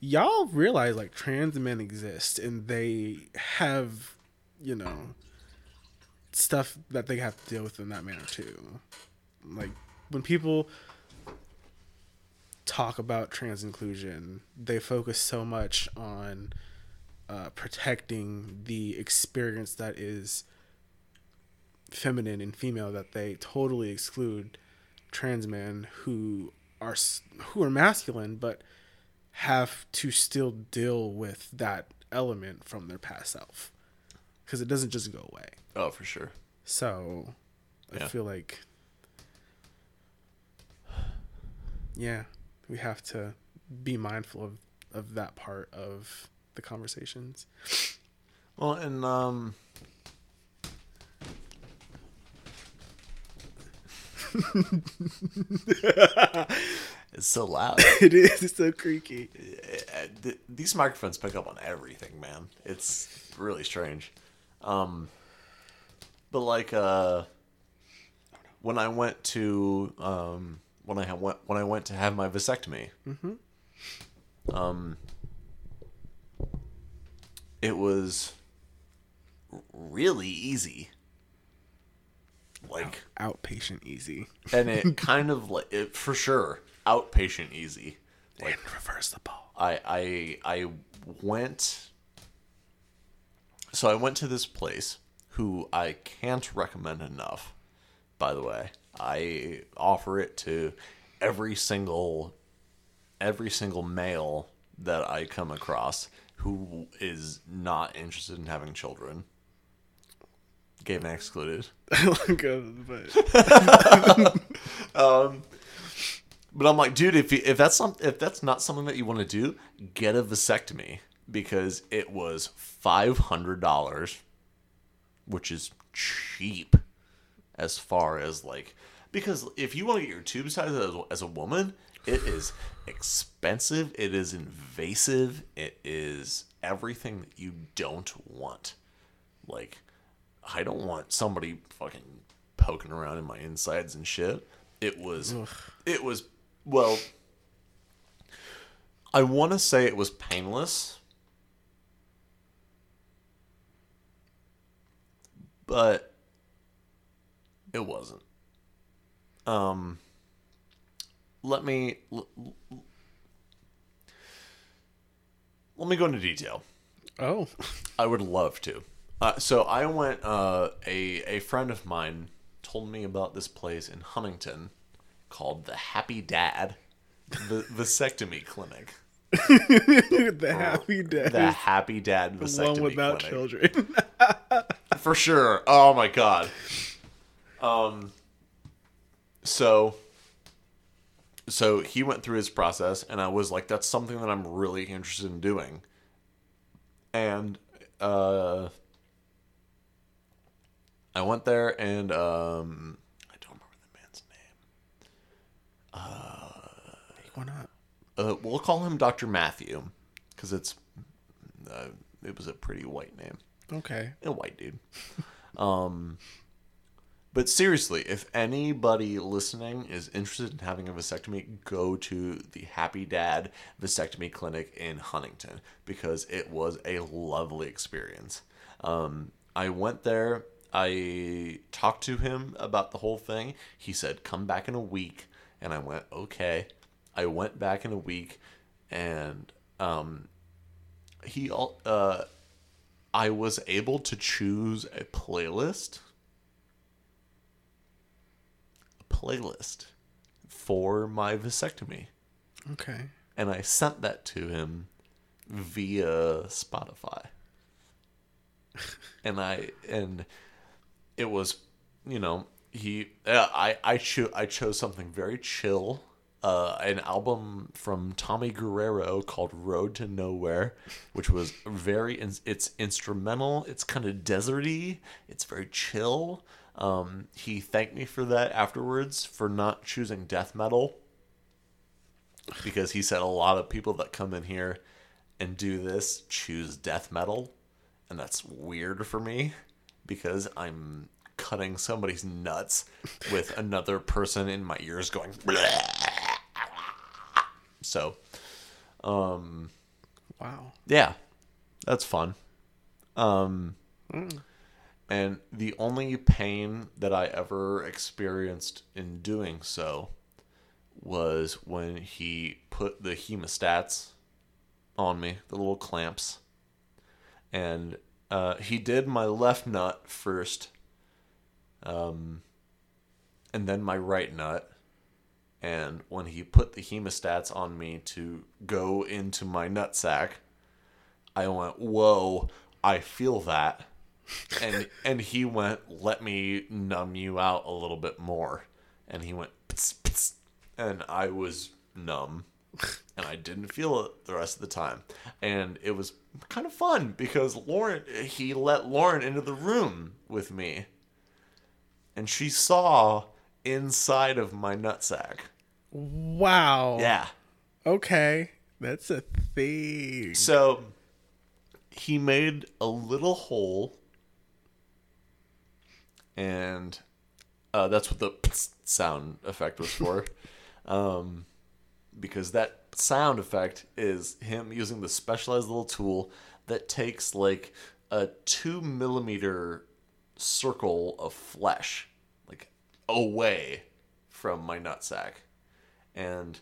B: y'all realize like trans men exist and they have, you know, stuff that they have to deal with in that manner too. Like when people talk about trans inclusion, they focus so much on uh, protecting the experience that is feminine and female that they totally exclude trans men who are who are masculine but have to still deal with that element from their past self because it doesn't just go away.
A: Oh, for sure.
B: So I
A: Yeah.
B: feel like yeah, we have to be mindful of of that part of the conversations.
A: Well, and um It's so loud.
B: it is it's so creaky.
A: These microphones pick up on everything, man. It's really strange. Um but like uh when I went to um when I went when I went to have my vasectomy. Um it was really easy. Like
B: Outpatient easy.
A: and it kind of like it for sure outpatient easy.
B: and reversible.
A: I I I went so I went to this place who I can't recommend enough. By the way, I offer it to every single every single male that I come across who is not interested in having children. Gay and excluded.
B: Uh, but
A: But I'm like, dude, if you, if that's some if that's not something that you want to do, get a vasectomy because it was five hundred dollars, which is cheap as far as like because if you want to get your tube size as, as a woman, it is expensive. It is invasive. It is everything that you don't want. Like, I don't want somebody fucking poking around in my insides and shit. It was, it was, well, I want to say it was painless, but it wasn't. Um, let me l- l- let me go into detail.
B: oh,
A: I would love to. Uh, so I went. Uh, a a friend of mine told me about this place in Huntington called the Happy Dad, the vasectomy clinic.
B: the happy dad.
A: The Happy Dad vasectomy the
B: one without
A: clinic.
B: children.
A: for sure. Oh my god. Um. So. So he went through his process, and I was like, "That's something that I'm really interested in doing." And uh, I went there and um, I don't remember the man's name.
B: Why not?
A: Uh, we'll call him Dr. Matthew because it's uh, it was a pretty white name.
B: Okay.
A: a white dude. um, but seriously, if anybody listening is interested in having a vasectomy, go to the Happy Dad Vasectomy Clinic in Huntington because it was a lovely experience. Um, I went there. I talked to him about the whole thing. He said, "Come back in a week," and I went, "Okay." I went back in a week, and um, he uh I was able to choose a playlist. A playlist for my vasectomy.
B: Okay.
A: And I sent that to him via Spotify. and I and it was, you know, he uh, I I cho- I chose something very chill uh, an album from Tommy Guerrero called Road to Nowhere, which was very, it's instrumental. It's kind of deserty. It's very chill. Um, he thanked me for that afterwards for not choosing death metal because he said a lot of people that come in here and do this choose death metal, and that's weird for me because I'm cutting somebody's nuts with another person in my ears going. Bleh so, um,
B: wow.
A: Yeah, that's fun. Um, mm. And the only pain that I ever experienced in doing so was when he put the hemostats on me, the little clamps. And uh, he did my left nut first, um, and then my right nut and when he put the hemostats on me to go into my nutsack, I went, "Whoa, I feel that." And and he went, "Let me numb you out a little bit more." And he went, pts, pts, and I was numb, and I didn't feel it the rest of the time. And it was kind of fun because Lauren, he let Lauren into the room with me, and she saw inside of my nutsack.
B: Wow.
A: Yeah.
B: Okay. That's a thing.
A: So he made a little hole and uh, that's what the sound effect was for. um, because that sound effect is him using the specialized little tool that takes like a two millimeter circle of flesh like away from my nutsack and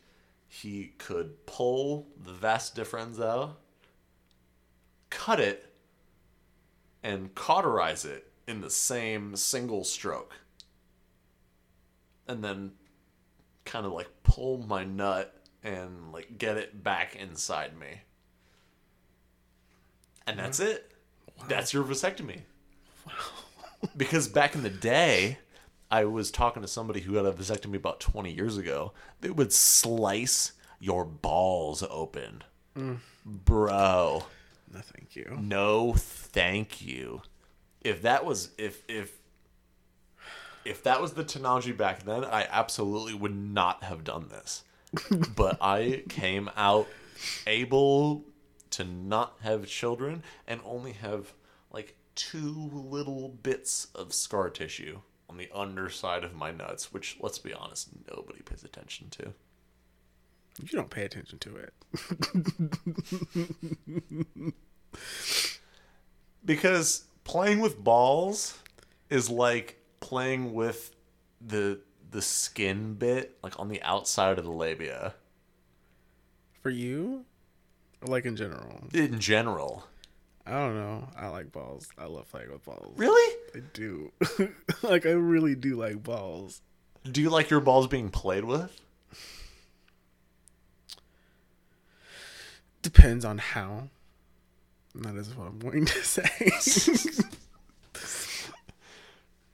A: he could pull the vas deferens out cut it and cauterize it in the same single stroke and then kind of like pull my nut and like get it back inside me and that's it wow. that's your vasectomy wow. because back in the day I was talking to somebody who had a vasectomy about 20 years ago. They would slice your balls open. Mm. Bro.
B: No, thank you.
A: No, thank you. If that was if if if that was the technology back then, I absolutely would not have done this. but I came out able to not have children and only have like two little bits of scar tissue on the underside of my nuts, which let's be honest, nobody pays attention to.
B: You don't pay attention to it.
A: because playing with balls is like playing with the the skin bit like on the outside of the labia.
B: For you? Or like in general?
A: In general.
B: I don't know. I like balls. I love playing with balls.
A: Really?
B: I do. like I really do like balls.
A: Do you like your balls being played with?
B: Depends on how. That is what I'm going to say.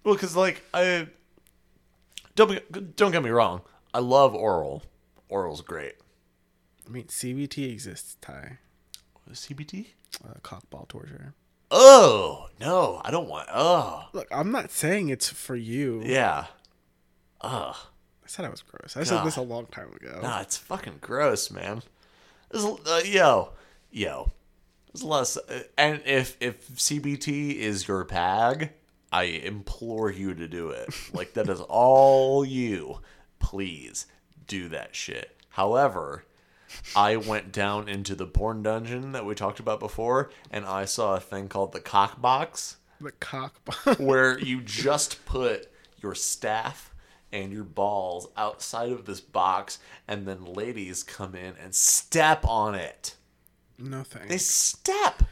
A: well, because like I don't don't get me wrong. I love oral. Oral's great.
B: I mean, CBT exists, Ty.
A: CBT?
B: uh, cockball torture.
A: oh no, I don't want. Oh
B: Look, I'm not saying it's for you.
A: yeah. Ugh.
B: I said I was gross. I said this a long time ago.
A: Nah, it's fucking gross, man. Uh, yo, yo. There's a lot of, uh, and if if CBT is your pag, I implore you to do it. Like that is all you. Please do that shit. However, I went down into the porn dungeon that we talked about before, and I saw a thing called the cock box
B: The cock box,
A: where you just put your staff and your balls outside of this box, and then ladies come in and step on it.
B: No
A: They step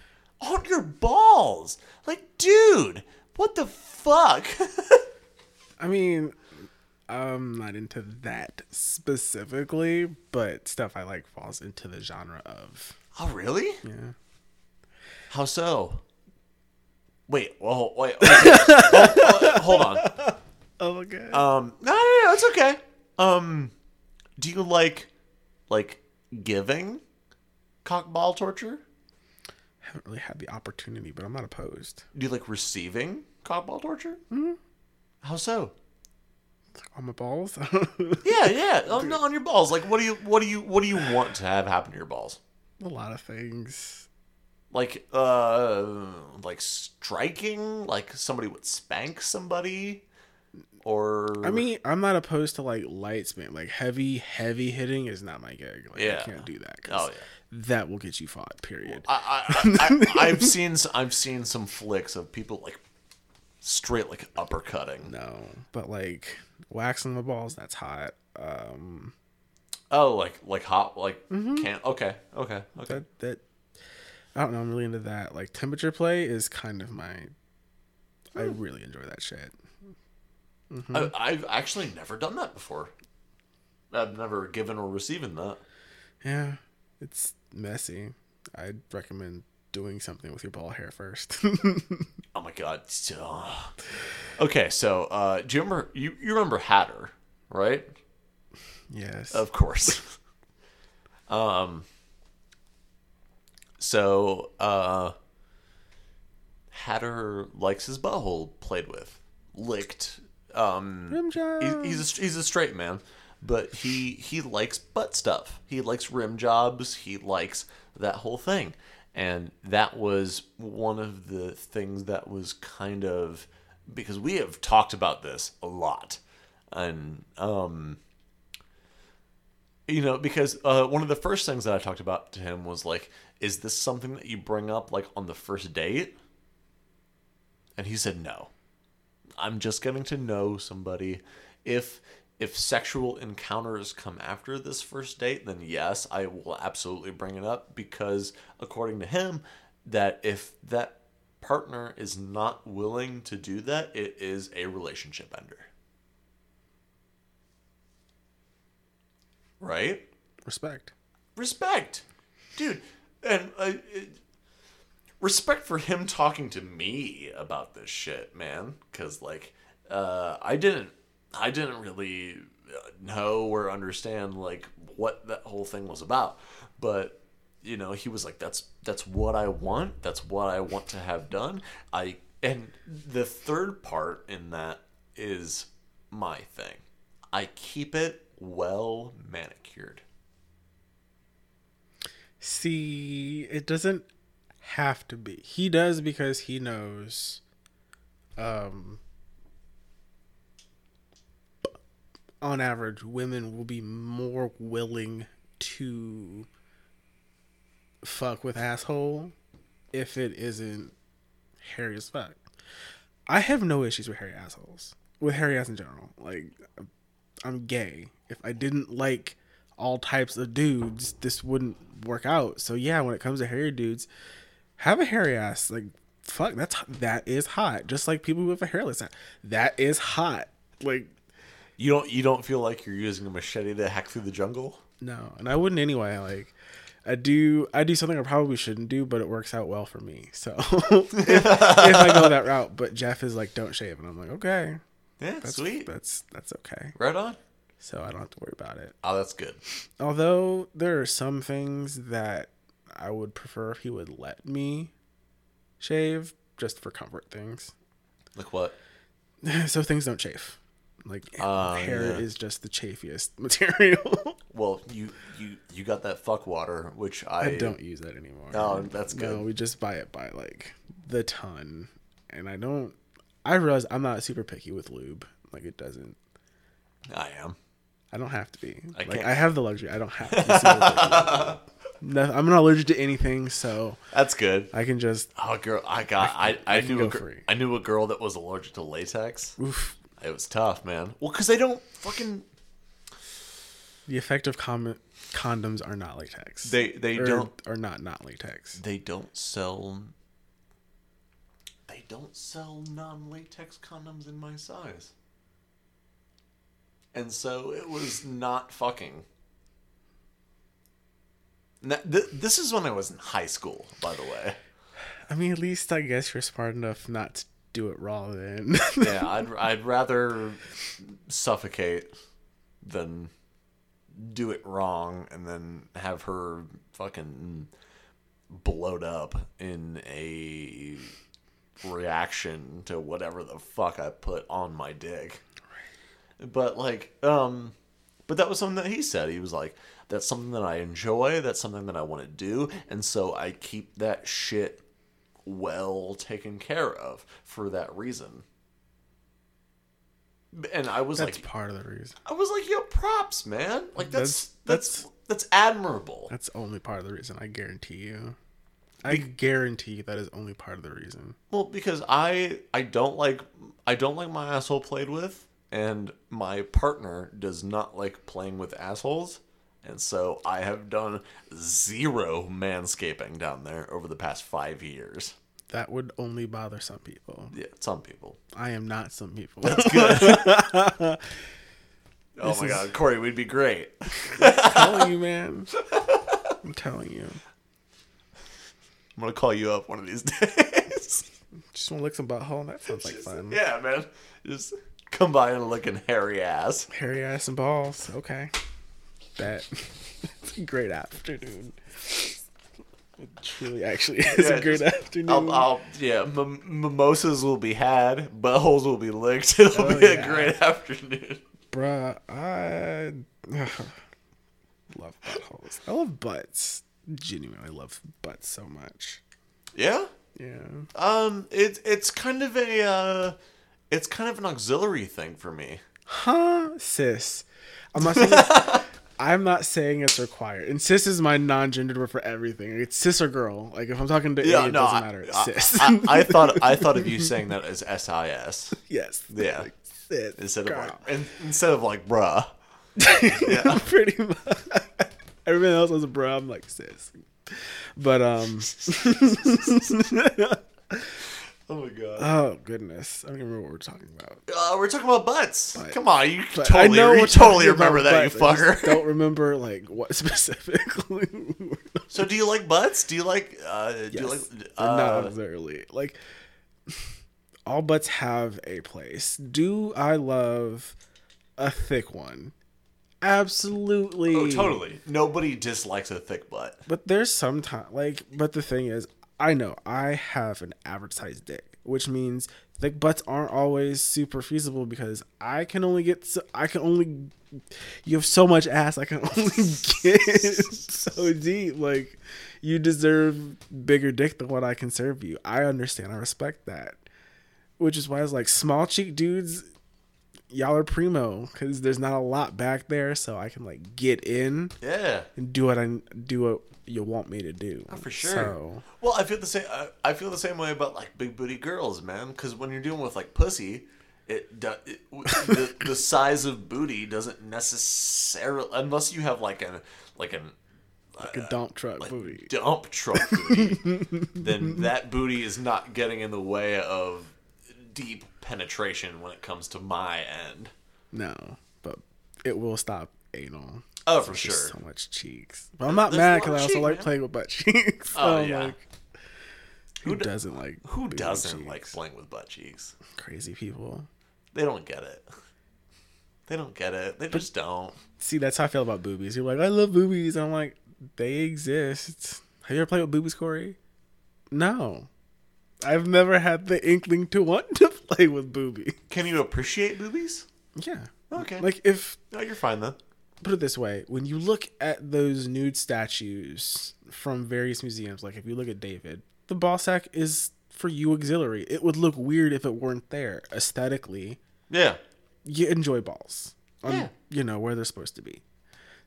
A: on your balls. Like, dude, what the fuck?
B: I mean, I'm not into that specifically, but stuff I like falls into the genre of.
A: oh, really?
B: Yeah.
A: How so? Wait, well, wait. okay. Oh, oh, hold on.
B: Oh, okay.
A: Um, no, no, no, it's okay. Um, do you like, like, giving cockball torture?
B: I haven't really had the opportunity, but I'm not opposed.
A: Do you like receiving cockball torture? Mm-hmm. How so?
B: On my balls.
A: Yeah, yeah. On, no, on your balls. Like, what do you, what do you, what do you want to have happen to your balls?
B: a lot of things.
A: Like, uh, like striking? Like somebody would spank somebody? Or
B: I mean, I'm not opposed to like light spin. Like heavy, heavy hitting is not my gig. Like,
A: Yeah.
B: I can't do that. 'cause
A: Oh, yeah.
B: That will get you fought. Period.
A: I, I, I, I've seen, I've seen some flicks of people like straight like uppercutting.
B: no, but like waxing the balls, that's hot. Um,
A: Oh, like, like hot, like mm-hmm. can't. Okay, okay, okay.
B: that that I don't know. I'm really into that. Like temperature play is kind of my. I hmm. really enjoy that shit. Mm-hmm.
A: I, I've actually never done that before. I've never given or receiving that.
B: Yeah, it's messy. I'd recommend doing something with your ball hair first.
A: Oh my god. So- Okay, so uh, do you remember you, you remember Hatter, right?
B: yes.
A: Of course. um so uh Hatter likes his butthole played with, licked. Um he's a, he's a straight man, but he he likes butt stuff. He likes rim jobs. He likes that whole thing, and that was one of the things that was kind of because we have talked about this a lot, and um, you know because uh, one of the first things that I talked about to him was like, is this something that you bring up like on the first date? And he said no. I'm just getting to know somebody. If if sexual encounters come after this first date, then yes, I will absolutely bring it up because according to him, that if that partner is not willing to do that, it is a relationship ender. Right?
B: Respect.
A: respect, dude, and uh, it- respect for him talking to me about this shit, man. Because like, uh, I didn't, I didn't really uh, know or understand like what that whole thing was about, but you know, he was like, "That's that's what I want. That's what I want to have done." I and the third part in that is my thing. I keep it well manicured.
B: See, it doesn't have to be. He does because he knows um on average women will be more willing to fuck with asshole if it isn't hairy as fuck. I have no issues with hairy assholes. With hairy ass in general. Like I'm gay. If I didn't like all types of dudes, this wouldn't work out. So yeah, when it comes to hairy dudes, have a hairy ass. Like fuck, that's that is hot. Just like people with a hairless ass, that is hot. Like
A: You don't you don't feel like you're using a machete to hack through the jungle?
B: no, and I wouldn't anyway. Like I do, I do something I probably shouldn't do, but it works out well for me. So if, if I go that route, but Jeff is like, don't shave, and I'm like, okay,
A: Yeah,
B: that's
A: sweet.
B: That's that's okay.
A: Right on.
B: So I don't have to worry about it.
A: Oh, that's good.
B: Although there are some things that I would prefer if he would let me shave just for comfort things.
A: Like what?
B: so things don't chafe. Like
A: Ah,
B: hair
A: yeah.
B: is just the chafiest material.
A: Well, you you you got that fuck water, which I,
B: I don't use that anymore.
A: Oh, that's
B: No,
A: good.
B: we just buy it by like the ton, and I don't. I realize I'm not super picky with lube. Like it doesn't.
A: I am.
B: I don't have to be.
A: I
B: like
A: can't-
B: I have the luxury. I don't have to. Be no, I'm not allergic to anything, so
A: That's good.
B: I can just.
A: Oh, girl, I got. I I,
B: I can
A: knew a
B: go
A: gir-
B: free.
A: I knew a girl that was allergic to latex.
B: Oof.
A: It was tough, man. Well, because they don't fucking.
B: The effective com- condoms are not latex.
A: They they
B: Or-
A: don't
B: are not not latex.
A: they don't sell. They don't sell non-latex condoms in my size. And so it was not fucking. Now, th- this is when I was in high school, by the way.
B: I mean, at least I guess you're smart enough not to do it raw. Then.
A: yeah, I'd I'd rather suffocate than do it wrong and then have her fucking blowed up in a reaction to whatever the fuck I put on my dick. But like, um, but that was something that he said. He was like, "That's something that I enjoy. That's something that I want to do, and so I keep that shit well taken care of for that reason." And I was like
B: That's
A: like,
B: part of the reason.
A: I was like, "Yo, props, man! Like that's
B: That's-
A: that's that's, admirable."
B: That's only part of the reason. I guarantee you. I guarantee that is only part of the reason.
A: Well, because I I don't like I don't like my asshole played with, and my partner does not like playing with assholes, and so I have done zero manscaping down there over the past five years.
B: That would only bother some people.
A: Yeah, some people.
B: I am not some people. That's good.
A: oh
B: This
A: my
B: is-
A: god, Corey, we'd be great.
B: I'm telling you, man. I'm telling you.
A: I'm gonna call you up one of these days.
B: Just want to lick some butthole. That sounds like fun.
A: yeah, man, just come by and look an hairy ass.
B: Hairy ass and balls. Okay. That. it's a great afternoon. It truly actually is
A: Yeah,
B: a great
A: just-
B: afternoon.
A: I'll, I'll yeah, mim- mimosas will be had, buttholes will be licked. It'll
B: Oh,
A: be a great afternoon.
B: Bruh, I love buttholes. I love butts. Genuinely love butts so much.
A: Yeah.
B: Yeah.
A: Um, it's it's kind of a uh, it's kind of an auxiliary thing for me.
B: Huh, sis? I'm not saying. I'm not saying it's required. And sis is my non-gendered word for everything. It's sis or girl. Like if I'm talking to
A: Yeah,
B: any, it
A: no,
B: doesn't
A: I,
B: matter. It's
A: I,
B: sis.
A: I, I thought I thought of you saying that as sis
B: yes.
A: Yeah.
B: Like, sis.
A: instead
B: girl.
A: of like in, instead of like bruh. yeah.
B: pretty much. Everything else was a bro. I'm like sis. But um.
A: Oh my god.
B: oh goodness, I don't even remember what we're talking about.
A: Uh, we're talking about butts.
B: But-
A: Come on, you totally, you
B: we're
A: totally remember that, you
B: butts. I
A: fucker.
B: Don't remember like what specifically.
A: So, do you like butts? Do you like? Uh, do you like?
B: Or not
A: Uh,
B: necessarily. Like all butts have a place. Do I love a thick one? Absolutely.
A: oh, totally. Nobody dislikes a thick butt.
B: But there's some time like but the thing is I know I have an average sized dick, which means thick butts aren't always super feasible because I can only get so, I can only you have so much ass I can only get so deep like you deserve bigger dick than what I can serve you. I understand. I respect that. Which is why it's like small cheek dudes y'all are primo cuz there's not a lot back there so I can like get in
A: Yeah.
B: and do what I do what you want me to do.
A: Oh, for sure.
B: So
A: Well, I feel the same. I, I feel the same way about like big booty girls, man. Because when you're dealing with like pussy, it, do, it the, the size of booty doesn't necessarily unless you have like an like an
B: like uh, a dump truck booty.
A: dump truck booty, then that booty is not getting in the way of deep penetration when it comes to my end.
B: No, but it will stop anal.
A: Oh, for sure.
B: so much cheeks. But I'm not
A: There's
B: mad because I also
A: cheek,
B: like
A: man.
B: playing with butt cheeks.
A: Oh, yeah.
B: like, who,
A: d-
B: doesn't like
A: Who doesn't like playing with butt cheeks?
B: crazy people?
A: They don't get it. They don't get it. They just don't.
B: See, that's how I feel about boobies. You're like, I love boobies. I'm like, they exist. Have you ever played with boobies, Corey? No. I've never had the inkling to want to play with Booby.
A: Can you appreciate boobies?
B: Yeah.
A: Okay.
B: Like if
A: No, you're fine then.
B: Put it this way, when you look at those nude statues from various museums, like if you look at David, the ball sack is for you auxiliary. It would look weird if it weren't there aesthetically.
A: Yeah.
B: You enjoy balls. On,
A: Yeah.
B: You know where they're supposed to be.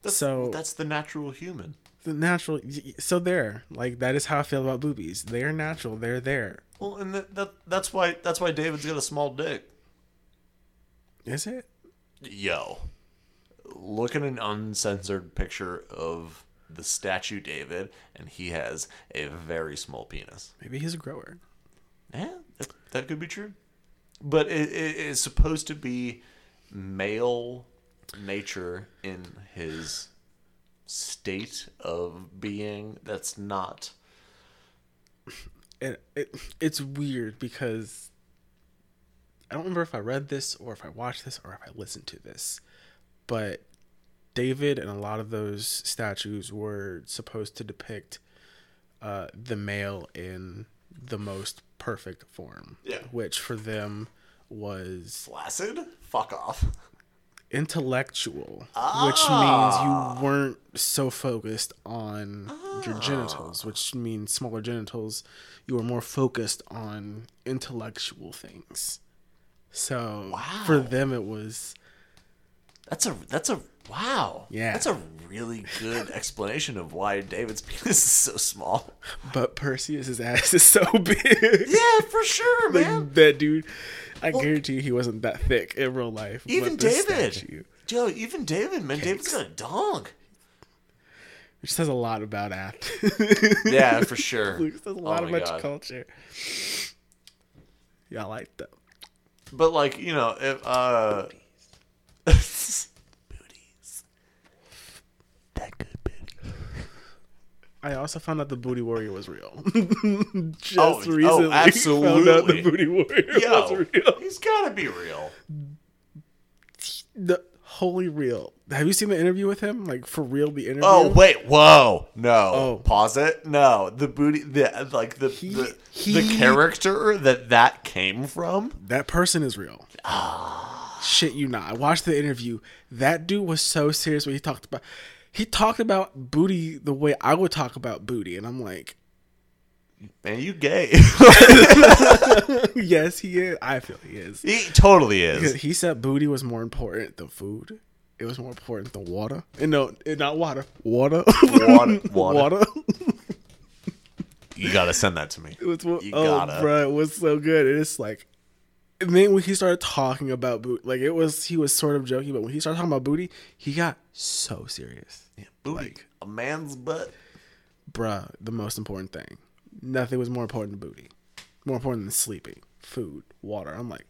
A: That's,
B: So-
A: that's the natural human.
B: The natural. So there, like that is how I feel about boobies. They are natural. They're there.
A: Well, and that, that that's why that's why David's got a small dick.
B: Is it?
A: Yo, look at an uncensored picture of the statue David, and he has a very small penis.
B: Maybe he's a grower.
A: Yeah, that, that could be true. But it, it is supposed to be male nature in his state of being that's not.
B: it, it it's weird because I don't remember if I read this or if I watched this or if I listened to this, but David and a lot of those statues were supposed to depict uh, the male in the most perfect form.
A: Yeah.
B: Which for them was
A: Flaccid? Fuck off.
B: intellectual,
A: Ah.
B: which means you weren't so focused on your genitals, which means smaller genitals. You were more focused on intellectual things. So for them, it was
A: That's a that's a wow.
B: Yeah.
A: That's a really good explanation of why David's penis is so small.
B: but Perseus's ass is so big.
A: Yeah, for sure,
B: Like,
A: man.
B: that dude, I guarantee you he wasn't that thick in real life.
A: Even David.
B: statue-
A: Joe, even David, man, David's got a dong.
B: which says a lot about ath.
A: Yeah, for sure.
B: Luke says a lot
A: Oh
B: about your culture. Yeah, I like that.
A: But like, you know, if uh That good booty.
B: I also found out the Booty Warrior was real. Just
A: Oh, oh,
B: recently found out the. Booty Warrior was real.
A: he's gotta be real.
B: The holy real. Have you seen the interview with him? Like for real, the interview.
A: Oh wait, whoa, no.
B: Oh.
A: Pause it. No, the booty, the like the the,
B: he-
A: the character that that came from.
B: that person is real. Ah. Shit, you not. I watched the interview. That dude was so serious when he talked about. He talked about booty the way I would talk about booty, and I'm like,
A: Man, you gay.
B: yes, he is. I feel he is.
A: he totally is.
B: He said booty was more important than food. It was more important than water. And no, eh, not water. Water.
A: Water. Water.
B: water.
A: You gotta send that to me.
B: It was,
A: You
B: oh,
A: gotta.
B: bro, it was so good. And it's like, and then when he started talking about booty, like it was, he was sort of joking, but when he started talking about booty, he got so serious.
A: Yeah, booty.
B: Like-
A: a man's butt.
B: Bruh, the most important thing. Nothing was more important than booty. More important than sleeping, food, water. I'm like,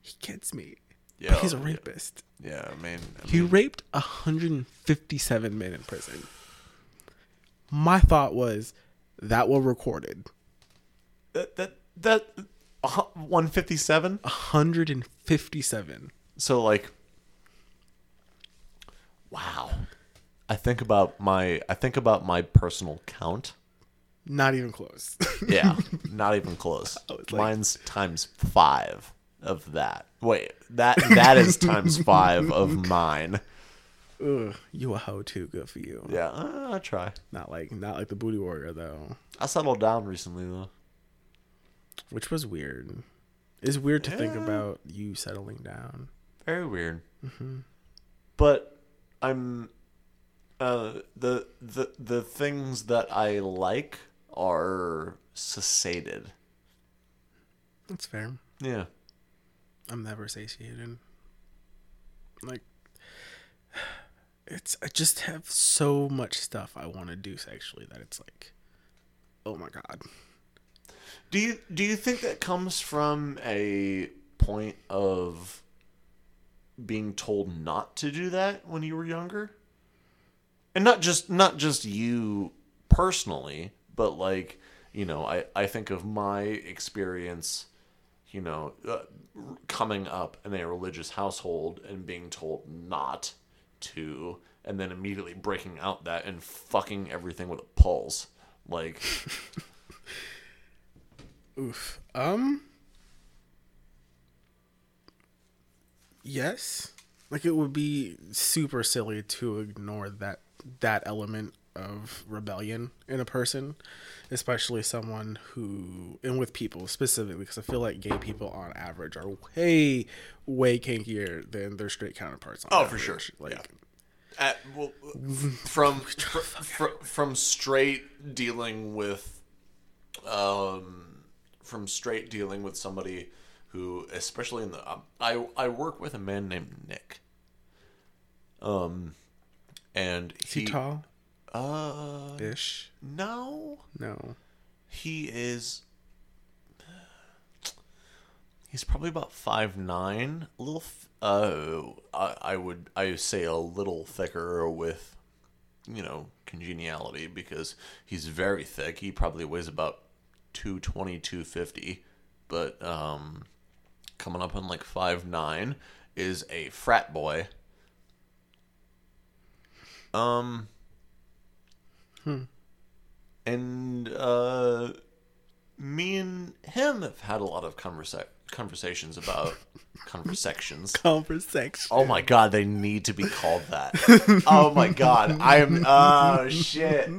B: he gets me.
A: Yeah,
B: he's a rapist.
A: Yeah, I mean, I
B: He
A: mean,
B: raped 157 men in prison. My thought was that were recorded.
A: that that that fifty seven.
B: 157.
A: So like, wow. I think about my I think about my personal count.
B: Not even close.
A: Yeah, not even close.
B: like-
A: Mine's times five of that. Wait, that that is times five of mine.
B: Ugh, you a hoe too. Good for you.
A: Yeah, I try.
B: Not like not like the booty warrior though,
A: I settled down recently though.
B: which was weird. It's weird to think about you settling down.
A: Very weird. Mm-hmm. But I'm uh, the the the things that I like are satiated.
B: That's fair.
A: Yeah.
B: I'm never satiated. Like, it's I just have so much stuff I want to do sexually that it's like, oh my god.
A: Do you do you think that comes from a point of being told not to do that when you were younger? And not just not just you personally, but like, you know, I I think of my experience, you know, uh, coming up in a religious household and being told not to and then immediately breaking out that and fucking everything with a pulse. Like
B: Oof. Um. Yes. Like it would be super silly to ignore that that element of rebellion in a person, especially someone who and with people specifically because I feel like gay people on average are way way kinkier than their straight counterparts. On
A: Oh, for sure.
B: Like
A: Yeah. At, well, from fr- fr- from straight dealing with, um, from straight dealing with somebody who, especially in the, um, I I work with a man named Nick. Um, and
B: is he tall
A: Uh,
B: ish?
A: no,
B: No.
A: he is. He's probably about five nine, a little. Th- uh, I, I would I say a little thicker with, you know, congeniality because he's very thick. He probably weighs about 220, 250, but um, coming up on like five nine is a frat boy. Um. And uh me and him have had a lot of conversa- conversations about conversations.
B: Conversation.
A: Oh my god, they need to be called that. oh my god, I am. Oh shit.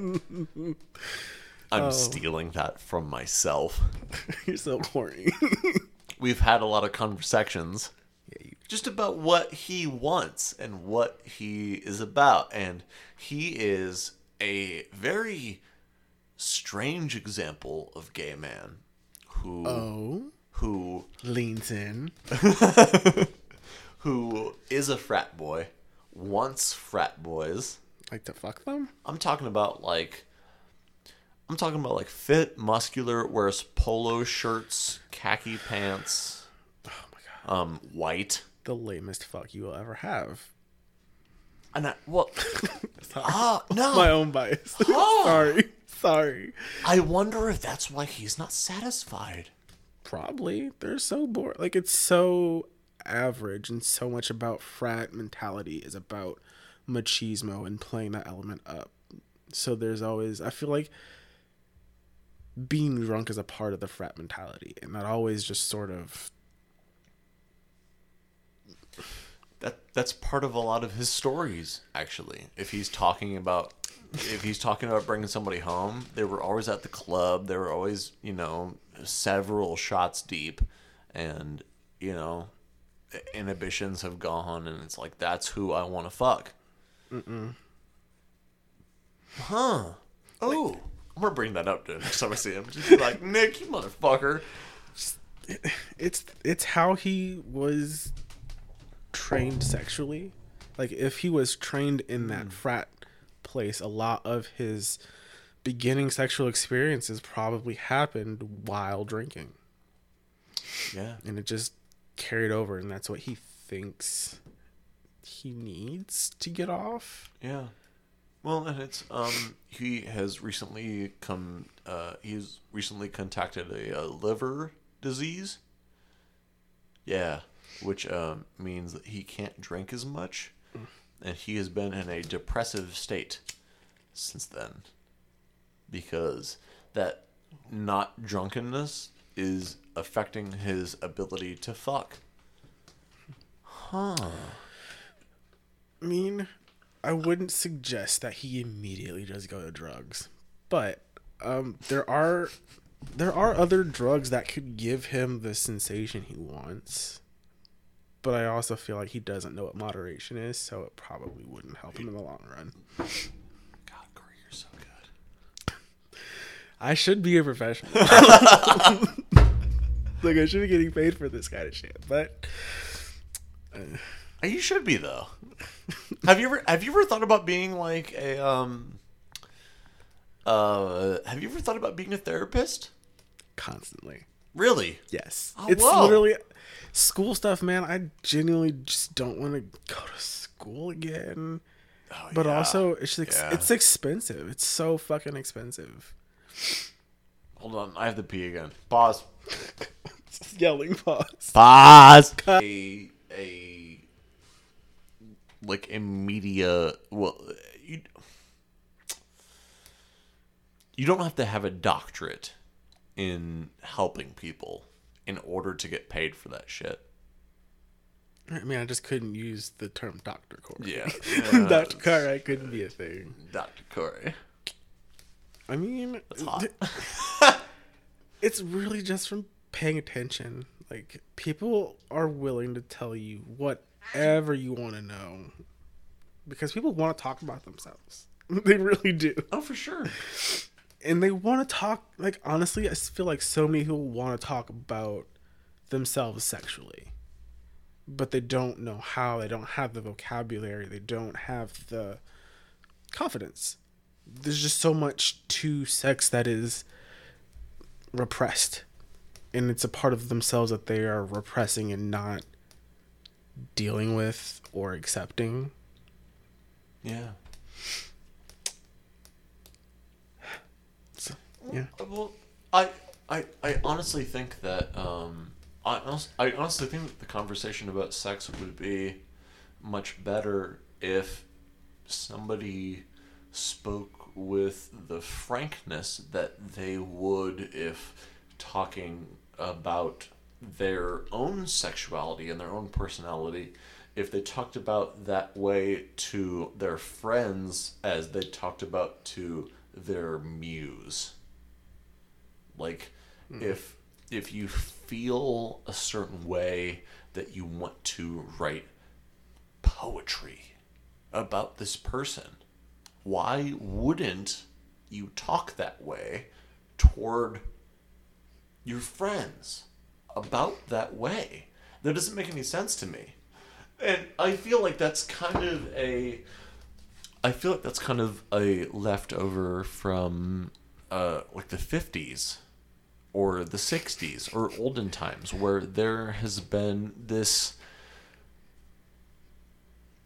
A: I'm stealing that from myself.
B: You're so horny.
A: We've had a lot of conversations
B: yeah, you,
A: just about what he wants and what he is about. And he is a very strange example of gay man who
B: oh,
A: who
B: leans in.
A: who is a frat boy, wants frat boys.
B: Like to fuck them?
A: I'm talking about like I'm talking about like fit, muscular, wears polo shirts, khaki pants,
B: Oh my god.
A: um, white.
B: The lamest fuck you will ever have.
A: And I, well, ah, no.
B: My own bias.
A: Oh.
B: Sorry. Sorry.
A: I wonder if that's why he's not satisfied.
B: Probably. They're so bored. Like it's so average and so much about frat mentality is about machismo and playing that element up. So there's always I feel like being drunk is a part of the frat mentality and that always just sort of
A: That that's part of a lot of his stories, actually. If he's talking about if he's talking about bringing somebody home, they were always at the club. They were always, you know, several shots deep, and you know, inhibitions have gone, and it's like that's who I want to fuck. Mm-mm. Huh? Oh, I'm gonna bring that up to him next time I see him. Just be like, Nick, you motherfucker.
B: it's it's how he was trained sexually. Like if he was trained in that hmm. frat place, a lot of his beginning sexual experiences probably happened while drinking.
A: Yeah.
B: And it just carried over and that's what he thinks he needs to get off.
A: Yeah. Well, and it's um he has recently come uh he's recently contacted a, uh liver disease. Yeah, which um means that he can't drink as much and he has been in a depressive state since then because that not drunkenness is affecting his ability to fuck. Huh.
B: Mean, I wouldn't suggest that he immediately just go to drugs, but um, there are there are other drugs that could give him the sensation he wants. But I also feel like he doesn't know what moderation is, so it probably wouldn't help him in the long run.
A: God, Corey, you're so good.
B: I should be a professional. like I should be getting paid for this kind of shit, but
A: You should be though. have you ever have you ever thought about being like a um uh have you ever thought about being a therapist?
B: constantly.
A: Really?
B: Yes.
A: Oh,
B: it's
A: whoa.
B: literally school stuff, man. I genuinely just don't want to go to school again.
A: Oh,
B: But
A: yeah.
B: also, it's ex-
A: Yeah.
B: it's expensive. It's so fucking expensive.
A: Hold on, I have to pee again. Pause.
B: Yelling pause.
A: Pause. A a like a media well you you don't have to have a doctorate in helping people in order to get paid for that shit.
B: I mean, I just couldn't use the term Dr. Corey.
A: Yeah.
B: Dr. Corey couldn't be a thing.
A: Dr. Corey.
B: I mean, it's really just from paying attention. Like, people are willing to tell you whatever you want to know because people want to talk about themselves. they really do.
A: oh, for sure.
B: and they want to talk like honestly i feel like so many people want to talk about themselves sexually but they don't know how they don't have the vocabulary they don't have the confidence there's just so much to sex that is repressed and it's a part of themselves that they are repressing and not dealing with or accepting
A: Yeah.
B: so, yeah
A: Well, I, I, I honestly think that um, I, I honestly think that the conversation about sex would be much better if somebody spoke with the frankness that they would if talking about their own sexuality and their own personality if they talked about that way to their friends as they talked about to their muse. Like hmm. if if you feel a certain way that you want to write poetry about this person why wouldn't you talk that way toward your friends about that way. That doesn't make any sense to me. And i feel like that's kind of a I feel like that's kind of a leftover from uh, like the 50s or the 60s or olden times where there has been this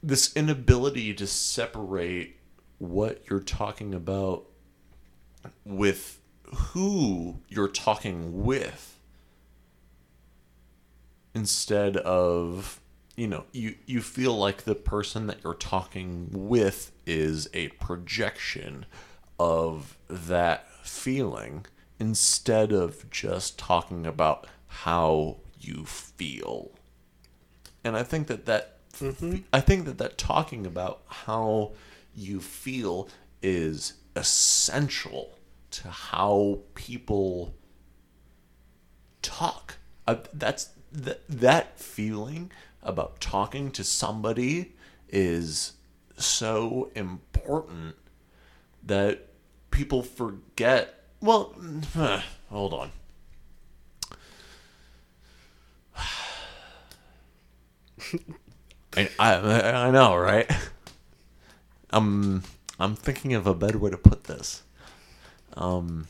A: this inability to separate what you're talking about with who you're talking with instead of you know you you feel like the person that you're talking with is a projection of that feeling instead of just talking about how you feel and i think that that i think that that talking about how you feel is essential to how people talk. Uh, that's th- that feeling about talking to somebody is so important that people forget. Well, hold on. I, I I know, right? I'm I'm thinking of a better way to put this. Um,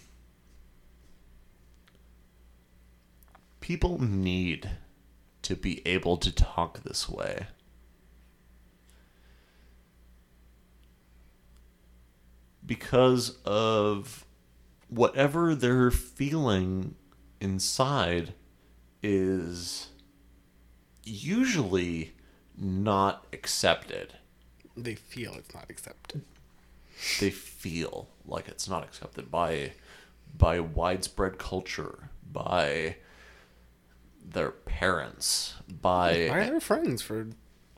A: people need to be able to talk this way. Because of whatever they're feeling inside is usually not accepted.
B: they feel it's not accepted
A: They feel like it's not accepted by by widespread culture, by their parents, by
B: by their friends for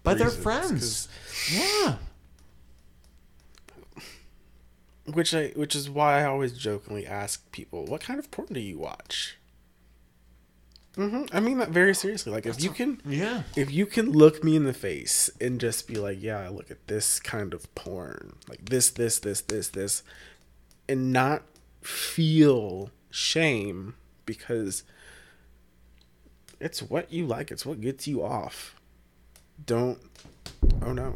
A: by their friends. Yeah.
B: which I which is why I always jokingly ask people, "What kind of porn do you watch?" hmm I mean that very seriously. Like if you can,
A: Yeah.
B: if you can look me in the face and just be like, "Yeah, I look at this kind of porn, like this, this, this, this, this," and not feel shame because it's what you like. It's what gets you off. Don't. Oh no,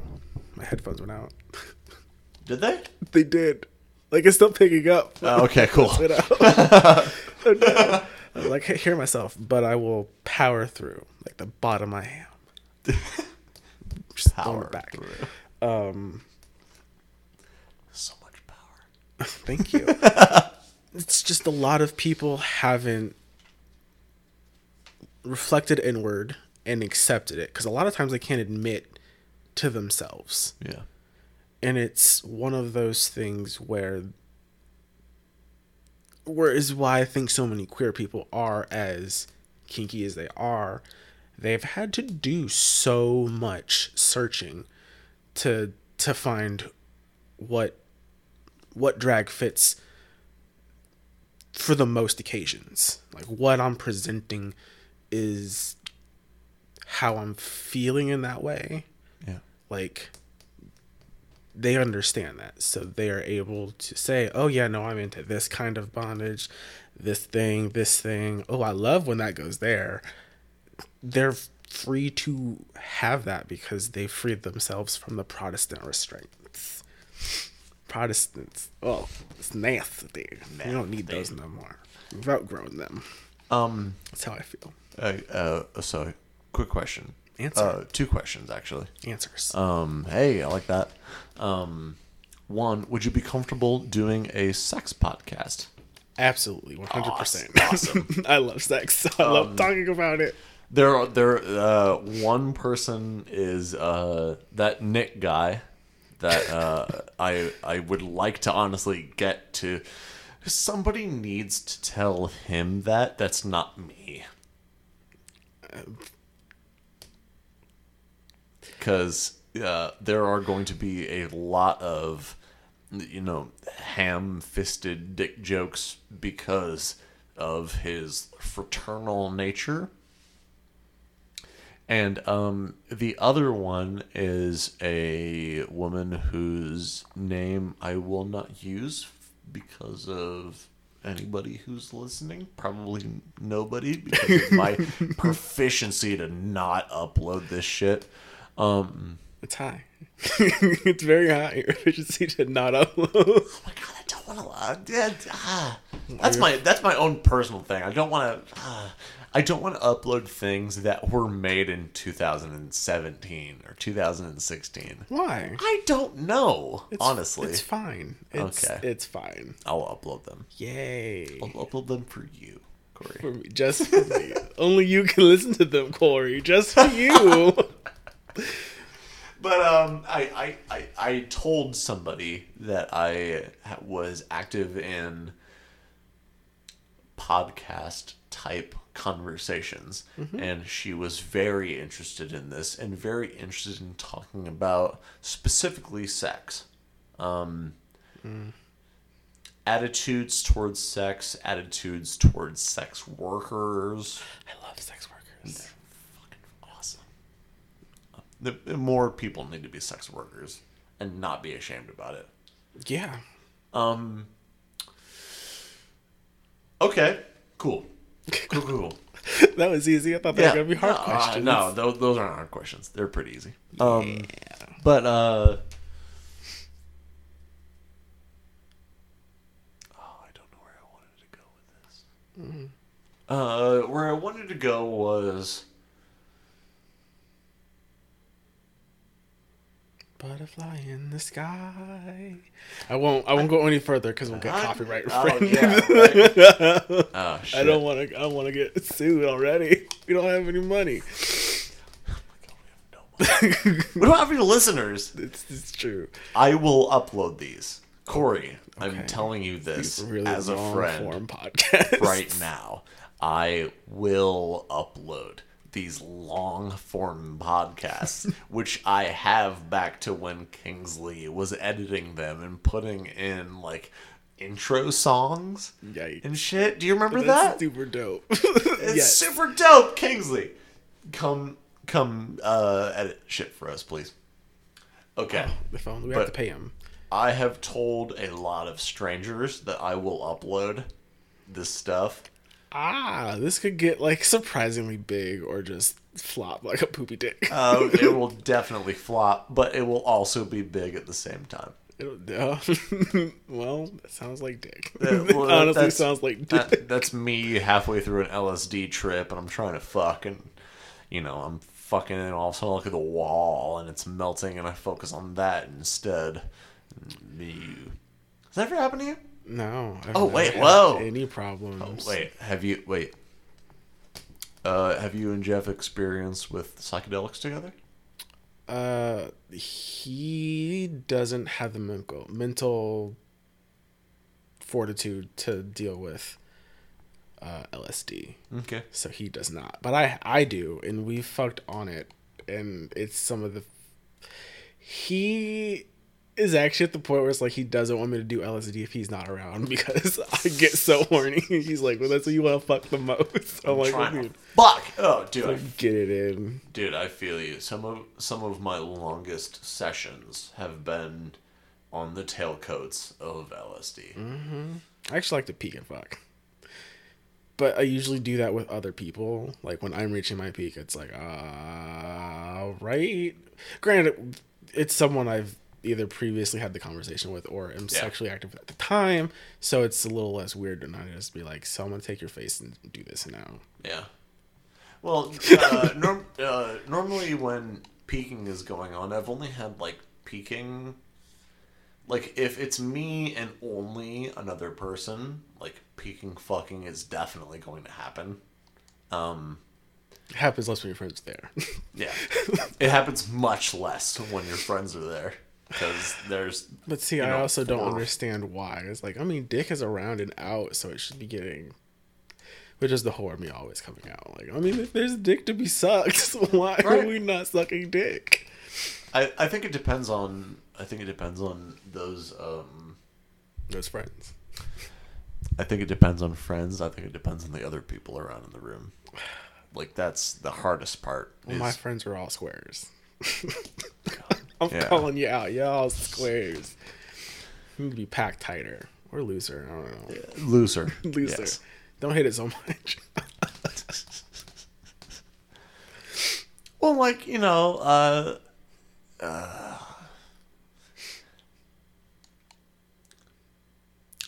B: my headphones went out.
A: Did they?
B: They did. Like it's still picking up.
A: Oh, okay, cool.
B: Oh, no. I like, I hear myself, but I will power through. Like the bottom I am. Just
A: Power
B: back.
A: through.
B: Um,
A: So much power.
B: thank you. it's just a lot of people haven't reflected inward and accepted it because a lot of times they can't admit to themselves.
A: Yeah.
B: and it's one of those things where where is why I think so many queer people are as kinky as they are, they've had to do so much searching to to find what what drag fits for the most occasions. Like what I'm presenting is how I'm feeling in that way.
A: Yeah.
B: Like they understand that. So they are able to say, "Oh yeah, no, I'm into this kind of bondage, this thing, this thing. Oh, I love when that goes there." They're free to have that because they freed themselves from the Protestant restraints. Protestants, oh, it's nasty. You don't need those no more. We've outgrown them.
A: Um.
B: That's how I feel.
A: Uh, uh, so, quick question.
B: Answer.
A: Uh, two questions actually.
B: Answers.
A: Um. Hey, I like that. Um. One, would you be comfortable doing a sex podcast?
B: Absolutely, one hundred percent.
A: Awesome.
B: I love sex. I love talking about it.
A: There, are- there. Uh, one person is uh that Nick guy that uh I I would like to honestly get to. Somebody needs to tell him that. That's not me. Because uh, there are going to be a lot of, you know, ham-fisted dick jokes because of his fraternal nature. And um, the other one is a woman whose name I will not use because of anybody who's listening. Probably nobody because of my proficiency to not upload this shit. Um,
B: It's high. it's very high. Your efficiency to not upload.
A: oh my god, I don't want to. Uh, ah. that's my that's my own personal thing. I don't want to. Uh, I don't want to upload things that were made in 2017 or 2016.
B: Why?
A: I don't know.
B: It's,
A: honestly,
B: it's fine. It's,
A: Okay.
B: It's fine.
A: I'll upload them.
B: Yay.
A: I'll upload them for you, Corey.
B: For me, just for me. Only you can listen to them, Corey. Just for you.
A: But um, I, I, I, I told somebody that I was active in podcast type conversations, and she was very interested in this and very interested in talking about specifically sex. Um, Attitudes towards sex, attitudes towards sex workers.
B: I love sex workers.
A: Awesome. The, the more people need to be sex workers and not be ashamed about it.
B: Yeah.
A: Um. Okay. Cool. Cool.
B: That was easy. I thought they were to be hard
A: no, uh,
B: questions.
A: no, those, those aren't hard questions. They're pretty easy. Um. But uh. Oh, I don't know where I wanted to go with this.
B: Mm-hmm.
A: Uh, where I wanted to go was.
B: Butterfly in the sky. I won't. I won't go any further because we'll get
A: I-
B: copyright
A: Oh,
B: infringement.
A: yeah, right. Oh, shit.
B: I don't want to. I want to get sued already. We don't have any money.
A: Oh we don't have any listeners.
B: It's, it's true.
A: I will upload these. Corey, I'm telling you this
B: These really
A: as a friend
B: form podcast.
A: right now. I will upload these long form podcasts, which I have back to when Kingsley was editing them and putting in like intro songs
B: Yikes.
A: and shit. Do you remember that?
B: super dope.
A: It's
B: yes.
A: super dope, Kingsley. Come, come, uh, edit shit for us, please. Okay.
B: The phone. We have to pay him.
A: I have told a lot of strangers that I will upload this stuff.
B: Ah, this could get like surprisingly big or just flop like a poopy dick.
A: Uh, it will definitely flop, but it will also be big at the same time.
B: Uh, well, that sounds like dick.
A: Well,
B: Honestly, sounds like dick.
A: That, that's me halfway through an LSD trip, and I'm trying to fuck, and you know I'm fucking, and all of a sudden I look at the wall, and it's melting, and I focus on that instead. You. Has that ever happened to you?
B: No. I've
A: Oh, wait, whoa.
B: Any problems?
A: Wait, have you wait? Uh, have you and Jeff experienced with psychedelics together?
B: Uh, he doesn't have the mental mental fortitude to deal with uh, LSD.
A: Okay.
B: So he does not, but I I do, and we fucked on it, and it's some of the. He is actually at the point where it's like he doesn't want me to do LSD if he's not around because I get so horny. He's like, "Well, that's what you want to fuck the most." I'm, like,
A: Trying
B: dude,
A: fuck. Oh, dude, I,
B: get it in.
A: dude, I feel you. Some of some of my longest sessions have been on the tailcoats of LSD.
B: I actually like to peak and fuck. But I usually do that with other people. Like when I'm reaching my peak, it's like, uh, right. Granted, it's someone I've either previously had the conversation with or am
A: Yeah.
B: sexually active at the time. So it's a little less weird to not just be like, so I'm going to take your face and do this now.
A: Yeah. Well, uh, norm- uh, normally when peaking is going on, I've only had like peaking. Like if it's me and only another person, like peaking fucking is definitely going to happen. Um,
B: It happens less when your friend's there.
A: yeah, it happens much less when your friends are there because there's.
B: but see, I
A: know,
B: also don't understand why. It's like, I mean, dick is around and out, so it should be getting. Which is the whore me always coming out. Like, I mean, if there's dick to be sucked, why
A: Right.
B: are we not sucking dick?
A: I I think it depends on. I think it depends on those. Um,
B: Those friends.
A: I think it depends on friends. I think it depends on the other people around in the room. Like that's the hardest part.
B: Well,
A: is-
B: my friends are all squares. I'm
A: Yeah.
B: calling you out. Y'all squares. You need to be packed tighter or looser. I don't know.
A: looser.
B: Looser.
A: Yes.
B: Don't hit it so much.
A: Well, like you know, uh, uh,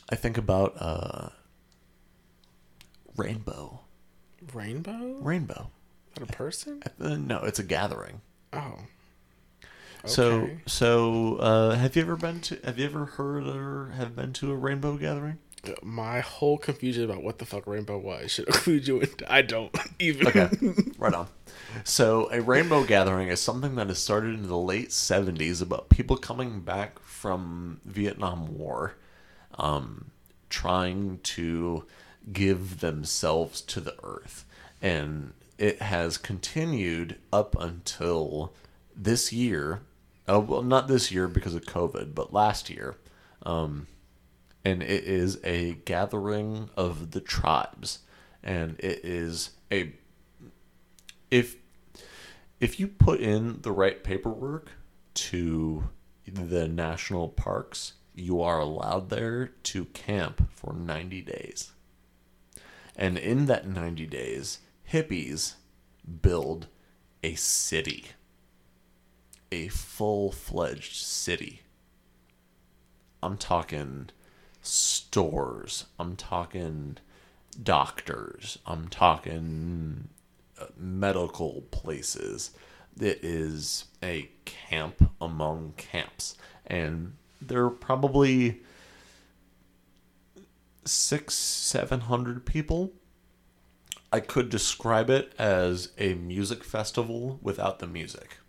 A: I think about uh, rainbow.
B: Rainbow?
A: Rainbow.
B: Is that a person?
A: Uh, no, it's a gathering.
B: Oh.
A: So, so uh, have you ever been to? Have you ever heard or have been to a rainbow gathering?
B: My whole confusion about what the fuck rainbow was should include you in. I don't even.
A: Okay, right on. So, a rainbow gathering is something that has started in the late 70s about people coming back from Vietnam War, um, trying to give themselves to the earth. And it has continued up until this year. Uh, well, not this year because of COVID, but last year. Um, and it is a gathering of the tribes. And it is a if if you put in the right paperwork to the national parks, you are allowed there to camp for 90 days. And in that 90 days, hippies build a city. A full-fledged city. I'm talking stores. I'm talking doctors. I'm talking uh, medical places. It is a camp among camps. And there are probably six, seven hundred people. I could describe it as a music festival without the music.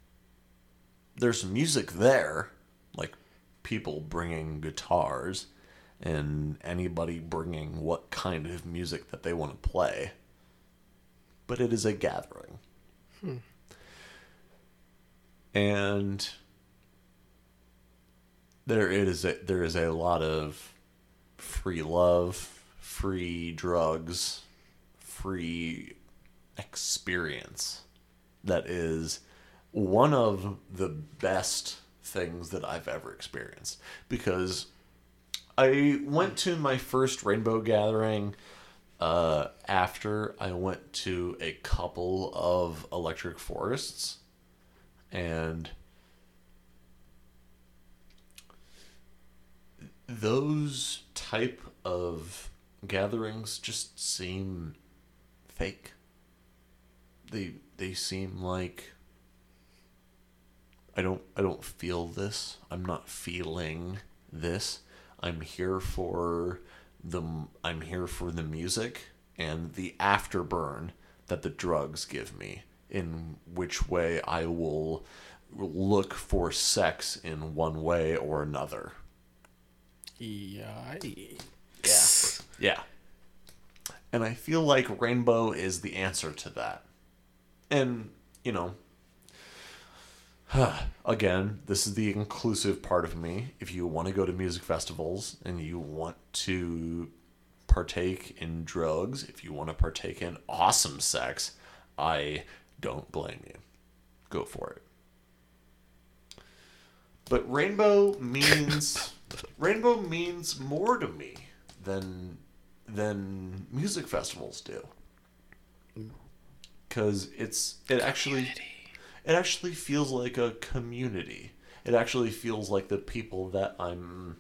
A: There's music there, like people bringing guitars and anybody bringing what kind of music that they want to play. But it is a gathering. Hmm. And there is a, there is a lot of free love, free drugs, free experience that is one of the best things that I've ever experienced because I went to my first rainbow gathering uh, after I went to a couple of electric forests and those type of gatherings just seem fake. They they seem like I don't I don't feel this. I'm not feeling this. I'm here for the I'm here for the music and the afterburn that the drugs give me in which way I will look for sex in one way or another.
B: Yeah. Yikes.
A: Yeah. And I feel like Rainbow is the answer to that. And, you know, again, this is the inclusive part of me. If you want to go to music festivals and you want to partake in drugs, if you want to partake in awesome sex, I don't blame you. Go for it. But rainbow means rainbow means more to me than than music festivals do. Mm. Cuz it's it actually it actually feels like a community. It actually feels like the people that I'm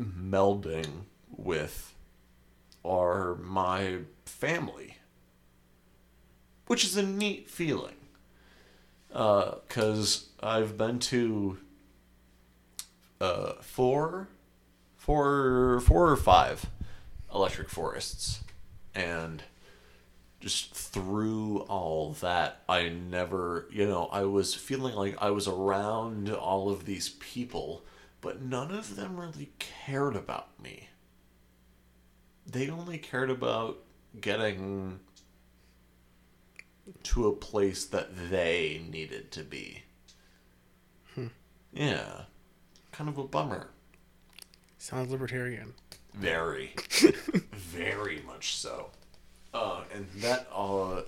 A: melding with are my family, which is a neat feeling. Because uh, I've been to uh, four, four, four or five electric forests, and just through all that, I never, you know, I was feeling like I was around all of these people, but none of them really cared about me. They only cared about getting to a place that they needed to be. Hmm. Yeah. Kind of a bummer.
B: Sounds libertarian.
A: Very. very much so. Uh, and that uh,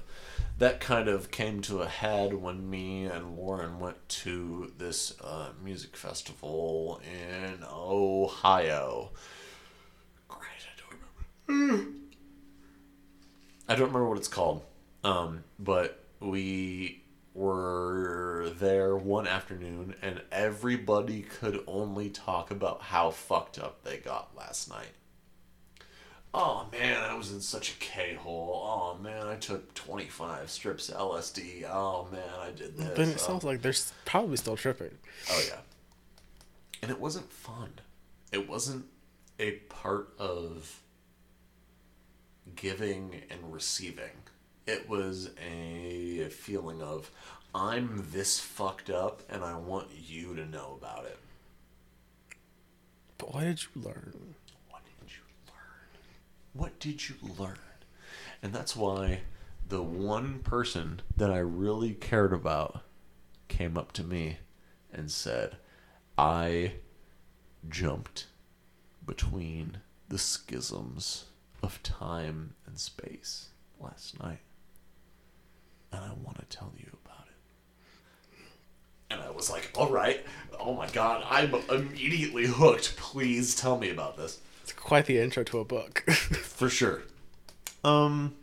A: that kind of came to a head when me and Lauren went to this uh, music festival in Ohio. Great, I don't remember. I don't remember what it's called, um, but we were there one afternoon, and everybody could only talk about how fucked up they got last night. Oh man, I was in such a K hole. Oh man, I took 25 strips of LSD. Oh man, I did this.
B: Then it
A: oh.
B: sounds like they're probably still tripping.
A: Oh yeah. And it wasn't fun. It wasn't a part of giving and receiving. It was a feeling of I'm this fucked up and I want you to know about it.
B: But what did you learn?
A: What did you learn? And that's why the one person that I really cared about came up to me and said, I jumped between the schisms of time and space last night. And I want to tell you about it. And I was like, all right. Oh my God. I'm immediately hooked. Please tell me about this.
B: It's quite the intro to a book.
A: For sure. Um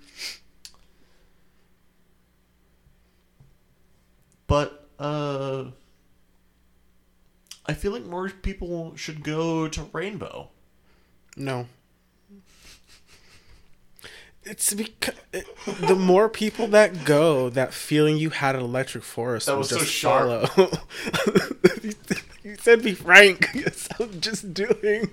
A: But uh I feel like more people should go to Rainbow.
B: No. It's because it, the more people that go, that feeling you had at Electric Forest
A: that was just so sharp.
B: follow. you said be frank. Yes, I'm just doing.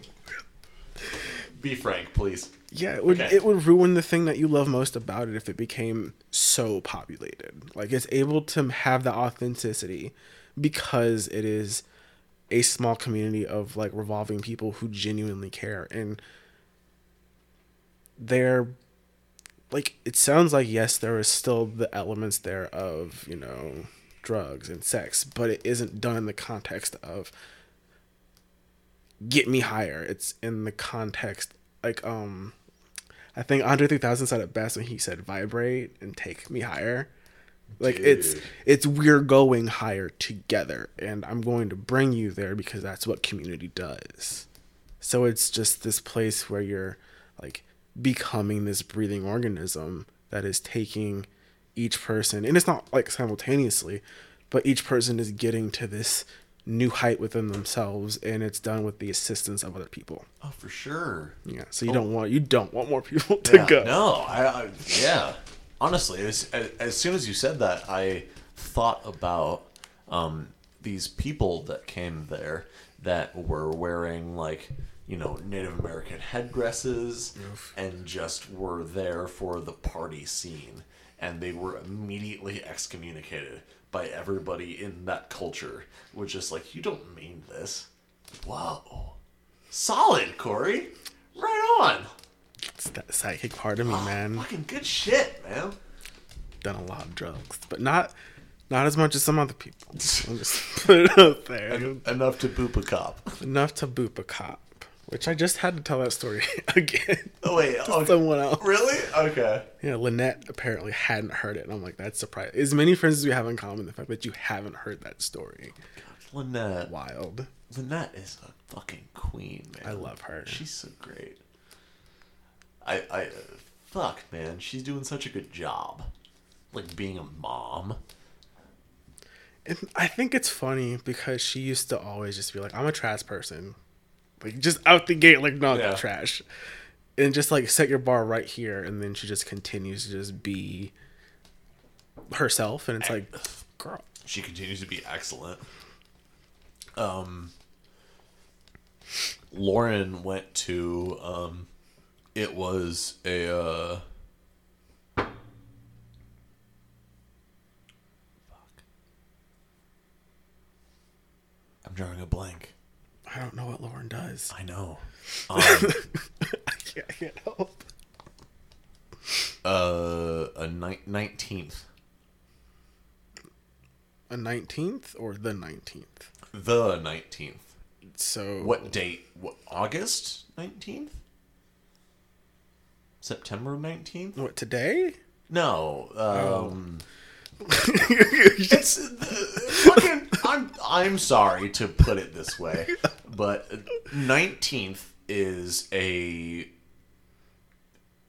A: Be frank, please.
B: Yeah, it would okay. it would ruin the thing that you love most about it if it became so populated. Like it's able to have the authenticity because it is a small community of like revolving people who genuinely care and they're like it sounds like yes there is still the elements there of, you know, drugs and sex, but it isn't done in the context of get me higher. It's in the context like um I think Andre 3000 said it best when he said vibrate and take me higher. Like Dude. it's it's we're going higher together and I'm going to bring you there because that's what community does. So it's just this place where you're like becoming this breathing organism that is taking each person and it's not like simultaneously, but each person is getting to this new height within themselves and it's done with the assistance of other people.
A: Oh for sure.
B: Yeah so you oh. don't want you don't want more people to
A: yeah,
B: go.
A: No I, I yeah. Honestly as, as soon as you said that i thought about um, these people that came there that were wearing like you know native american headdresses Oof. and just were there for the party scene. And they were immediately excommunicated by everybody in that culture was just like, you don't mean this. Whoa. Solid, Corey. Right on.
B: It's that psychic part of me, ah, man.
A: Fucking good shit, man.
B: Done a lot of drugs, but not not as much as some other people. I'm just put it out there.
A: Enough to boop a cop.
B: Enough to boop a cop. Which I just had to tell that story again.
A: Oh wait,
B: to
A: oh,
B: someone else.
A: really? Okay.
B: Yeah, Lynette apparently hadn't heard it, and I'm like, that's surprising. As many friends as we have in common, the fact that you haven't heard that story, God,
A: Lynette.
B: wild.
A: Lynette is a fucking queen, man.
B: I love her.
A: She's so great. I, I, uh, fuck, man. She's doing such a good job. Like being a mom.
B: And I think it's funny because she used to always just be like, I'm a trash person. Like, just out the gate, like, no,
A: Yeah.
B: trash. And just like set your bar right here. And then she just continues to just be herself. And it's like, girl.
A: She continues to be excellent. Um, Lauren went to um, it was a uh, fuck. I'm drawing a blank.
B: I don't know what Lauren does.
A: I know. Um,
B: I can't, I can't help.
A: uh, a nineteenth,
B: A 19th or the 19th?
A: the nineteenth.
B: So,
A: What date? What August nineteenth? September nineteenth?
B: What, today?
A: No. Um,
B: Oh.
A: it's uh, fucking. I'm I'm sorry to put it this way, but nineteenth is a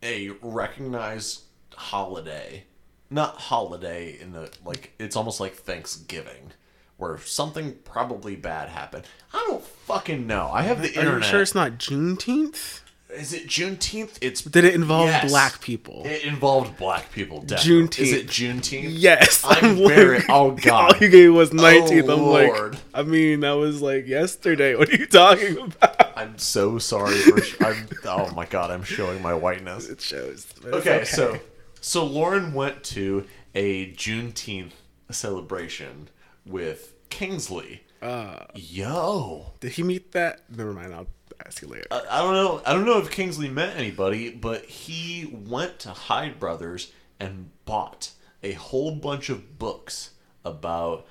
A: a recognized holiday, not holiday in the like. It's almost like Thanksgiving. Where something probably bad happened. I don't fucking know. I have the
B: Are
A: internet.
B: you sure it's not Juneteenth?
A: Is it Juneteenth? It's
B: Did it involve
A: Yes.
B: black people?
A: It involved black people. Definitely.
B: Juneteenth.
A: Is it Juneteenth?
B: Yes.
A: I'm
B: like-
A: very. Oh God.
B: All you gave was 19th.
A: Oh,
B: I'm
A: Lord.
B: like, I mean, that was like yesterday. What are you talking about?
A: I'm so sorry for. Sh- I'm. Oh my God. I'm showing my whiteness.
B: It shows. it's
A: Okay, so so Lauren went to a Juneteenth celebration with Kingsley.
B: Uh,
A: Yo.
B: did he meet that? Never mind. I'll ask you later.
A: I, I don't know. I don't know if Kingsley met anybody, but he went to Hyde Brothers and bought a whole bunch of books about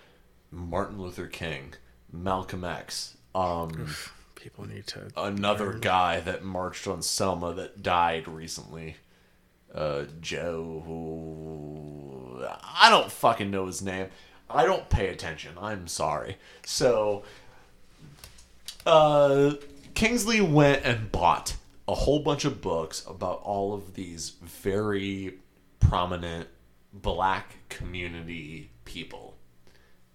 A: Martin Luther King, Malcolm X, um,
B: People need to.
A: another guy that marched on Selma that died recently. Uh, Joe. who- I don't fucking know his name. I don't pay attention. I'm sorry. So, uh, Kingsley went and bought a whole bunch of books about all of these very prominent black community people.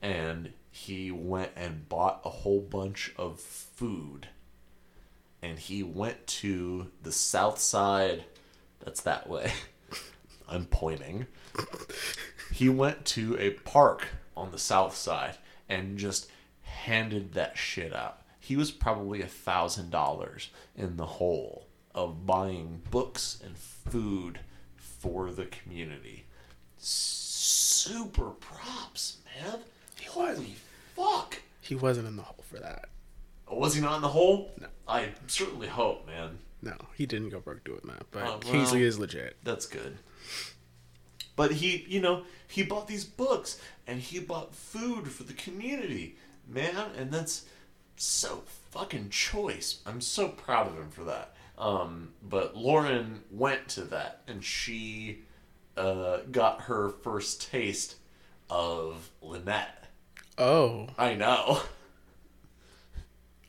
A: And he went and bought a whole bunch of food. And he went to the south side. That's that way. I'm pointing. He went to a park on the south side and just handed that shit out. He was probably a thousand dollars in the hole of buying books and food for the community. Super props, man. Holy fuck.
B: He wasn't in the hole for that.
A: Was he not in the hole? No. I certainly hope, man.
B: No, he didn't go broke doing that. But
A: Oh, well.
B: Kingsley is legit.
A: That's good. But he, you know, he bought these books and he bought food for the community, man, and that's so fucking choice. I'm so proud of him for that. Um, but Lauren went to that and she uh, got her first taste of Lynette.
B: Oh.
A: I know.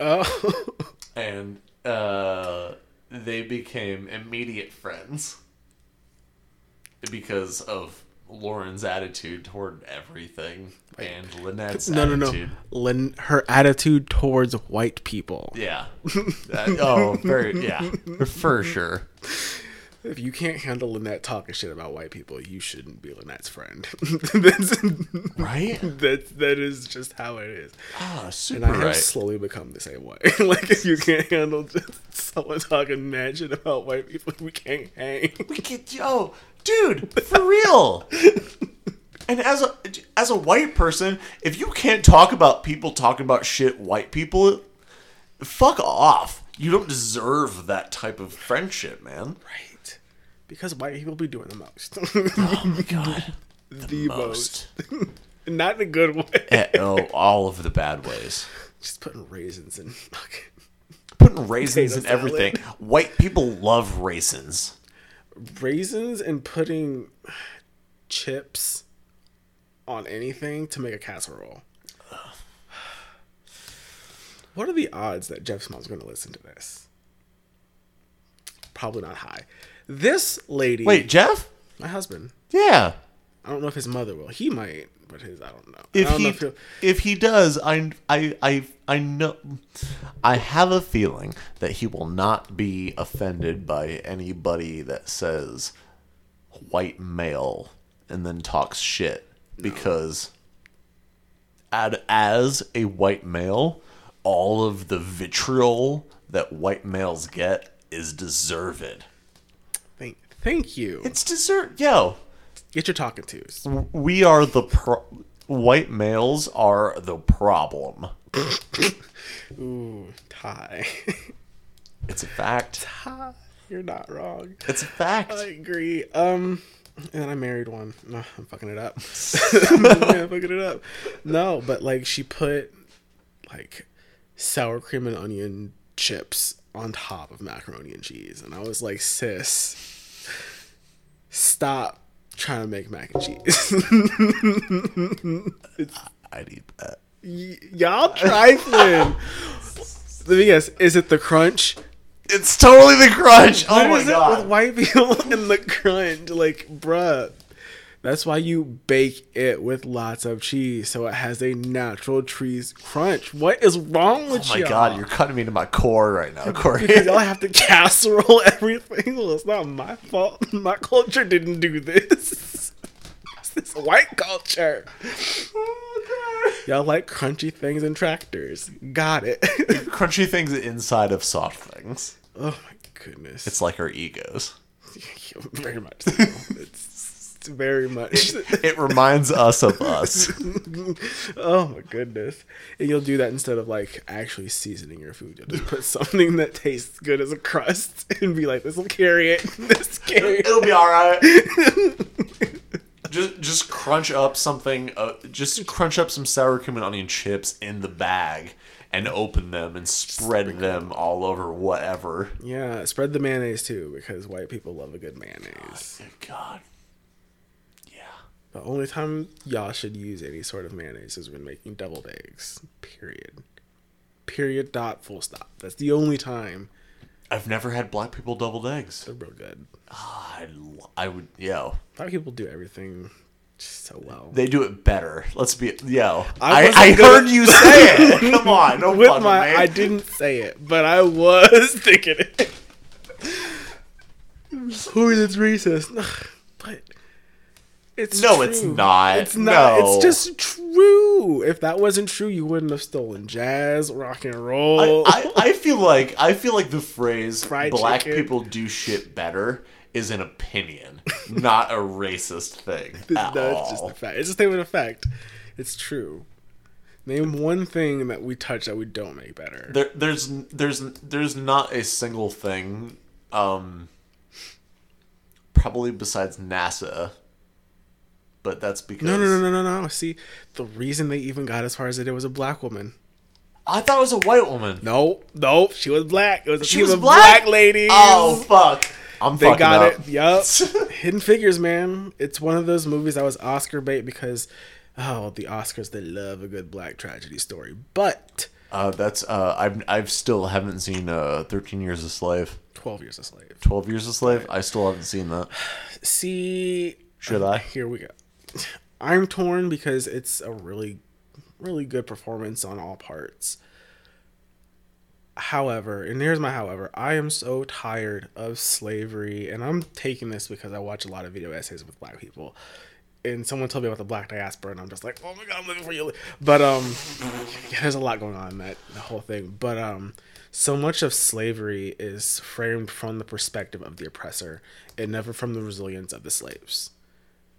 B: Oh.
A: And uh, they became immediate friends because of Lauren's attitude toward everything and Lynette's
B: no, no,
A: attitude.
B: no. Lynn, her attitude towards white people.
A: Yeah. That- oh, very yeah, for sure.
B: If you can't handle Lynette talking shit about white people, you shouldn't be Lynette's friend. that's,
A: Right?
B: that's that is just how it is.
A: Ah, super And
B: I have
A: right.
B: slowly become the same way. like if you can't handle just someone talking mad shit about white people, we can't hang.
A: We get yo, dude, for real. And as a as a white person, if you can't talk about people talking about shit white people, fuck off. You don't deserve that type of friendship, man.
B: Right. Because white people be doing the most.
A: Oh my god.
B: the
A: most.
B: most. Not in a good way.
A: Eh, oh, all of the bad ways.
B: Just putting raisins in. fucking-
A: Putting raisins in everything. White people love raisins.
B: Raisins and putting chips on anything to make a casserole. What are the odds that Jeff's mom's going to listen to this? Probably not high. This lady,
A: Wait, Jeff?
B: my husband.
A: Yeah.
B: I don't know if his mother will. He might, but his I don't know.
A: If
B: don't
A: he
B: know if
A: if he does, I I I I know I have a feeling that he will not be offended by anybody that says white male and then talks shit because ad, as a white male, all of the vitriol that white males get is deserved.
B: thank, thank you.
A: It's deserved. Yo,
B: Get your talking tos.
A: we are the pro- white males are the problem.
B: Ooh, Ty.
A: It's a fact.
B: You're not wrong.
A: It's a fact.
B: I agree. Um, and I married one. No, I'm fucking it up. yeah, I'm fucking it up. No, but like she put like sour cream and onion chips on top of macaroni and cheese, and I was like, sis, stop trying to make mac and cheese.
A: I'd eat that.
B: Y- y'all trifling. Let me guess. Is it the crunch?
A: It's totally the crunch. Oh
B: What
A: my
B: is it
A: god.
B: with white people and the crunch? Like, bruh. That's why you bake it with lots of cheese, so it has a natural cheese crunch. What is wrong with you?
A: Oh my
B: y'all?
A: god, you're cutting me to my core right now, Corey.
B: because y'all have to casserole everything. Well, it's not my fault. My culture didn't do this. It's this white culture. Y'all like crunchy things and tractors. Got it.
A: Crunchy things inside of soft things.
B: oh my goodness.
A: It's like our egos.
B: very much. So. It's very much.
A: It reminds us of us.
B: oh my goodness. And you'll do that instead of like actually seasoning your food. You'll just put something that tastes good as a crust and be like, this will carry it. This carry it.
A: It'll be all right. just just crunch up something. Uh, just crunch up some sour cream and onion chips in the bag and open them and spread them all over whatever.
B: Yeah, spread the mayonnaise too because white people love a good mayonnaise.
A: Good God.
B: The only time y'all should use any sort of mayonnaise is when making deviled eggs. Period. Period. Dot. Full stop. That's the only time
A: I've never had black people deviled eggs.
B: they're real good.
A: Ah, I, I would, yo.
B: Black people do everything so well.
A: They do it better. Let's be, yo.
B: I
A: I, I,
B: gonna-
A: heard you say it. Come on, don't
B: With
A: fuck
B: my,
A: me.
B: I didn't say it, but I was thinking it. Who is racist? It's
A: No, it's not.
B: It's not.
A: No.
B: It's just true. If that wasn't true, you wouldn't have stolen jazz, rock and roll.
A: I, I, I feel like I feel like the phrase
B: Fried
A: "black
B: chicken.
A: people do shit better" is an opinion, not a racist thing at
B: no,
A: all.
B: it's just a fact. It's a statement of fact. It's true. Name one thing that we touch that we don't make better.
A: there, there's there's there's not a single thing, um, probably besides NASA, but that's because
B: No, no, no, no, no, no. See, the reason they even got as far as it, it was a black woman.
A: I thought it was a white woman.
B: No, no, she was black. It was a
A: She was black?
B: black ladies.
A: Oh fuck! I'm
B: they
A: fucking
B: got
A: up.
B: it. Yup. Hidden Figures, man. It's one of those movies that was Oscar bait because, oh, the Oscars they love a good black tragedy story. But
A: Uh, that's uh, I've I've still haven't seen uh, Thirteen Years a Slave,
B: Twelve Years a Slave.
A: Twelve Years a Slave. I still haven't seen that.
B: See,
A: Should I?
B: here we go. I'm torn because it's a really, really good performance on all parts. However, and here's my however, I am so tired of slavery, and I'm taking this because I watch a lot of video essays with black people. And someone told me about the black diaspora, and I'm just like, oh my god, I'm living for you. But um, yeah, there's a lot going on in that the whole thing. But um, so much of slavery is framed from the perspective of the oppressor, and never from the resilience of the slaves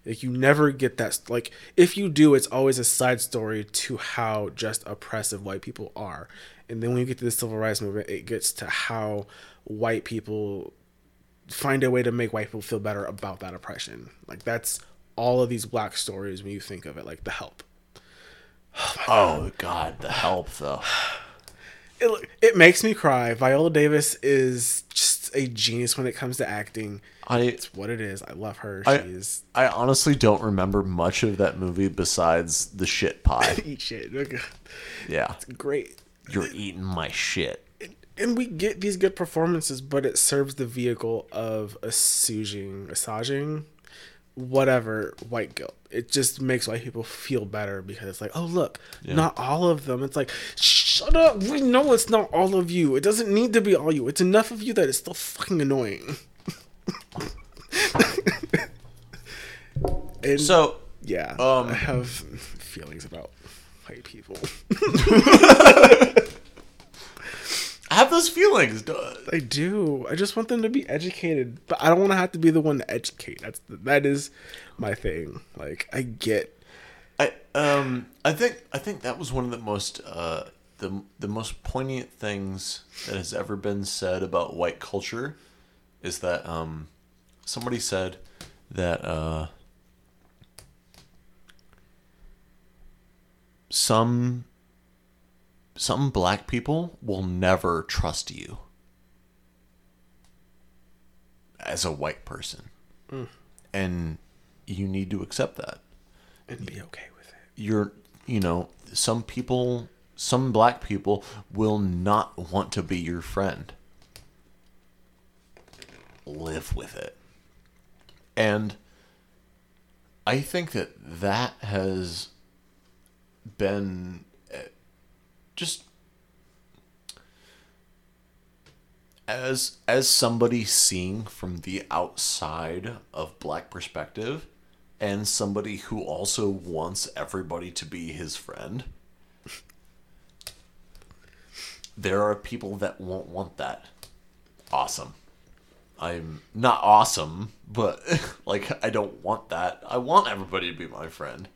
B: Like you never get that. Like if you do, it's always a side story to how just oppressive white people are. And then when you get to the civil rights movement, it gets to how white people find a way to make white people feel better about that oppression. Like that's all of these black stories when you think of it, like the help.
A: Oh God, the help though.
B: It it makes me cry. Viola Davis is just a genius when it comes to acting.
A: I
B: It's what it is. I love her.
A: I,
B: She's
A: I honestly don't remember much of that movie besides the shit pie.
B: eat shit.
A: yeah, It's
B: Great.
A: you're eating my shit.
B: and we get these good performances, but it serves the vehicle of assuaging, assuaging, whatever white guilt. It just makes white people feel better because it's like, oh look, not all of them. It's like, shut up. We know it's not all of you. It doesn't need to be all you. It's enough of you that it's still fucking annoying. and
A: So
B: yeah,
A: um,
B: I have feelings about white people.
A: I have those feelings. duh.
B: I do. I just want them to be educated, but I don't want to have to be the one to educate. That's that is my thing. Like I get
A: I um I think I think that was one of the most uh the the most poignant things that has ever been said about white culture is that um somebody said that uh some some black people will never trust you as a white person. And you need to accept that
B: and be okay with it.
A: you're you know some people some black people will not want to be your friend live with it. And i think that that has been uh, just as as somebody seeing from the outside of black perspective and somebody who also wants everybody to be his friend there are people that won't want that. Awesome i'm not awesome but like i don't want that i want everybody to be my friend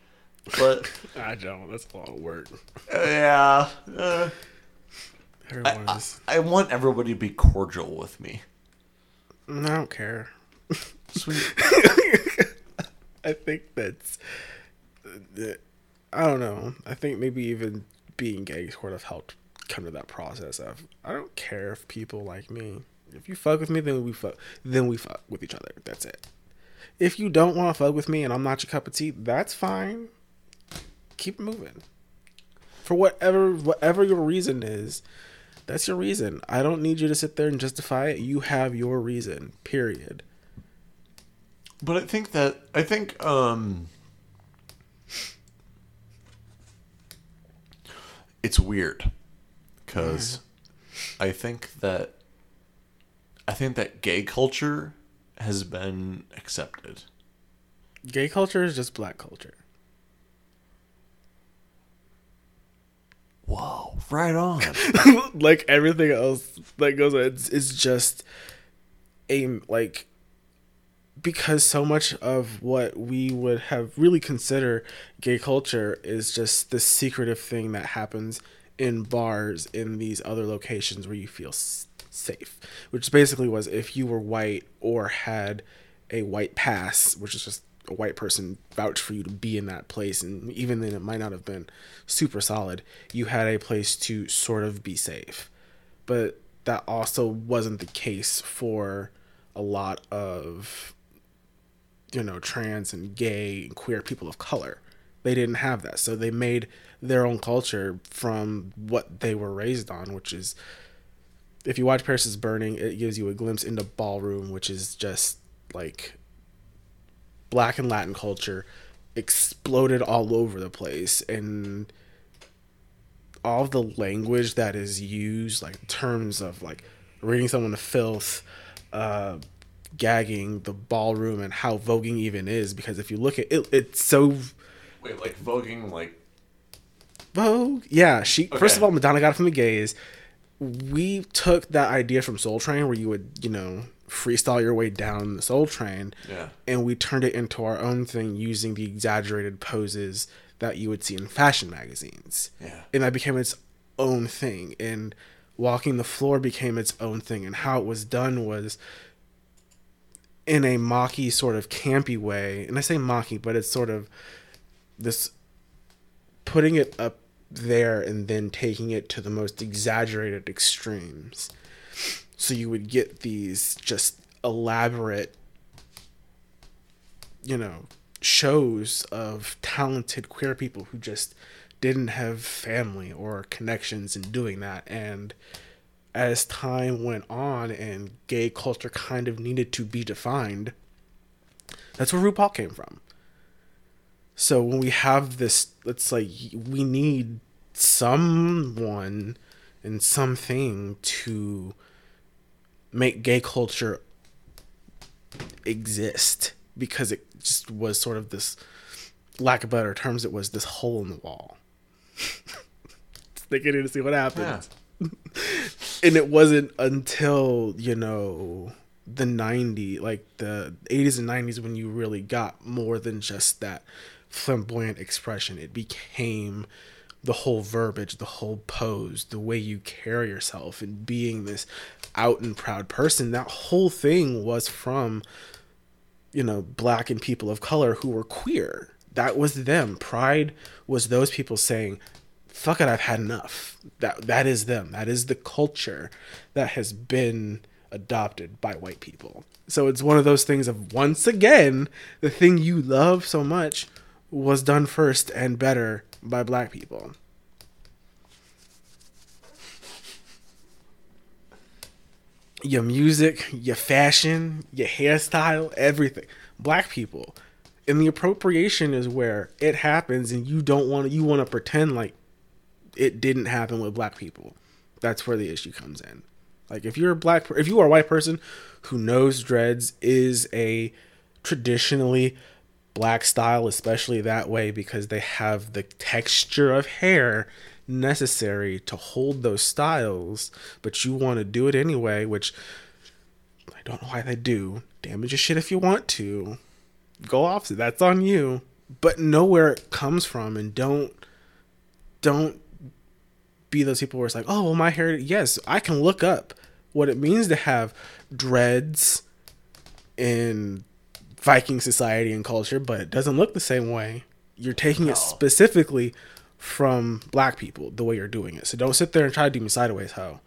A: but
B: I don't. That's a lot of work.
A: uh, yeah uh, I,
B: is.
A: I want everybody to be cordial with me
B: I don't care.
A: Sweet.
B: I think that's. I don't know. I think maybe even being gay sort of helped come to that process of I don't care if people like me. If you fuck with me, then we fuck. Then we fuck with each other. That's it. If you don't want to fuck with me and I'm not your cup of tea, that's fine. Keep moving. For whatever whatever your reason is, that's your reason. I don't need you to sit there and justify it. You have your reason. Period.
A: But I think that I think um it's weird cuz I think that I think that gay culture has been accepted.
B: Gay culture is just black culture.
A: Whoa, right on.
B: like everything else that goes on, it's, it's just a like because so much of what we would have really consider gay culture is just the secretive thing that happens in bars in these other locations where you feel safe which basically was if you were white or had a white pass which is just a white person vouch for you to be in that place and even then it might not have been super solid you had a place to sort of be safe. But that also wasn't the case for a lot of you know trans and gay and queer people of color. They didn't have that. So they made their own culture from what they were raised on which is if you watch paris is burning it gives you a glimpse into ballroom which is just like black and latin culture exploded all over the place. And all the language that is used like terms of like reading someone to filth uh gagging the ballroom and how voguing even is because if you look at it it's so
A: Wait, like voguing like
B: vogue? Yeah she first of all madonna got it from the gays we took that idea from soul train where you would you know freestyle your way down the soul train.
A: Yeah.
B: And we turned it into our own thing using the exaggerated poses that you would see in fashion magazines.
A: Yeah.
B: And that became its own thing. And walking the floor became its own thing. And how it was done was in a mocky sort of campy way. And I say mocky, but it's sort of this putting it up there and then taking it to the most exaggerated extremes. So you would get these just elaborate, you know, shows of talented queer people who just didn't have family or connections in doing that. And as time went on and gay culture kind of needed to be defined, that's where RuPaul came from. So when we have this, it's like we need someone and something to make gay culture exist because it just was sort of this lack of better terms it was this hole in the wall stick it in to see what happens yeah. and it wasn't until you know the 90 like the 80s and 90s when you really got more than just that flamboyant expression it became the whole verbiage, the whole pose, the way you carry yourself, and being this out and proud person. That whole thing was from, you know, black and people of color who were queer. That was them. Pride was those people saying, "Fuck it, I've had enough." That that is them. That is the culture that has been adopted by white people. So it's one of those things of once again, the thing you love so much was done first and better by black people. Your music, your fashion, your hairstyle, everything. Black people. And the appropriation is where it happens and you don't want to you want to pretend like it didn't happen with black people. That's where the issue comes in. Like if you're a black if you are a white person who knows dreads is a traditionally black style, especially that way because they have the texture of hair necessary to hold those styles, but you want to do it anyway, which I don't know why they do. Damage your shit if you want to. Go off, that's on you. But know where it comes from and don't don't be those people where it's like, oh well my hair yes, I can look up what it means to have dreads and Viking society and culture, but it doesn't look the same way. You're taking no. it specifically from black people the way you're doing it. So don't sit there and try to do me sideways, ho.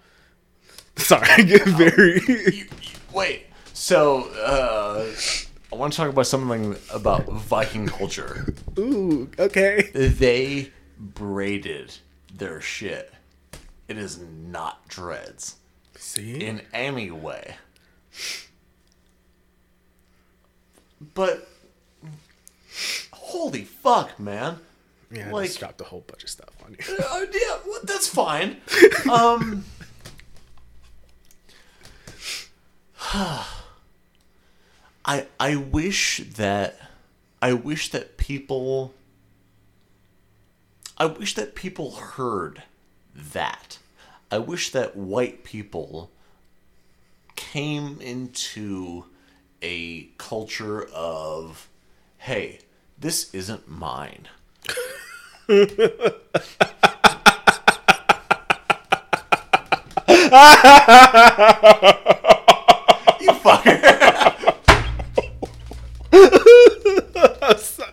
B: Sorry, I get very.
A: you, you, wait, so uh, I want to talk about something about Viking culture.
B: Ooh, okay.
A: They braided their shit. It is not dreads.
B: See?
A: In any way. But holy fuck, man!
B: Yeah, I like, just dropped a whole bunch of stuff on you.
A: uh, yeah, well, that's fine. um, I I wish that I wish that people I wish that people heard that. I wish that white people came into a culture of, hey, this isn't mine. you fucker. I'm sorry.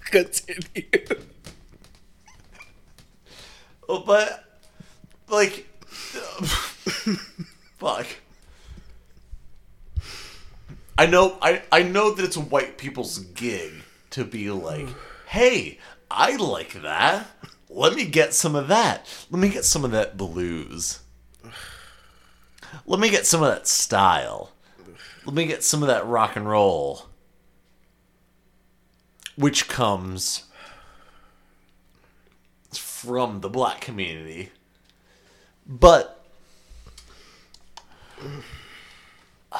A: Continue. But like, fuck. I know, I I know that it's white people's gig to be like, hey, I like that. Let me get some of that. Let me get some of that blues. Let me get some of that style. Let me get some of that rock and roll. Which comes from the black community. But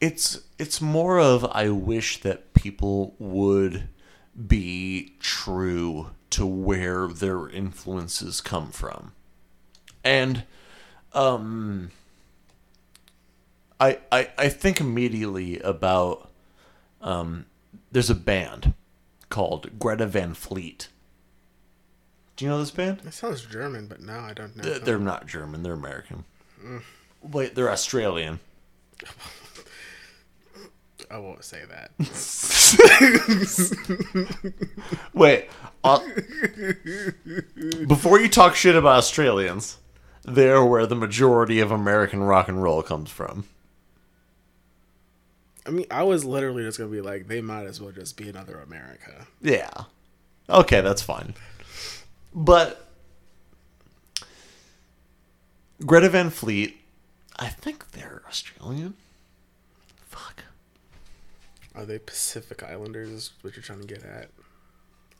A: it's it's more of I wish that people would be true to where their influences come from. And um I I, I think immediately about um there's a band called Greta Van Fleet. Do you know this band?
B: It sounds German, but no, I don't know.
A: They're, they're not German, they're American. Wait, they're Australian.
B: I won't say that.
A: Wait, uh, before you talk shit about Australians, they're where the majority of American rock and roll comes from.
B: I mean, I was literally just gonna be like, they might as well just be another America.
A: Yeah. Okay, that's fine. But Greta Van Fleet, I think they're Australian. Fuck.
B: Are they Pacific Islanders? Is what you're trying to get at?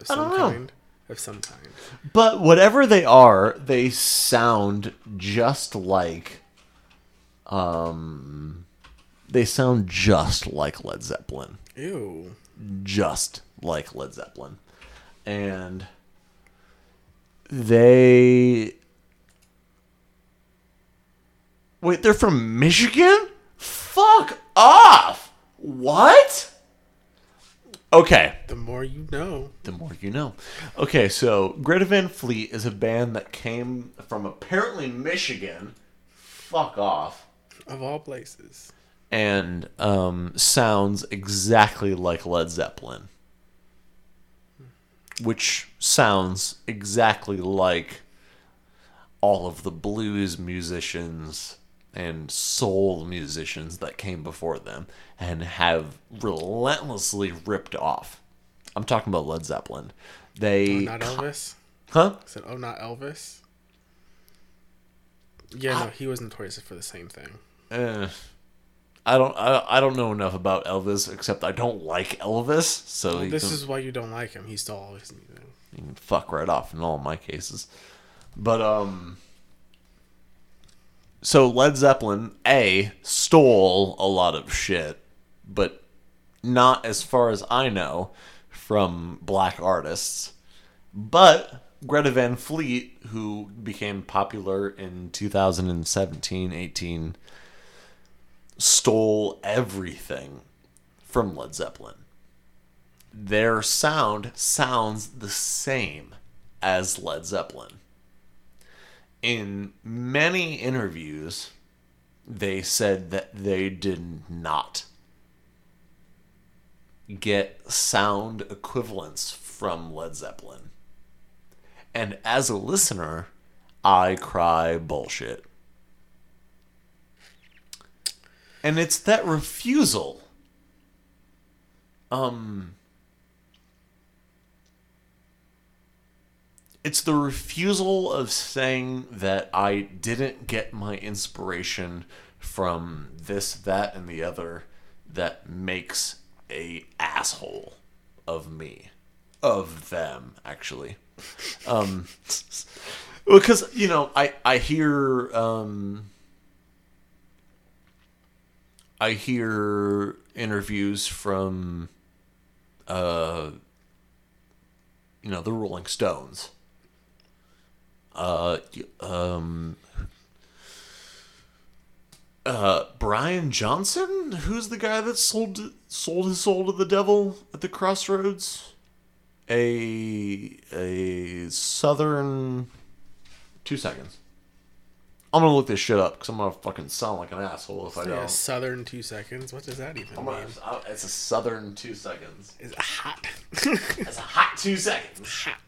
B: Of
A: I
B: some
A: don't know.
B: kind. Of some kind.
A: But whatever they are, they sound just like um they sound just like Led Zeppelin.
B: Ew.
A: Just like Led Zeppelin. And they Wait, they're from Michigan? Fuck off. What? Okay.
B: The more you know.
A: the more you know. Okay, so Greta Van Fleet is a band that came from apparently Michigan. Fuck off.
B: Of all places.
A: And um, sounds exactly like Led Zeppelin. Which sounds exactly like all of the blues musicians and soul musicians that came before them and have relentlessly ripped off. I'm talking about Led Zeppelin. They
B: Not Elvis?
A: Huh?
B: I said, oh, not Elvis? Yeah, no, he was notorious for the same thing.
A: Eh, I don't. I, I don't know enough about Elvis except I don't like Elvis. So you
B: This
A: can,
B: is why you don't like him. He stole all his music.
A: you can fuck right off in all my cases. But um. So Led Zeppelin a stole a lot of shit, but not as far as I know from black artists. But Greta Van Fleet, who became popular in 2017 18, stole everything from Led Zeppelin. Their sound sounds the same as Led Zeppelin. In many interviews, they said that they did not get sound equivalents from Led Zeppelin. And as a listener, I cry bullshit. And it's that refusal. Um it's the refusal of saying that I didn't get my inspiration from this, that, and the other that makes a asshole of me. Of them, actually. Um because, you know, I, I hear um I hear interviews from uh you know, the Rolling Stones uh, um, uh, Brian Johnson, who's the guy that sold sold his soul to the devil at the crossroads, a a southern. Two seconds. I'm gonna look this shit up because I'm gonna fucking sound like an asshole if I don't.
B: Southern two seconds. What does that even
A: I'm
B: mean?
A: gonna, I- it's a southern two seconds.
B: Is it hot?
A: It's a hot two seconds.
B: hot.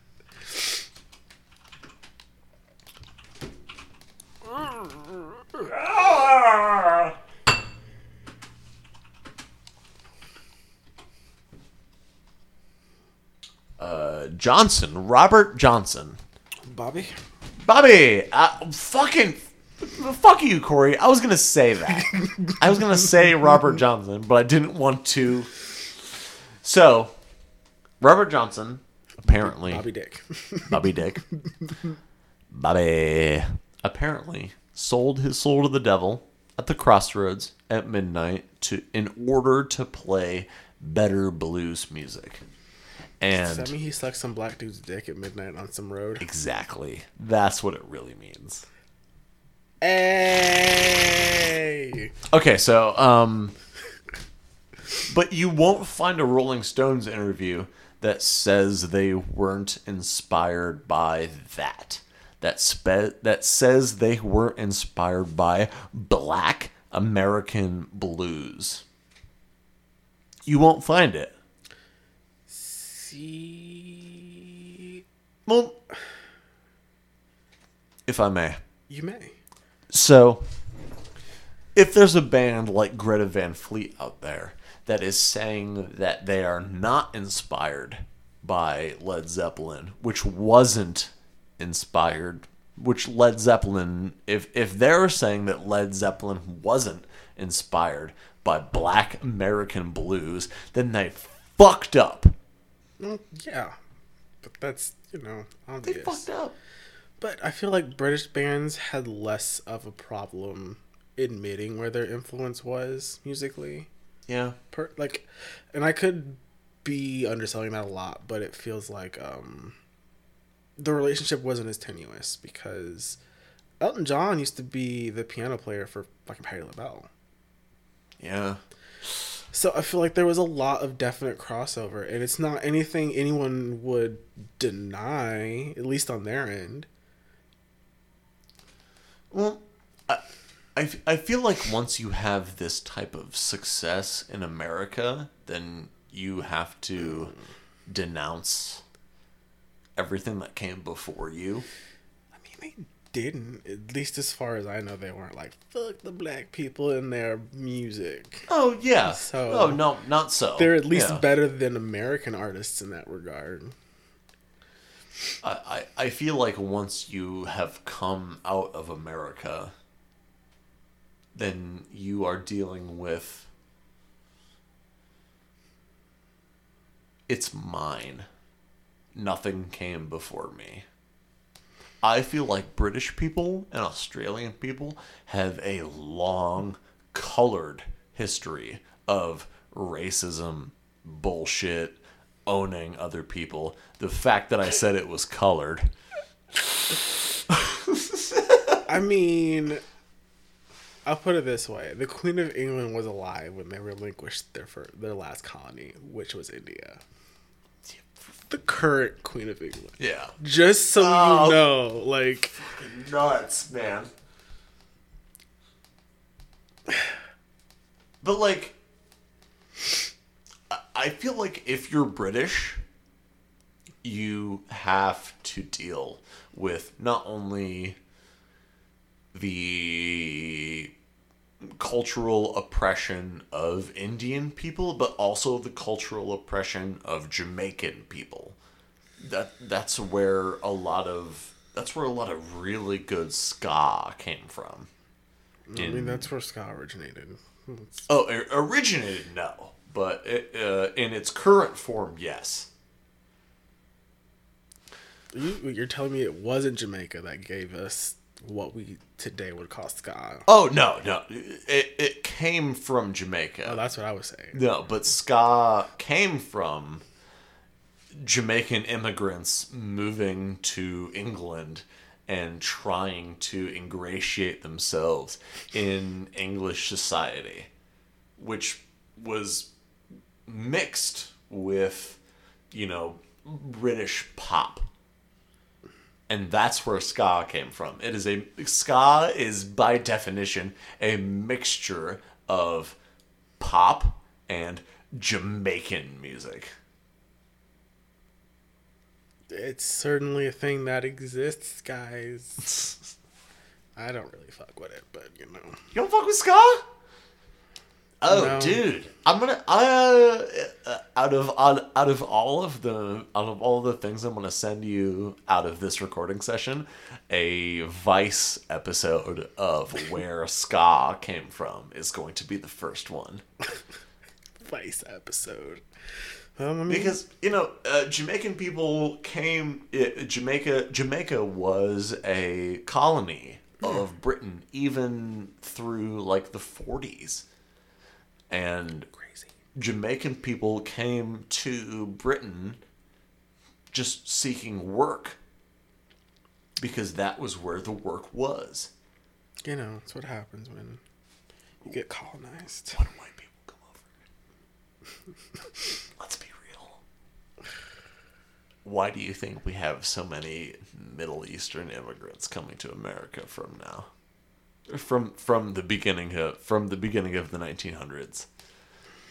A: Uh, Johnson, Robert Johnson.
B: Bobby?
A: Bobby, uh, fucking, fuck you, Corey. I was gonna say that. I was gonna say Robert Johnson, but I didn't want to. So, Robert Johnson, apparently,
B: Bobby Dick.
A: Bobby Dick, Bobby, apparently sold his soul to the devil at the crossroads at midnight to in order to play better blues music.
B: Does that
A: And
B: mean he sucked some black dude's dick at midnight on some road?
A: exactly. That's what it really means.
B: Hey!
A: Okay, so um but you won't find a Rolling Stones interview that says they weren't inspired by that. That spe- that says they weren't inspired by black American blues. You won't find it.
B: See,
A: Well, if I may.
B: you may.
A: So, if there's a band like Greta Van Fleet out there that is saying that they are not inspired by Led Zeppelin, which wasn't inspired, which Led Zeppelin, if if they're saying that Led Zeppelin wasn't inspired by Black American blues, then they fucked up.
B: Well, yeah, but that's you know obvious.
A: They fucked up.
B: But I feel like British bands had less of a problem admitting where their influence was musically.
A: Yeah.
B: Per like, and I could be underselling that a lot, but it feels like um, the relationship wasn't as tenuous because Elton John used to be the piano player for fucking Patti LaBelle.
A: Yeah.
B: So I feel like there was a lot of definite crossover, and it's not anything anyone would deny, at least on their end.
A: Well, I, I, I feel like once you have this type of success in America, then you have to denounce everything that came before you.
B: I mean, they didn't. At least as far as I know, they weren't like fuck the black people in their music.
A: Oh yeah.
B: So-
A: oh no, not so.
B: They're at least
A: Yeah.
B: better than American artists in that regard.
A: I, I I feel like once you have come out of America, then you are dealing with it's mine. Nothing came before me. I feel like British people and Australian people have a long, colored history of racism, bullshit, owning other people. The fact that I said it was colored.
B: I mean, I'll put it this way: the Queen of England was alive when they relinquished their fir- their last colony, which was India. The current Queen of England.
A: Yeah.
B: Just so
A: Oh.
B: you know, like
A: Nuts, man. But like I- feel like if you're British, you have to deal with not only the cultural oppression of Indian people, but also the cultural oppression of Jamaican people. That that's where a lot of that's where a lot of really good ska came from.
B: I mean, that's where ska originated. It's-
A: Oh, originated no, but it, uh, in its current form, yes.
B: You, you're telling me it wasn't Jamaica that gave us what we today would call ska?
A: Oh no, no, it it came from Jamaica.
B: Oh, that's what I was saying.
A: No, but ska came from Jamaican immigrants moving to England and trying to ingratiate themselves in English society, which was mixed with, you know, British pop. And that's where ska came from. It is a ska is by definition a mixture of pop and Jamaican music.
B: It's certainly a thing that exists, guys. I don't really fuck with it, but you know.
A: You don't fuck with ska? Oh,
B: No.
A: dude, I'm gonna. Uh, uh, out of out, out of all of the out of all the things I'm gonna send you out of this recording session, a Vice episode of where ska came from is going to be the first one
B: Vice episode. Um, I mean,
A: because you know uh, Jamaican people came. Uh, Jamaica Jamaica was a colony of Britain, even through like the 40s. And
B: Crazy.
A: Jamaican people came to Britain just seeking work because that was where the work was.
B: You know, that's what happens when you get colonized.
A: Why do white people come over? Let's be real. Why do you think we have so many Middle Eastern immigrants coming to America from now? From from the beginning of from the beginning of the 1900s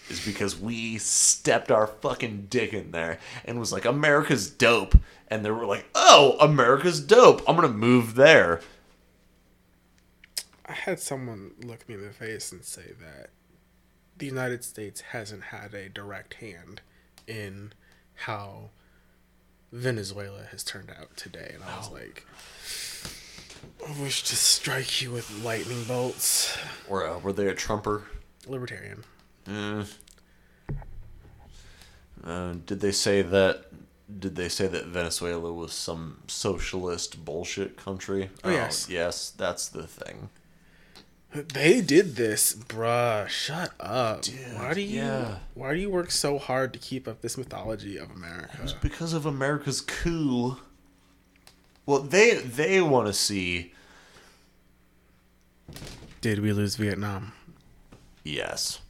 A: is because we stepped our fucking dick in there and was like America's dope and they were like, "Oh, America's dope. I'm going to move there."
B: I had someone look me in the face and say that the United States hasn't had a direct hand in how Venezuela has turned out today. And I was oh. like, I wish to strike you with lightning bolts.
A: Or uh, were they a trumper?
B: Libertarian.
A: Uh, uh, did they say that? Did they say that Venezuela was some socialist bullshit country?
B: Oh, yes.
A: yes, that's the thing.
B: They did this, bruh. Shut up. why do you
A: yeah.
B: why do you work so hard to keep up this mythology of America?
A: It's because of America's coup. Well, they they want to see
B: Did we lose Vietnam?
A: yes.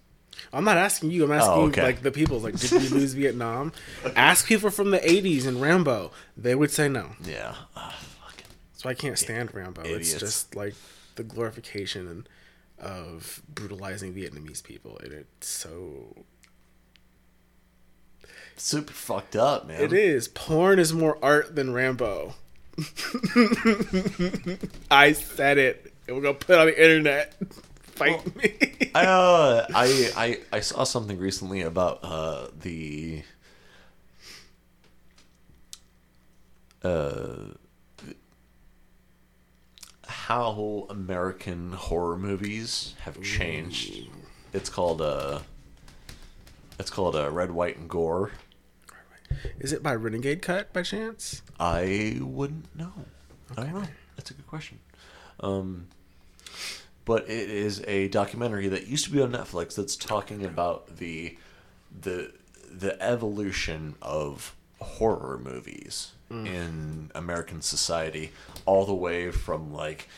B: I'm not asking you. I'm asking
A: Oh, okay.
B: like the people. Like, did we lose Vietnam? Ask people from the '80s and Rambo. They would say no.
A: Yeah. Ah, fucking
B: So I can't stand Rambo.
A: Idiots.
B: It's just like the glorification of brutalizing Vietnamese people, and it's so.
A: super fucked up, man.
B: It is. Porn is more art than Rambo. I said it. And we're gonna put it on the internet. Fight me.
A: I, uh, I I I saw something recently about uh, the uh, how American horror movies have changed. It's called uh, it's called uh, Red, White, and Gore.
B: Is it by Renegade Cut by chance?
A: I wouldn't know. I don't know. That's a good question. Um, but it is a documentary that used to be on Netflix that's talking about the the the evolution of horror movies in American society, all the way from like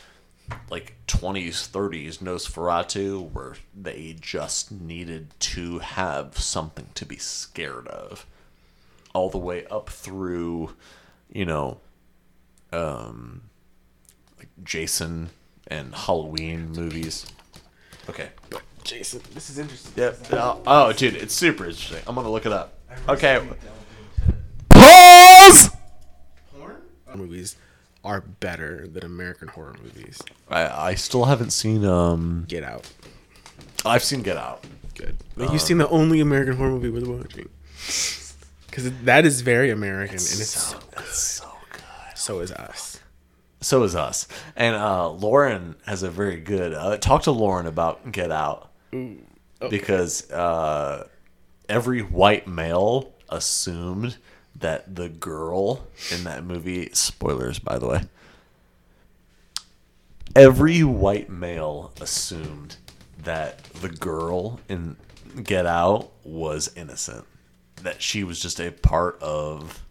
A: like 20s 30s nosferatu where they just needed to have something to be scared of all the way up through you know um like jason and halloween movies okay
B: Jason, this is interesting.
A: yeah oh, oh dude it's super interesting i'm gonna look it up okay
B: Pause. Movies are better than American horror movies.
A: I, I still haven't seen um
B: Get Out.
A: i've seen get out
B: Good. Like, you've seen the only American horror movie we're watching. Because that is very American, and it's so,
A: it's so good.
B: So is us.
A: so is us. And uh lauren has a very good uh talk to lauren about get out. Because uh every white male assumed that the girl in that movie spoilers by the way every white male assumed that the girl in get out was innocent that she was just a part of.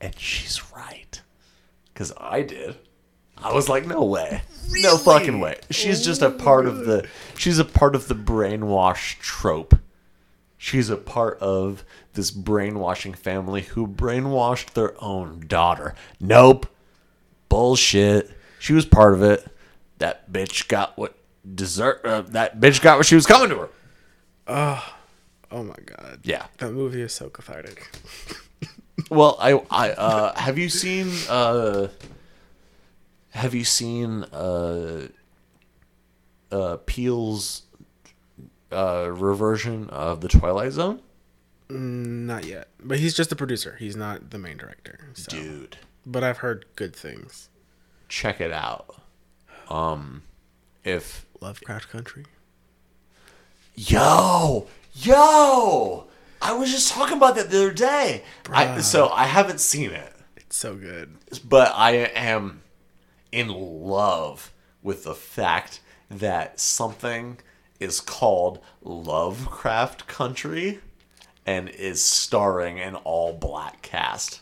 A: And she's right. Because i did. I was like no way. No fucking way. She's just a part of the she's a part of the brainwash trope. She's a part of this brainwashing family who brainwashed their own daughter. Nope. Bullshit. She was part of it. That bitch got what dessert uh, that bitch got what she was coming to her
B: Oh my god.
A: yeah
B: That movie is so cathartic.
A: Well, I, I, uh, have you seen, uh, have you seen, uh, uh, Peele's, uh, reversion of the Twilight Zone?
B: Not yet. But he's just a producer. He's not the main director. So.
A: Dude,
B: But I've heard good things.
A: check it out. Um, if
B: Lovecraft Country.
A: Yo, yo, I was just talking about that the other day. I, so I haven't seen it,
B: It's so good.
A: but I am in love with the fact that something is called Lovecraft Country and is starring an all black cast.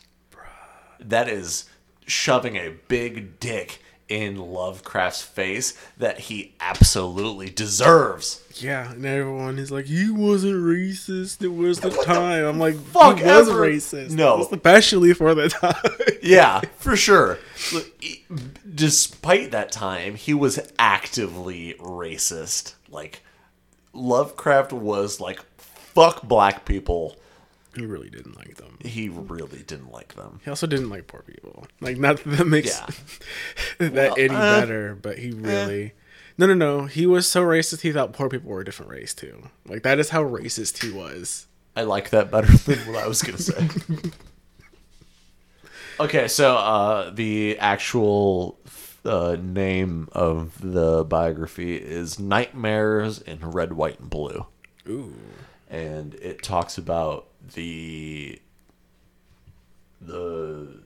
A: That is shoving a big dick in Lovecraft's face that he absolutely deserves.
B: Yeah, and everyone is like, he wasn't racist. It was the time. I'm like,
A: fuck
B: he was
A: ever?
B: racist.
A: No.
B: especially for the time.
A: Yeah, for sure. Despite that time, he was actively racist. Like, Lovecraft was like, fuck black people.
B: He really didn't like them.
A: He really didn't like them.
B: He also didn't like poor people. Like, not that that makes
A: Yeah.
B: that
A: Well,
B: any
A: uh,
B: better, but he really. No, no, no. He was so racist. He thought poor people were a different race too. Like that is how racist he was.
A: I like that better than what I was gonna say. okay, so uh, the actual uh, name of the biography is Nightmares in Red, White, and Blue,
B: Ooh.
A: and it talks about the the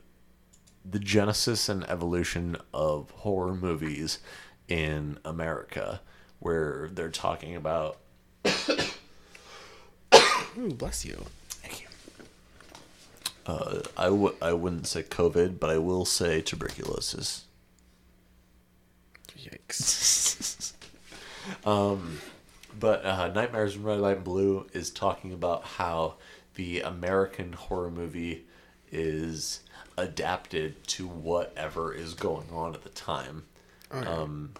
A: the genesis and evolution of horror movies in America, where they're talking about
B: Ooh, bless you.
A: Thank you. Uh, I w- I wouldn't say COVID, but I will say tuberculosis.
B: Yikes.
A: um, But uh, Nightmares in Red, Light and Blue is talking about how the American horror movie is adapted to whatever is going on at the time. Um,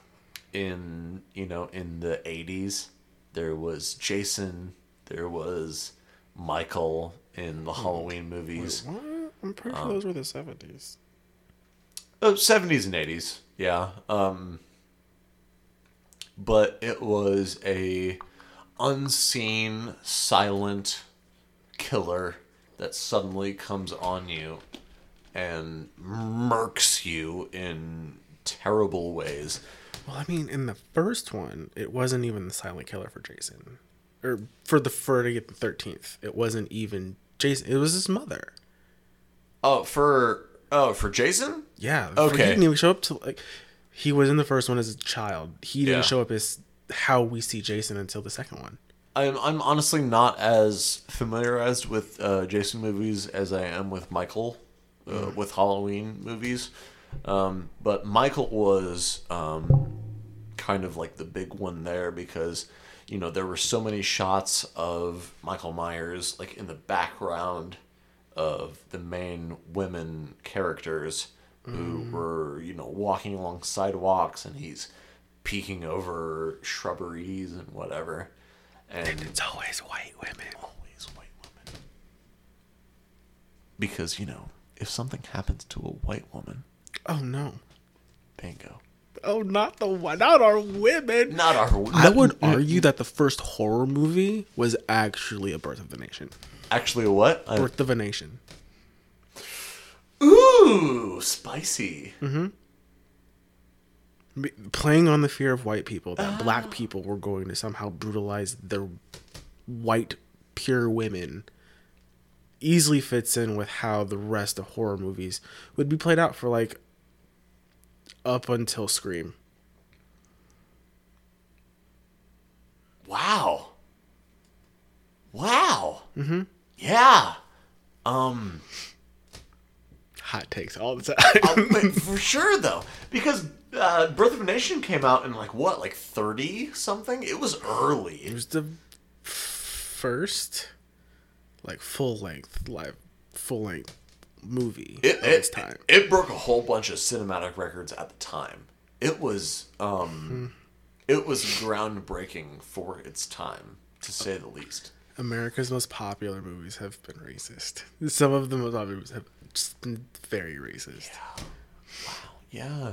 A: in you know in the '80s, there was Jason, there was Michael in the Halloween movies.
B: What? I'm pretty sure those were the seventies.
A: Oh, 70s and 80s, yeah. Um, but it was a unseen, silent killer that suddenly comes on you and murks you in terrible ways.
B: Well, I mean, in the first one, it wasn't even the silent killer for Jason, or for the Friday the Thirteenth. It wasn't even Jason. It was his mother.
A: Oh, for oh for Jason?
B: Yeah.
A: Okay.
B: He didn't even show up to like. He was in the first one as a child. He didn't
A: Yeah.
B: show up as how we see Jason until the second one.
A: I'm I'm honestly not as familiarized with uh, Jason movies as I am with Michael, uh, with Halloween movies. Um, but Michael was um, kind of like the big one there because you know there were so many shots of Michael Myers like in the background of the main women characters who were you know walking along sidewalks and he's peeking over shrubberies and whatever and
B: It's always white women.
A: always white women. Because, you know, if something happens to a white woman,
B: Oh no.
A: bingo.
B: Oh, not the one. Not our women.
A: Not our. Women.
B: I would argue that the first horror movie was actually a Birth of the Nation.
A: Actually, a what? A-
B: Birth of a Nation.
A: ooh, spicy.
B: B- Playing on the fear of white people that black people were going to somehow brutalize their white pure women easily fits in with how the rest of horror movies would be played out for like up until Scream.
A: Wow. Wow. Mm-hmm. Yeah. Um.
B: Hot takes all the time.
A: uh, but for sure though, because uh, Birth of a Nation came out in like what, like thirty something? It was early.
B: It was the first like full length live full length movie
A: It,
B: of
A: it,
B: its time.
A: it broke a whole bunch of cinematic records at the time. It was um, it was groundbreaking for its time, to say the least.
B: America's most popular movies have been racist. Some of the most popular movies have just been very racist.
A: Yeah. Wow. Yeah,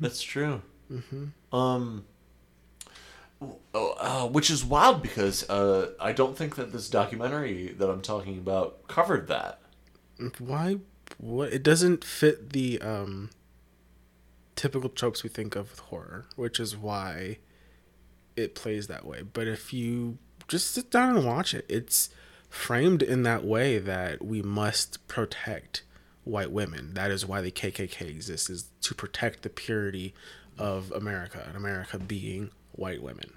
A: that's true. Mm-hmm. Um, oh, uh, which is wild because uh, I don't think that this documentary that I'm talking about covered that.
B: Why? What? It doesn't fit the um, typical tropes we think of with horror, which is why it plays that way. But if you just sit down and watch it, it's framed in that way that we must protect white women. That is why the KKK exists is to protect the purity of America and America being white women.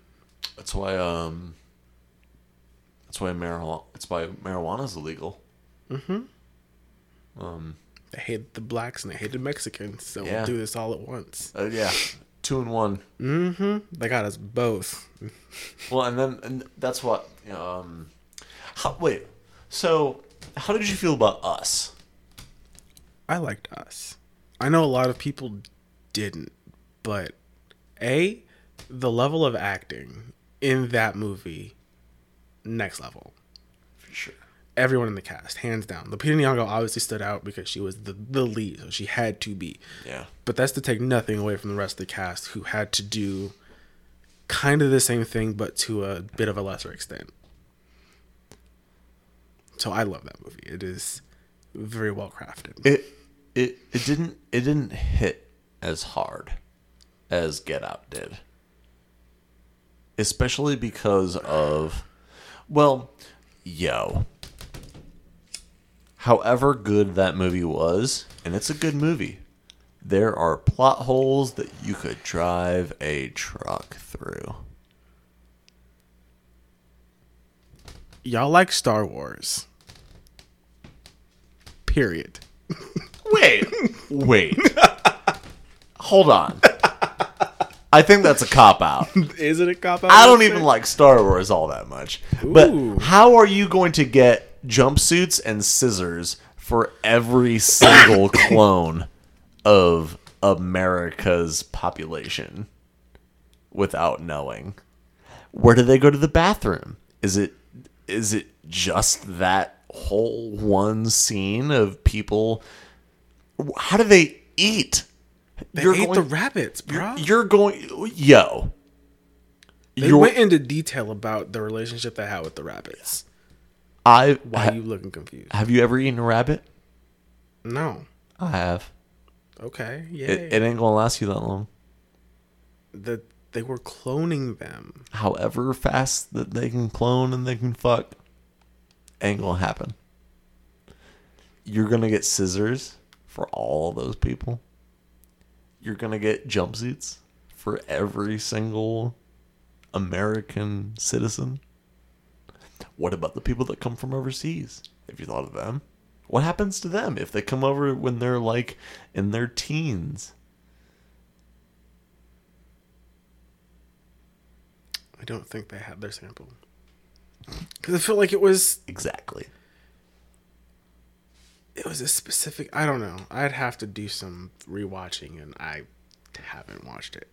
A: That's why um that's why marijuana it's why marijuana is illegal. Mhm.
B: They hate the blacks and they hate the Mexicans, so
A: Yeah.
B: we'll do this all at once.
A: Uh, yeah. Two and one. Mm-hmm.
B: They got us both.
A: Well, and then and that's what um how, wait. So, how did you feel about us?
B: I liked us. I know a lot of people didn't, but A, the level of acting in that movie, next level.
A: For sure.
B: Everyone in the cast, hands down. Lupita Nyong'o obviously stood out because she was the, the lead, so she had to be.
A: Yeah.
B: But that's to take nothing away from the rest of the cast who had to do kind of the same thing, but to a bit of a lesser extent. So I love that movie. It is very well crafted.
A: It it it didn't it didn't hit as hard as Get Out did. Especially because of well, yo. However good that movie was, and it's a good movie, there are plot holes that you could drive a truck through.
B: Y'all like Star Wars. Period.
A: Wait, wait. Hold on. I think that's a cop out.
B: Is it a cop out?
A: I don't even like Star Wars all that much.
B: Ooh.
A: But how are you going to get jumpsuits and scissors for every single clone of America's population without knowing? Where do they go to the bathroom? Is it is it just that whole one scene of people how do they eat?
B: They ate the rabbits, bro.
A: You're going, yo.
B: They
A: you're,
B: went into detail about the relationship they had with the rabbits.
A: I
B: Why
A: ha-
B: are you looking confused?
A: have you ever eaten a rabbit?
B: No.
A: I have.
B: Okay. Yeah.
A: It, it ain't gonna last you that long.
B: that they were cloning them.
A: However fast that they can clone and they can fuck, gonna happen. You're gonna get scissors for all those people. You're gonna get jumpsuits for every single American citizen. What about the people that come from overseas? Have you thought of them? What happens to them if they come over when they're like in their teens?
B: I don't think they had their sample. Because I feel like it was
A: Exactly.
B: it was a specific. I don't know. I'd have to do some rewatching, and I haven't watched it.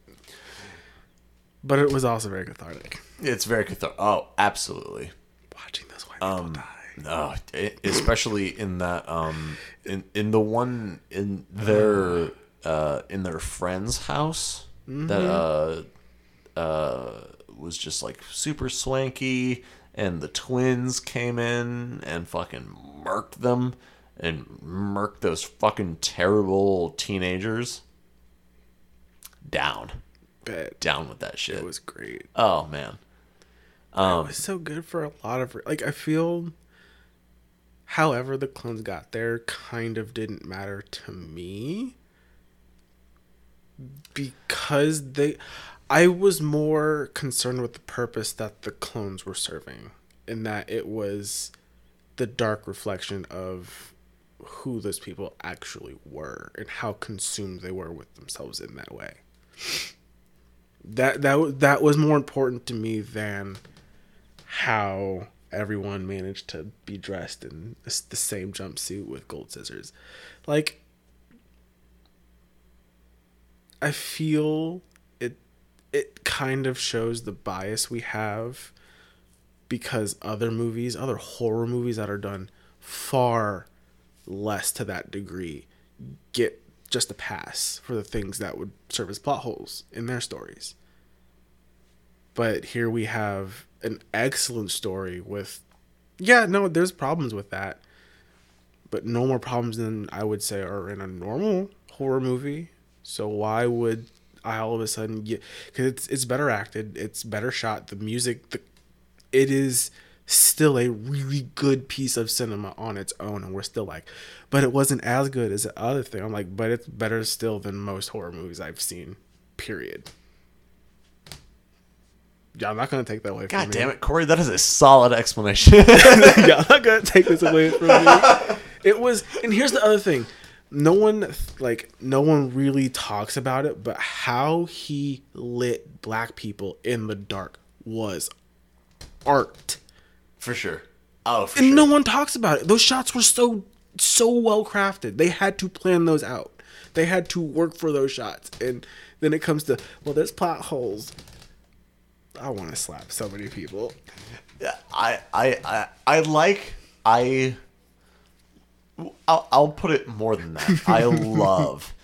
B: But it was also very cathartic
A: It's very cathartic. Oh, absolutely.
B: watching those white people
A: Um,
B: die.
A: No, e- especially in that um in in the one in their uh in their friend's house that uh uh was just like super swanky and the twins came in and fucking murked them and murked those fucking terrible teenagers. Down.
B: Bet
A: Down with that shit.
B: it was great.
A: oh man.
B: it
A: Um
B: was so good for a lot of like I feel however the clones got there kind of didn't matter to me because they I was more concerned with the purpose that the clones were serving in that it was the dark reflection of who those people actually were and how consumed they were with themselves in that way. That that that was more important to me than how everyone managed to be dressed in the same jumpsuit with gold scissors. Like, I feel it. Kind of shows the bias we have because other movies, other horror movies that are done far less to that degree, get just a pass for the things that would serve as plot holes in their stories. But here we have an excellent story with, yeah, no, there's problems with that, but no more problems than I would say are in a normal horror movie. So why would I all of a sudden get? Because it's it's better acted, it's better shot. The music, the it is still a really good piece of cinema on its own and we're still like but it wasn't as good as the other thing i'm like but it's better still than most horror movies i've seen period yeah i'm not gonna take that away
A: God damn
B: me
A: it, Corey! That is a solid explanation.
B: yeah i'm not gonna take this away from you. it was and here's the other thing no one like no one really talks about it but how he lit black people in the dark was art
A: for sure. Oh, for
B: and
A: sure.
B: no one talks about it. Those shots were so so well crafted. They had to plan those out. They had to work for those shots. And then it comes to well, there's plot holes. I want to slap so many people.
A: Yeah, I, I, I, I like I. I'll, I'll put it more than that. I love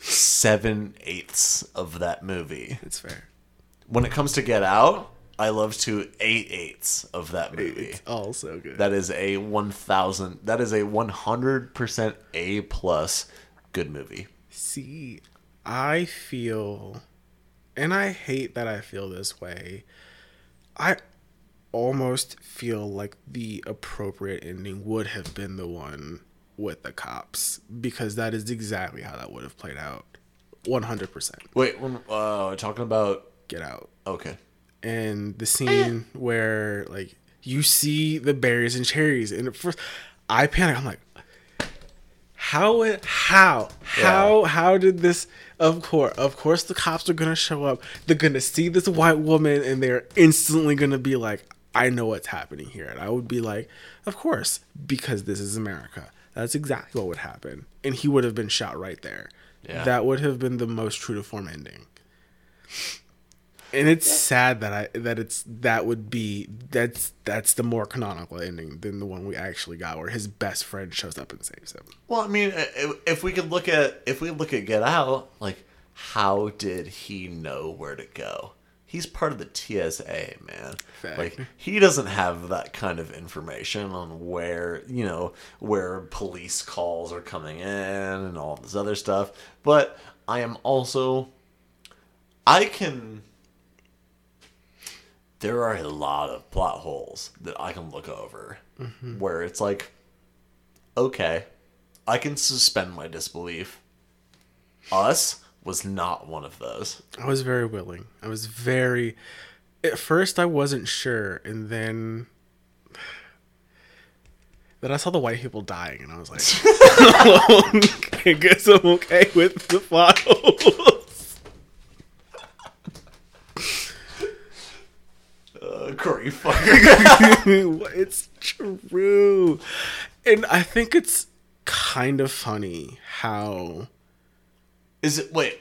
A: seven eighths of that movie.
B: It's fair.
A: When it comes to Get Out, I love to eight eighths of that movie.
B: Oh, it's also good.
A: That is a one thousand. That is a one hundred percent A plus good movie.
B: See, I feel, and I hate that I feel this way. I almost feel like the appropriate ending would have been the one with the cops because that is exactly how that would have played out. 100%.
A: Wait, uh, talking about
B: Get out.
A: okay,
B: And the scene where, like, you see the berries and cherries, and first, I panic. I'm like, how how how how did this of course of course the cops are gonna show up they're gonna see this white woman and they're instantly gonna be like i know what's happening here and i would be like of course because this is america that's exactly what would happen and he would have been shot right there
A: Yeah.
B: that would have been the most true to form ending and it's sad that I that it's that would be that's that's the more canonical ending than the one we actually got, where his best friend shows up and saves him.
A: Well, I mean, if, if we could look at if we look at Get Out, like how did he know where to go? He's part of the TSA, man.
B: Fact.
A: Like he doesn't have that kind of information on where you know where police calls are coming in and all this other stuff. But I am also, I can. There are a lot of plot holes that I can look over mm-hmm. where it's like, okay, I can suspend my disbelief. Us was not one of those.
B: I was very willing. I was very. At first, I wasn't sure, and then. Then I saw the white people dying, and I was like, I guess I'm okay with the plot holes.
A: Uh, Corey fucker.
B: it's true. And I think it's kind of funny how.
A: Is it wait?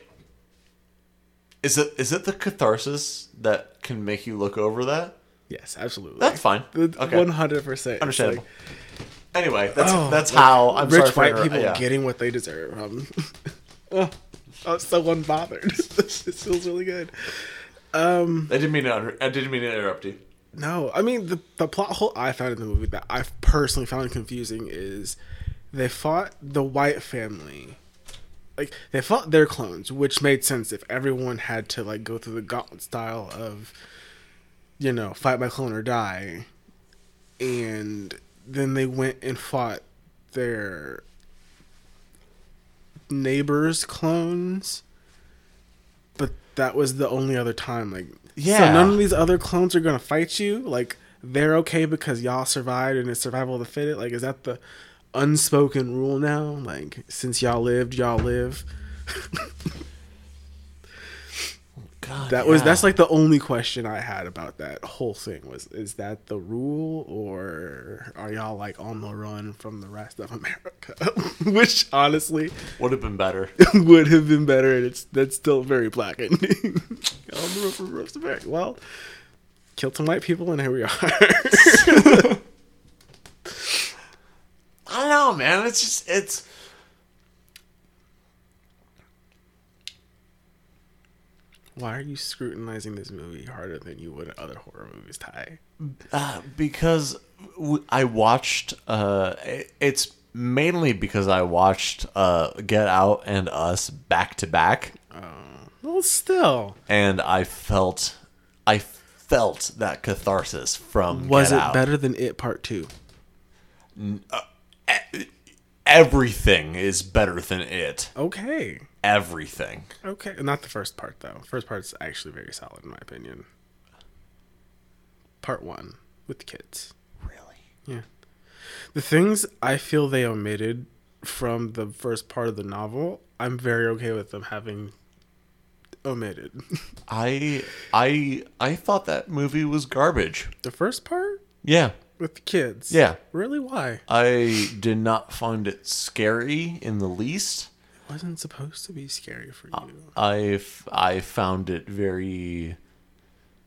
A: Is it is it the catharsis that can make you look over that?
B: Yes, absolutely.
A: That's fine. Okay.
B: One hundred percent.
A: Understandable. Anyway, that's
B: Oh,
A: that's
B: like,
A: how I'm
B: rich white people
A: yeah.
B: getting what they deserve. Um, oh, I'm so unbothered. this feels really good.
A: Um, I didn't mean to. I didn't mean to interrupt you.
B: No, I mean the the plot hole I found in the movie that I personally found confusing is they fought the white family. Like they fought their clones, which made sense if everyone had to like go through the gauntlet style of you know, fight my clone or die. And then they went and fought their neighbors' clones. But that was the only other time like
A: yeah.
B: so none of these other clones are gonna fight you. Like they're okay because y'all survived and it's survival of the fittest. Like is that the unspoken rule now? Like since y'all lived, y'all live.
A: God,
B: That was
A: yeah.
B: that's like the only question I had about that whole thing was is that the rule or are y'all like on the run from the rest of America? Which honestly
A: would have been better.
B: would have been better and it's that's still very black ending. on the run from the rest of America. Well, killed some white people and here we are.
A: I don't know, man. It's just it's.
B: Why are you scrutinizing this movie harder than you would other horror movies, Ty?
A: Uh, because w- I watched. Uh, it's mainly because I watched uh, Get Out and Us back to back,
B: Well, still.
A: and I felt, I felt that catharsis from
B: Was
A: Get
B: it
A: Out.
B: better than It Part Two?
A: Everything is better than it.
B: Okay.
A: Everything.
B: Okay. Not the first part though. First part's actually very solid in my opinion. Part one with the kids.
A: Really?
B: Yeah. The things I feel they omitted from the first part of the novel, I'm very okay with them having omitted.
A: I I I thought that movie was garbage.
B: the first part
A: Yeah.
B: With the kids.
A: Yeah.
B: Really? Why?
A: I did not find it scary in the least.
B: It wasn't supposed to be scary for
A: Uh,
B: you.
A: I I found it very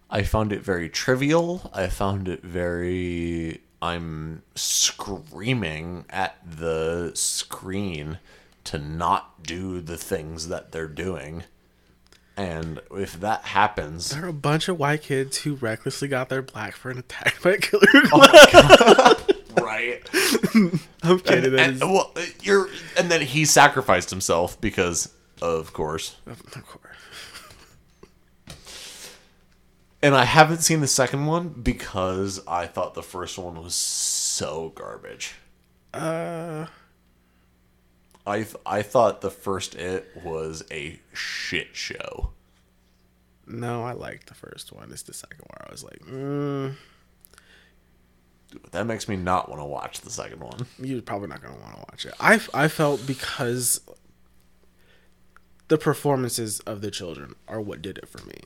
A: I found it very trivial. I found it very I'm screaming at the screen to not do the things that they're doing. And if that happens,
B: There are a bunch of white kids who recklessly got their black friend attacked by a killer.
A: Oh right?
B: I'm kidding. that
A: And, well, you're and then he sacrificed himself because of course.
B: of course.
A: And I haven't seen the second one because I thought the first one was so garbage.
B: Uh,
A: I th- I thought the first it was a shit show.
B: no, I liked the first one. It's the second one. I was like, mm,
A: That makes me not want to watch the second one.
B: you're probably not gonna want to watch it. I I felt because the performances of the children are what did it for me.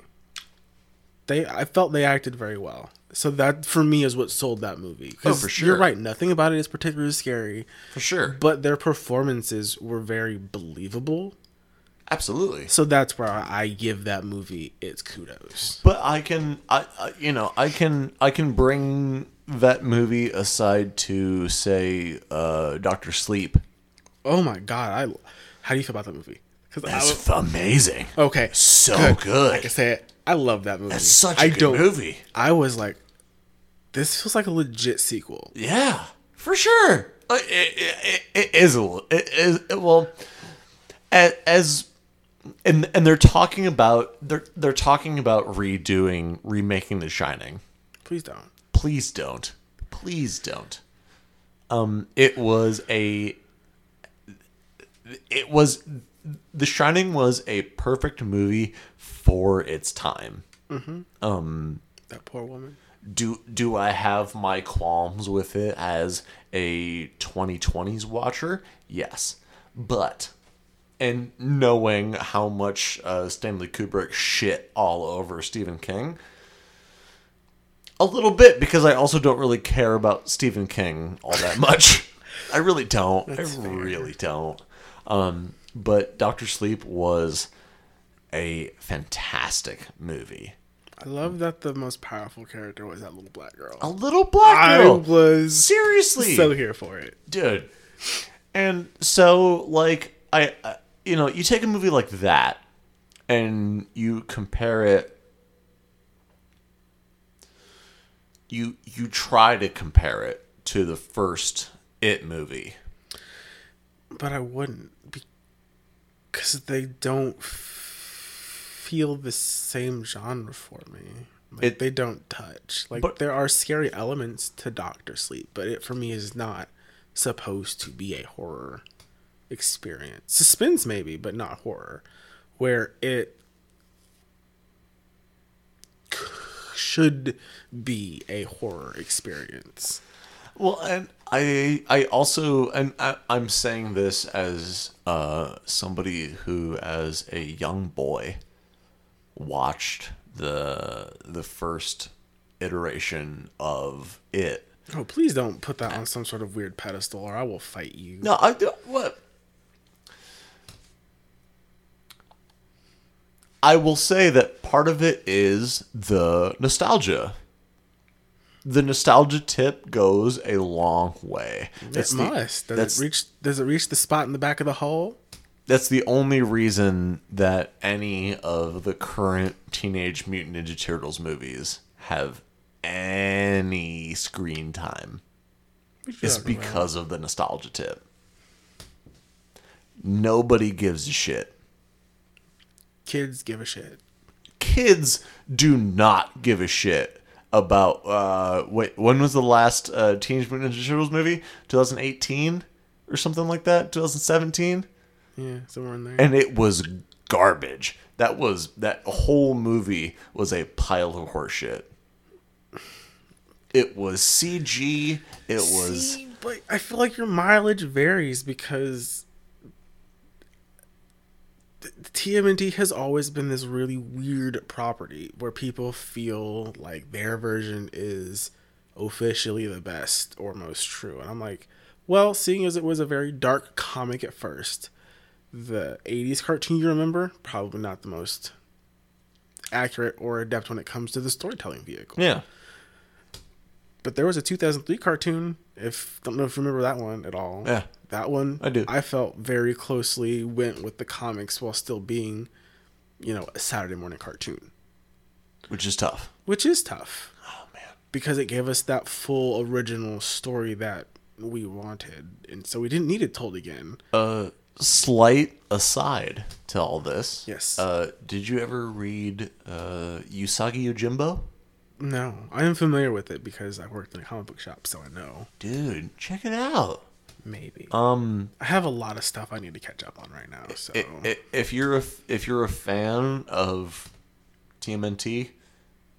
B: They I felt they acted very well. So that for me is what sold that movie.
A: Oh, for sure.
B: You're right. Nothing about it is particularly scary,
A: For sure.
B: but their performances were very believable.
A: Absolutely.
B: So that's where I give that movie its kudos.
A: But I can I, I you know, I can I can bring that movie aside to say uh Doctor Sleep.
B: Oh my god! I how do you feel about that movie? Because I was,
A: amazing.
B: okay,
A: So good.
B: I can say it. I love that movie.
A: It's such a
B: I
A: good
B: don't-
A: movie.
B: I was like, this feels like a legit sequel.
A: Yeah, for sure. Like, It, it, it is a little- it is well a- as and and they're talking about they're they're talking about redoing remaking The Shining.
B: Please don't.
A: Please don't. Please don't. Um it was a it was The Shining was a perfect movie for its time.
B: That poor woman.
A: do do I have my qualms with it as a 2020s watcher? Yes, but and knowing how much uh, Stanley Kubrick shit all over Stephen King, a little bit because I also don't really care about Stephen King all that much. I really don't. I really don't. Um, but Doctor Sleep was a fantastic movie.
B: I love that the most powerful character was that little black girl.
A: A little black
B: I
A: girl.
B: was
A: Seriously,
B: so here for it.
A: dude. And so, like, I, I, you know, you take a movie like that, and you compare it. You you try to compare it to the first It movie.
B: But I wouldn't because they don't f- feel the same genre for me. Like,
A: It-
B: they don't touch. Like
A: But-
B: there are scary elements to Doctor Sleep, but it for me is not supposed to be a horror experience. Suspense maybe, but not horror. Where it should be a horror experience.
A: Well, and I I also and I, I'm saying this as uh, somebody who, as a young boy, watched the the first iteration of it.
B: Oh, please don't put that on some sort of weird pedestal, or I will fight you.
A: No, I don't. what. I will say that part of it is the nostalgia. The nostalgia tip goes a long way.
B: It must. Does
A: that's
B: it reach? Does it reach the spot in the back of the hole?
A: that's the only reason that any of the current Teenage Mutant Ninja Turtles movies have any screen time. It's
B: talking about?
A: because of the nostalgia tip. Nobody gives a shit.
B: Kids give a shit.
A: kids do not give a shit about uh wait when was the last uh Teenage Mutant Ninja Turtles movie? 2018 or something like that? 2017
B: Yeah, somewhere in there.
A: and it was garbage. That was that whole movie was a pile of horseshit. It was CG it was
B: See, but I feel like your mileage varies because TMNT has always been this really weird property where people feel like their version is officially the best or most true. And I'm like, well, seeing as it was a very dark comic at first, the 80s cartoon you remember, probably not the most accurate or adept when it comes to the storytelling vehicle
A: yeah
B: but there was a 2003 cartoon. If don't know if you remember that one at all.
A: Yeah.
B: That one
A: I do.
B: I felt very closely went with the comics while still being, you know, a Saturday morning cartoon,
A: which is tough
B: which is tough
A: oh man
B: because it gave us that full original story that we wanted, and so we didn't need it told again.
A: uh slight aside to all this
B: Yes.
A: uh did you ever read uh Usagi Yojimbo
B: No, I am familiar with it because I worked in a comic book shop, so I know.
A: dude check it out
B: Maybe
A: um
B: I have a lot of stuff I need to catch up on right now. So
A: if you're a if you're a fan of TMNT,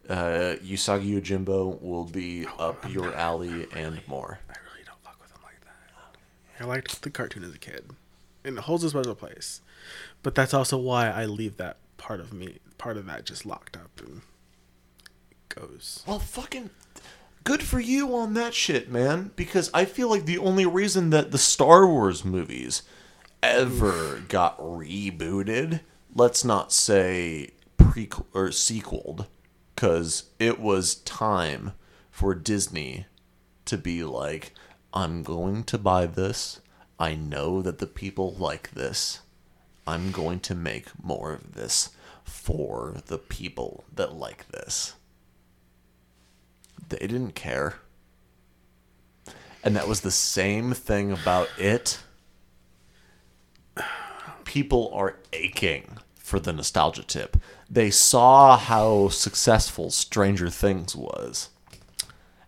A: uh, Usagi Yojimbo will be up your alley and more.
B: I really don't fuck with him like that. I liked the cartoon as a kid, and it holds a special place. But that's also why I leave that part of me, part of that, just locked up and goes.
A: Well, fucking good for you on that shit, man. Because I feel like the only reason that the Star Wars movies ever got rebooted, let's not say prequel or sequeled, because it was time for Disney to be like, I'm going to buy this. I know that the people like this. I'm going to make more of this for the people that like this they didn't care. And that was the same thing about it. People are aching for the nostalgia tip. They saw how successful Stranger Things was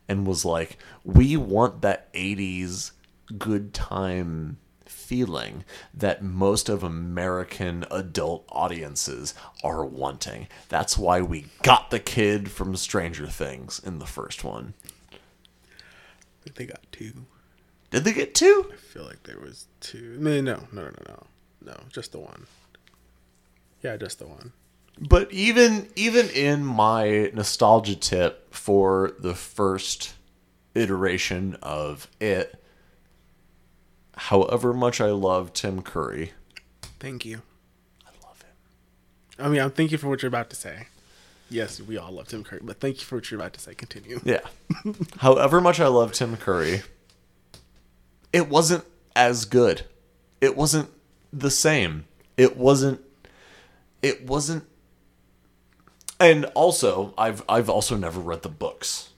A: and was like, we want that 80s good time feeling that most of American adult audiences are wanting. That's why we got the kid from Stranger Things in the first one.
B: I think they got two.
A: Did they get two?
B: I feel like there was two. No, no, no, no, no, no, just the one. Yeah, just the one.
A: But even even in my nostalgia tip for the first iteration of it, however much I love Tim Curry,
B: Thank you.
A: I love him.
B: I mean, I'm thank you for what you're about to say. Yes, we all love Tim Curry, but thank you for what you're about to say. Continue.
A: Yeah. However much I love Tim Curry, it wasn't as good. It wasn't the same. It wasn't it wasn't and also I've I've also never read the books.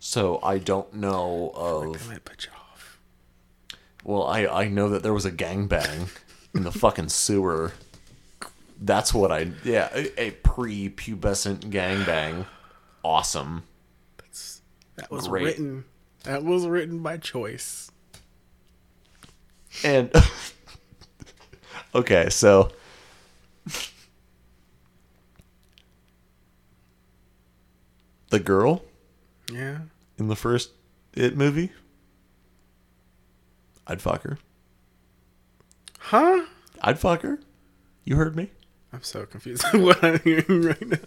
A: So I don't know of
B: I might put you off.
A: Well, I I know that there was a gangbang in the fucking sewer. That's what I yeah, a, a pre-pubescent gangbang. Awesome.
B: That's, That was
A: Great.
B: written. That was written by choice.
A: And okay, so the girl
B: Yeah.
A: in the first It movie, I'd fuck her.
B: Huh?
A: I'd fuck her. You heard me.
B: I'm so confused with what I'm hearing right now.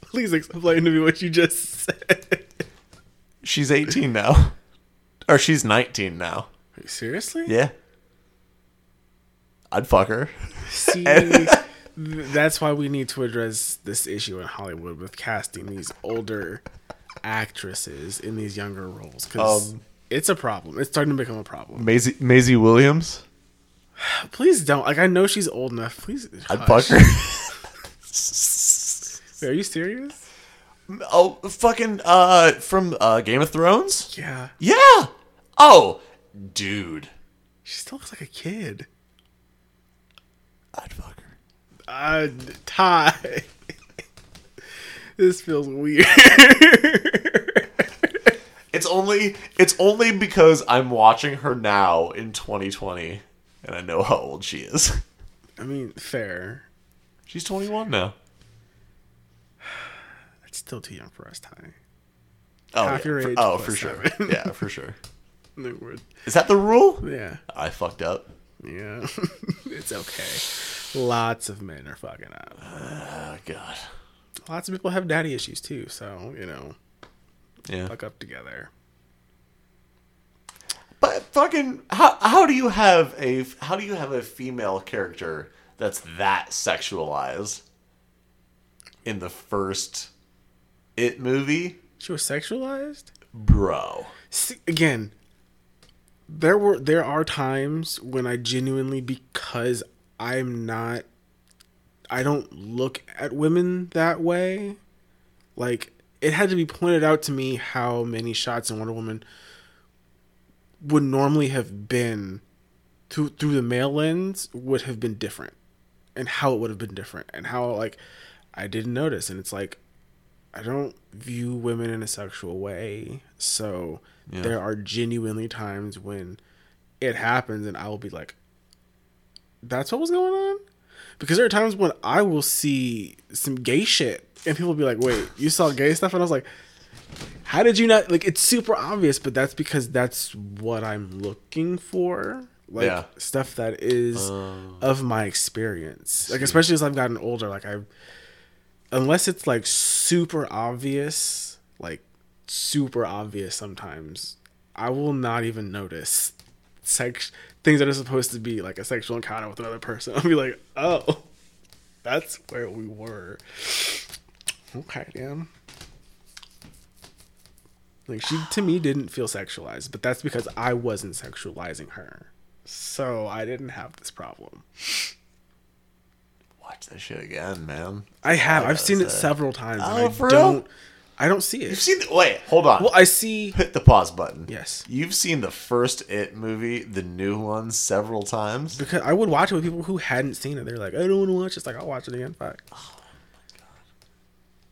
B: Please explain to me what you just said.
A: She's 18 now. Or she's 19 now.
B: Seriously?
A: Yeah. I'd fuck her.
B: See, th- that's why we need to address this issue in Hollywood with casting these older actresses in these younger roles because
A: Um,
B: it's a problem. It's starting to become a problem.
A: Maisie Maisie Williams.
B: Please don't. Like, I know she's old enough. Please.
A: I'd fuck her.
B: Wait, are you serious?
A: oh, fucking uh from uh Game of Thrones?
B: Yeah.
A: Yeah. Oh, dude.
B: She still looks like a kid.
A: I'd fuck her.
B: Uh, Ty. this feels weird.
A: It's only it's only because I'm watching her now in 2020 and I know how old she is.
B: I mean, fair.
A: She's 21 now.
B: It's still too young for us, Ty.
A: Oh,
B: Half
A: yeah,
B: your
A: for- oh, for sure. Yeah, for sure.
B: No, we're-
A: Is that the rule?
B: Yeah,
A: I fucked up.
B: yeah. it's okay. Lots of men are fucking up.
A: Oh god.
B: Lots of people have daddy issues too, so you know,
A: Yeah.
B: fuck up together.
A: But fucking how how do you have a how do you have a female character that's that sexualized in the first it movie?
B: She was sexualized.
A: Bro.
B: See, again, there were there are times when I genuinely because I'm not I don't look at women that way. Like it had to be pointed out to me how many shots in Wonder Woman would normally have been through through the male lens would have been different and how it would have been different and how like I didn't notice and it's like I don't view women in a sexual way. So
A: Yeah.
B: there are genuinely times when it happens and I will be like, that's what was going on? Because there are times when I will see some gay shit and people be like, wait, you saw gay stuff? And I was like, how did you not? Like, it's super obvious, but that's because that's what I'm looking for. Like,
A: Yeah.
B: stuff that is oh. of my experience. Like, especially as I've gotten older, like, I've, unless it's like super obvious, like super obvious sometimes, I will not even notice sex things that are supposed to be like a sexual encounter with another person. I'll be like, oh, that's where we were. Okay, damn. Like she to me didn't feel sexualized, but that's because I wasn't sexualizing her. So I didn't have this problem.
A: Watch that shit again, man.
B: I have.
A: I
B: I've seen it several times.
A: Oh,
B: I
A: for real?
B: don't. I don't see it.
A: You've seen the, wait, hold on.
B: Well, I see.
A: Hit the pause button.
B: Yes.
A: You've seen the first It movie, the new one, several times.
B: Because I would watch it with people who hadn't seen it. They're like, I don't want to watch. it. It's like I'll watch it again. Fuck.
A: Oh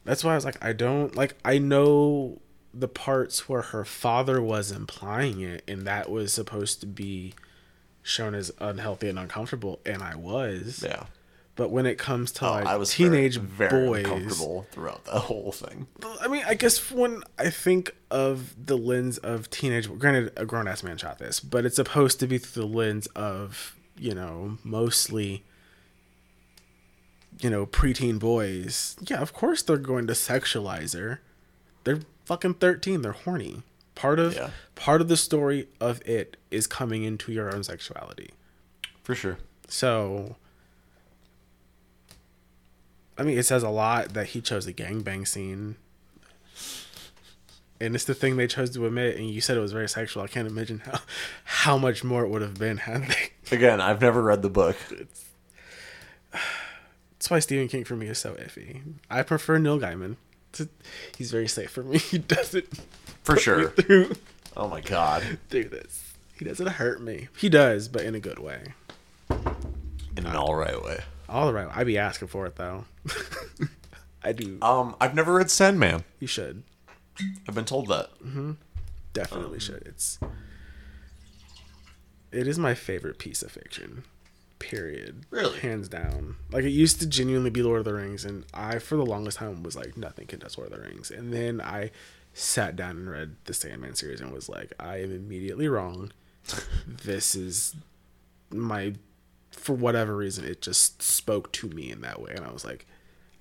B: That's why I was like, I don't like. I know the parts where her father was implying it, and that was supposed to be shown as unhealthy and uncomfortable, and I was.
A: Yeah.
B: But when it comes to
A: Oh,
B: like
A: I was
B: teenage
A: very, very
B: boys,
A: uncomfortable throughout the whole thing.
B: I mean, I guess when I think of the lens of teenage, granted, a grown ass man shot this, but it's supposed to be through the lens of you know mostly you know preteen boys. Yeah, of course they're going to sexualize her. They're fucking thirteen. They're horny. Part of
A: Yeah.
B: part of the story of it is coming into your own sexuality.
A: For sure.
B: So, I mean, it says a lot that he chose a gangbang scene. And it's the thing they chose to admit, and you said it was very sexual. I can't imagine how how much more it would have been had they.
A: Again, I've never read the book.
B: That's why Stephen King for me is so iffy. I prefer Neil Gaiman. To, he's very safe for me. He doesn't
A: For sure.
B: through
A: Oh my god.
B: through this. He doesn't hurt me. He does, but in a good way.
A: In an alright way.
B: All the right. I'd be asking for it though. I do.
A: Um, I've never read Sandman.
B: You should.
A: I've been told that.
B: Definitely should. It's it is my favorite piece of fiction. Period.
A: Really?
B: Hands down. Like it used to genuinely be Lord of the Rings and I for the longest time was like nothing can touch Lord of the Rings. And then I sat down and read the Sandman series and was like, I am immediately wrong. this is my for whatever reason it just spoke to me in that way and I was like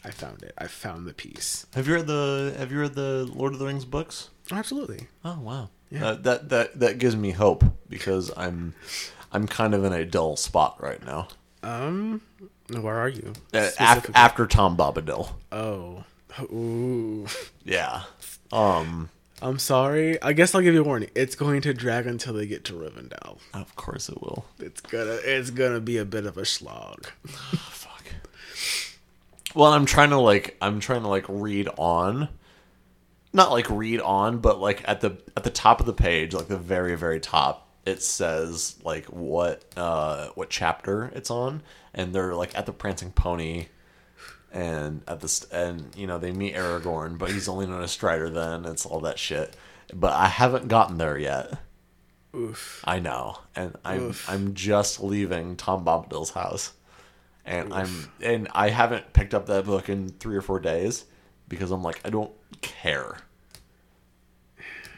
B: I found it. I found the piece.
A: Have you read the Have you read the Lord of the Rings books?
B: Absolutely.
A: Oh wow.
B: Yeah.
A: Uh, that that that gives me hope because I'm I'm kind of in a dull spot right now.
B: Um, where are you?
A: Uh, af- after Tom Bombadil.
B: oh, ooh.
A: Yeah. Um.
B: I'm sorry. I guess I'll give you a warning. It's going to drag until they get to Rivendell.
A: Of course it will.
B: It's gonna. It's gonna be a bit of a slog.
A: Fuck. Well, I'm trying to like I'm trying to like read on. Not like read on, but like at the at the top of the page, like the very very top, it says like what uh what chapter it's on, and they're like at the prancing pony and at this and you know they meet Aragorn, but he's only known as Strider. Then it's all that shit. But I haven't gotten there yet.
B: Oof.
A: I know, and I'm
B: Oof.
A: I'm just leaving Tom Bombadil's house, and I'm and I haven't picked up that book in three or four days because I'm like I don't care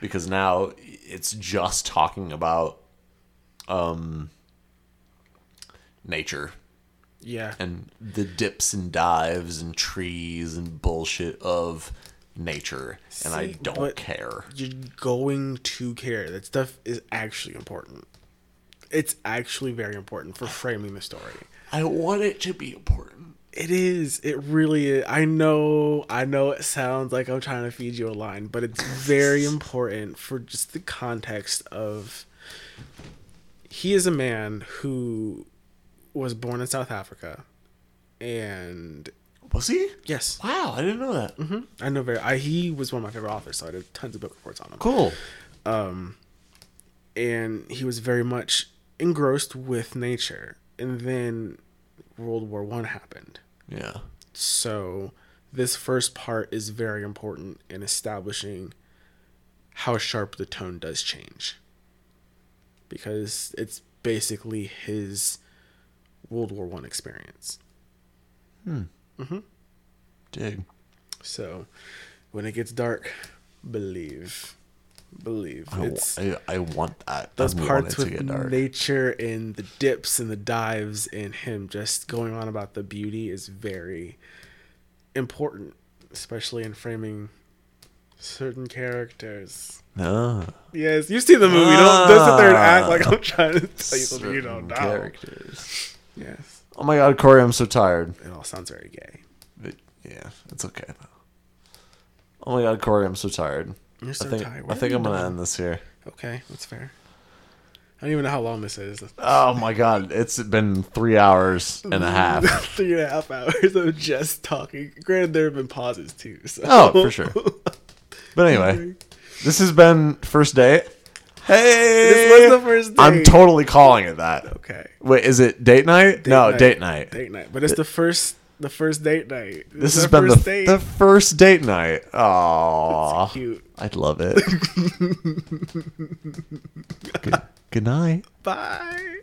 A: because now it's just talking about um nature
B: Yeah.
A: and the dips and dives and trees and bullshit of nature and I don't care.
B: You're going to care. That stuff is actually important. It's actually very important for framing the story.
A: I want it to be important.
B: It is. It really is. I know. I know it sounds like I'm trying to feed you a line, but it's very important for just the context of. He is a man who was born in South Africa, and
A: Was he?
B: yes,
A: Wow, I didn't know that.
B: I know very. I, he was one of my favorite authors, so I did tons of book reports on him.
A: Cool.
B: Um, and he was very much engrossed with nature. And then World War One happened.
A: Yeah.
B: So this first part is very important in establishing how sharp the tone does change. Because it's basically his World War One experience. Hmm. Mm-hmm.
A: Dig.
B: So when it gets dark, believe. Believe.
A: I,
B: It's
A: I, I want that.
B: those
A: I
B: parts
A: it
B: with nature and the dips and the dives and him just going on about the beauty is very important, especially in framing certain characters.
A: Ah,
B: Yes, you see the movie. Don't, don't sit there and act like I'm trying to tell you something you don't know.
A: characters.
B: Yes,
A: Oh my god, Corey, I'm so tired.
B: it all sounds very gay.
A: But, yeah, it's okay though. Oh my god, Corey, I'm so tired.
B: You're so
A: I think
B: tired.
A: I think I'm gonna end this here.
B: Okay, that's fair. I don't even know how long this is.
A: Oh my god, it's been three hours and a half.
B: Three and a half hours of just talking. Granted, there have been pauses too. So.
A: Oh, for sure. But anyway, this has been first date. Hey,
B: This was the first Date.
A: I'm totally calling it that.
B: Okay.
A: Wait, is it date night? no,
B: night.
A: date night.
B: Date night, but it's the first, the first date night.
A: This
B: is
A: has been the,
B: first date.
A: the first date night. Aww.
B: Cute.
A: I'd love it. good, good night.
B: Bye.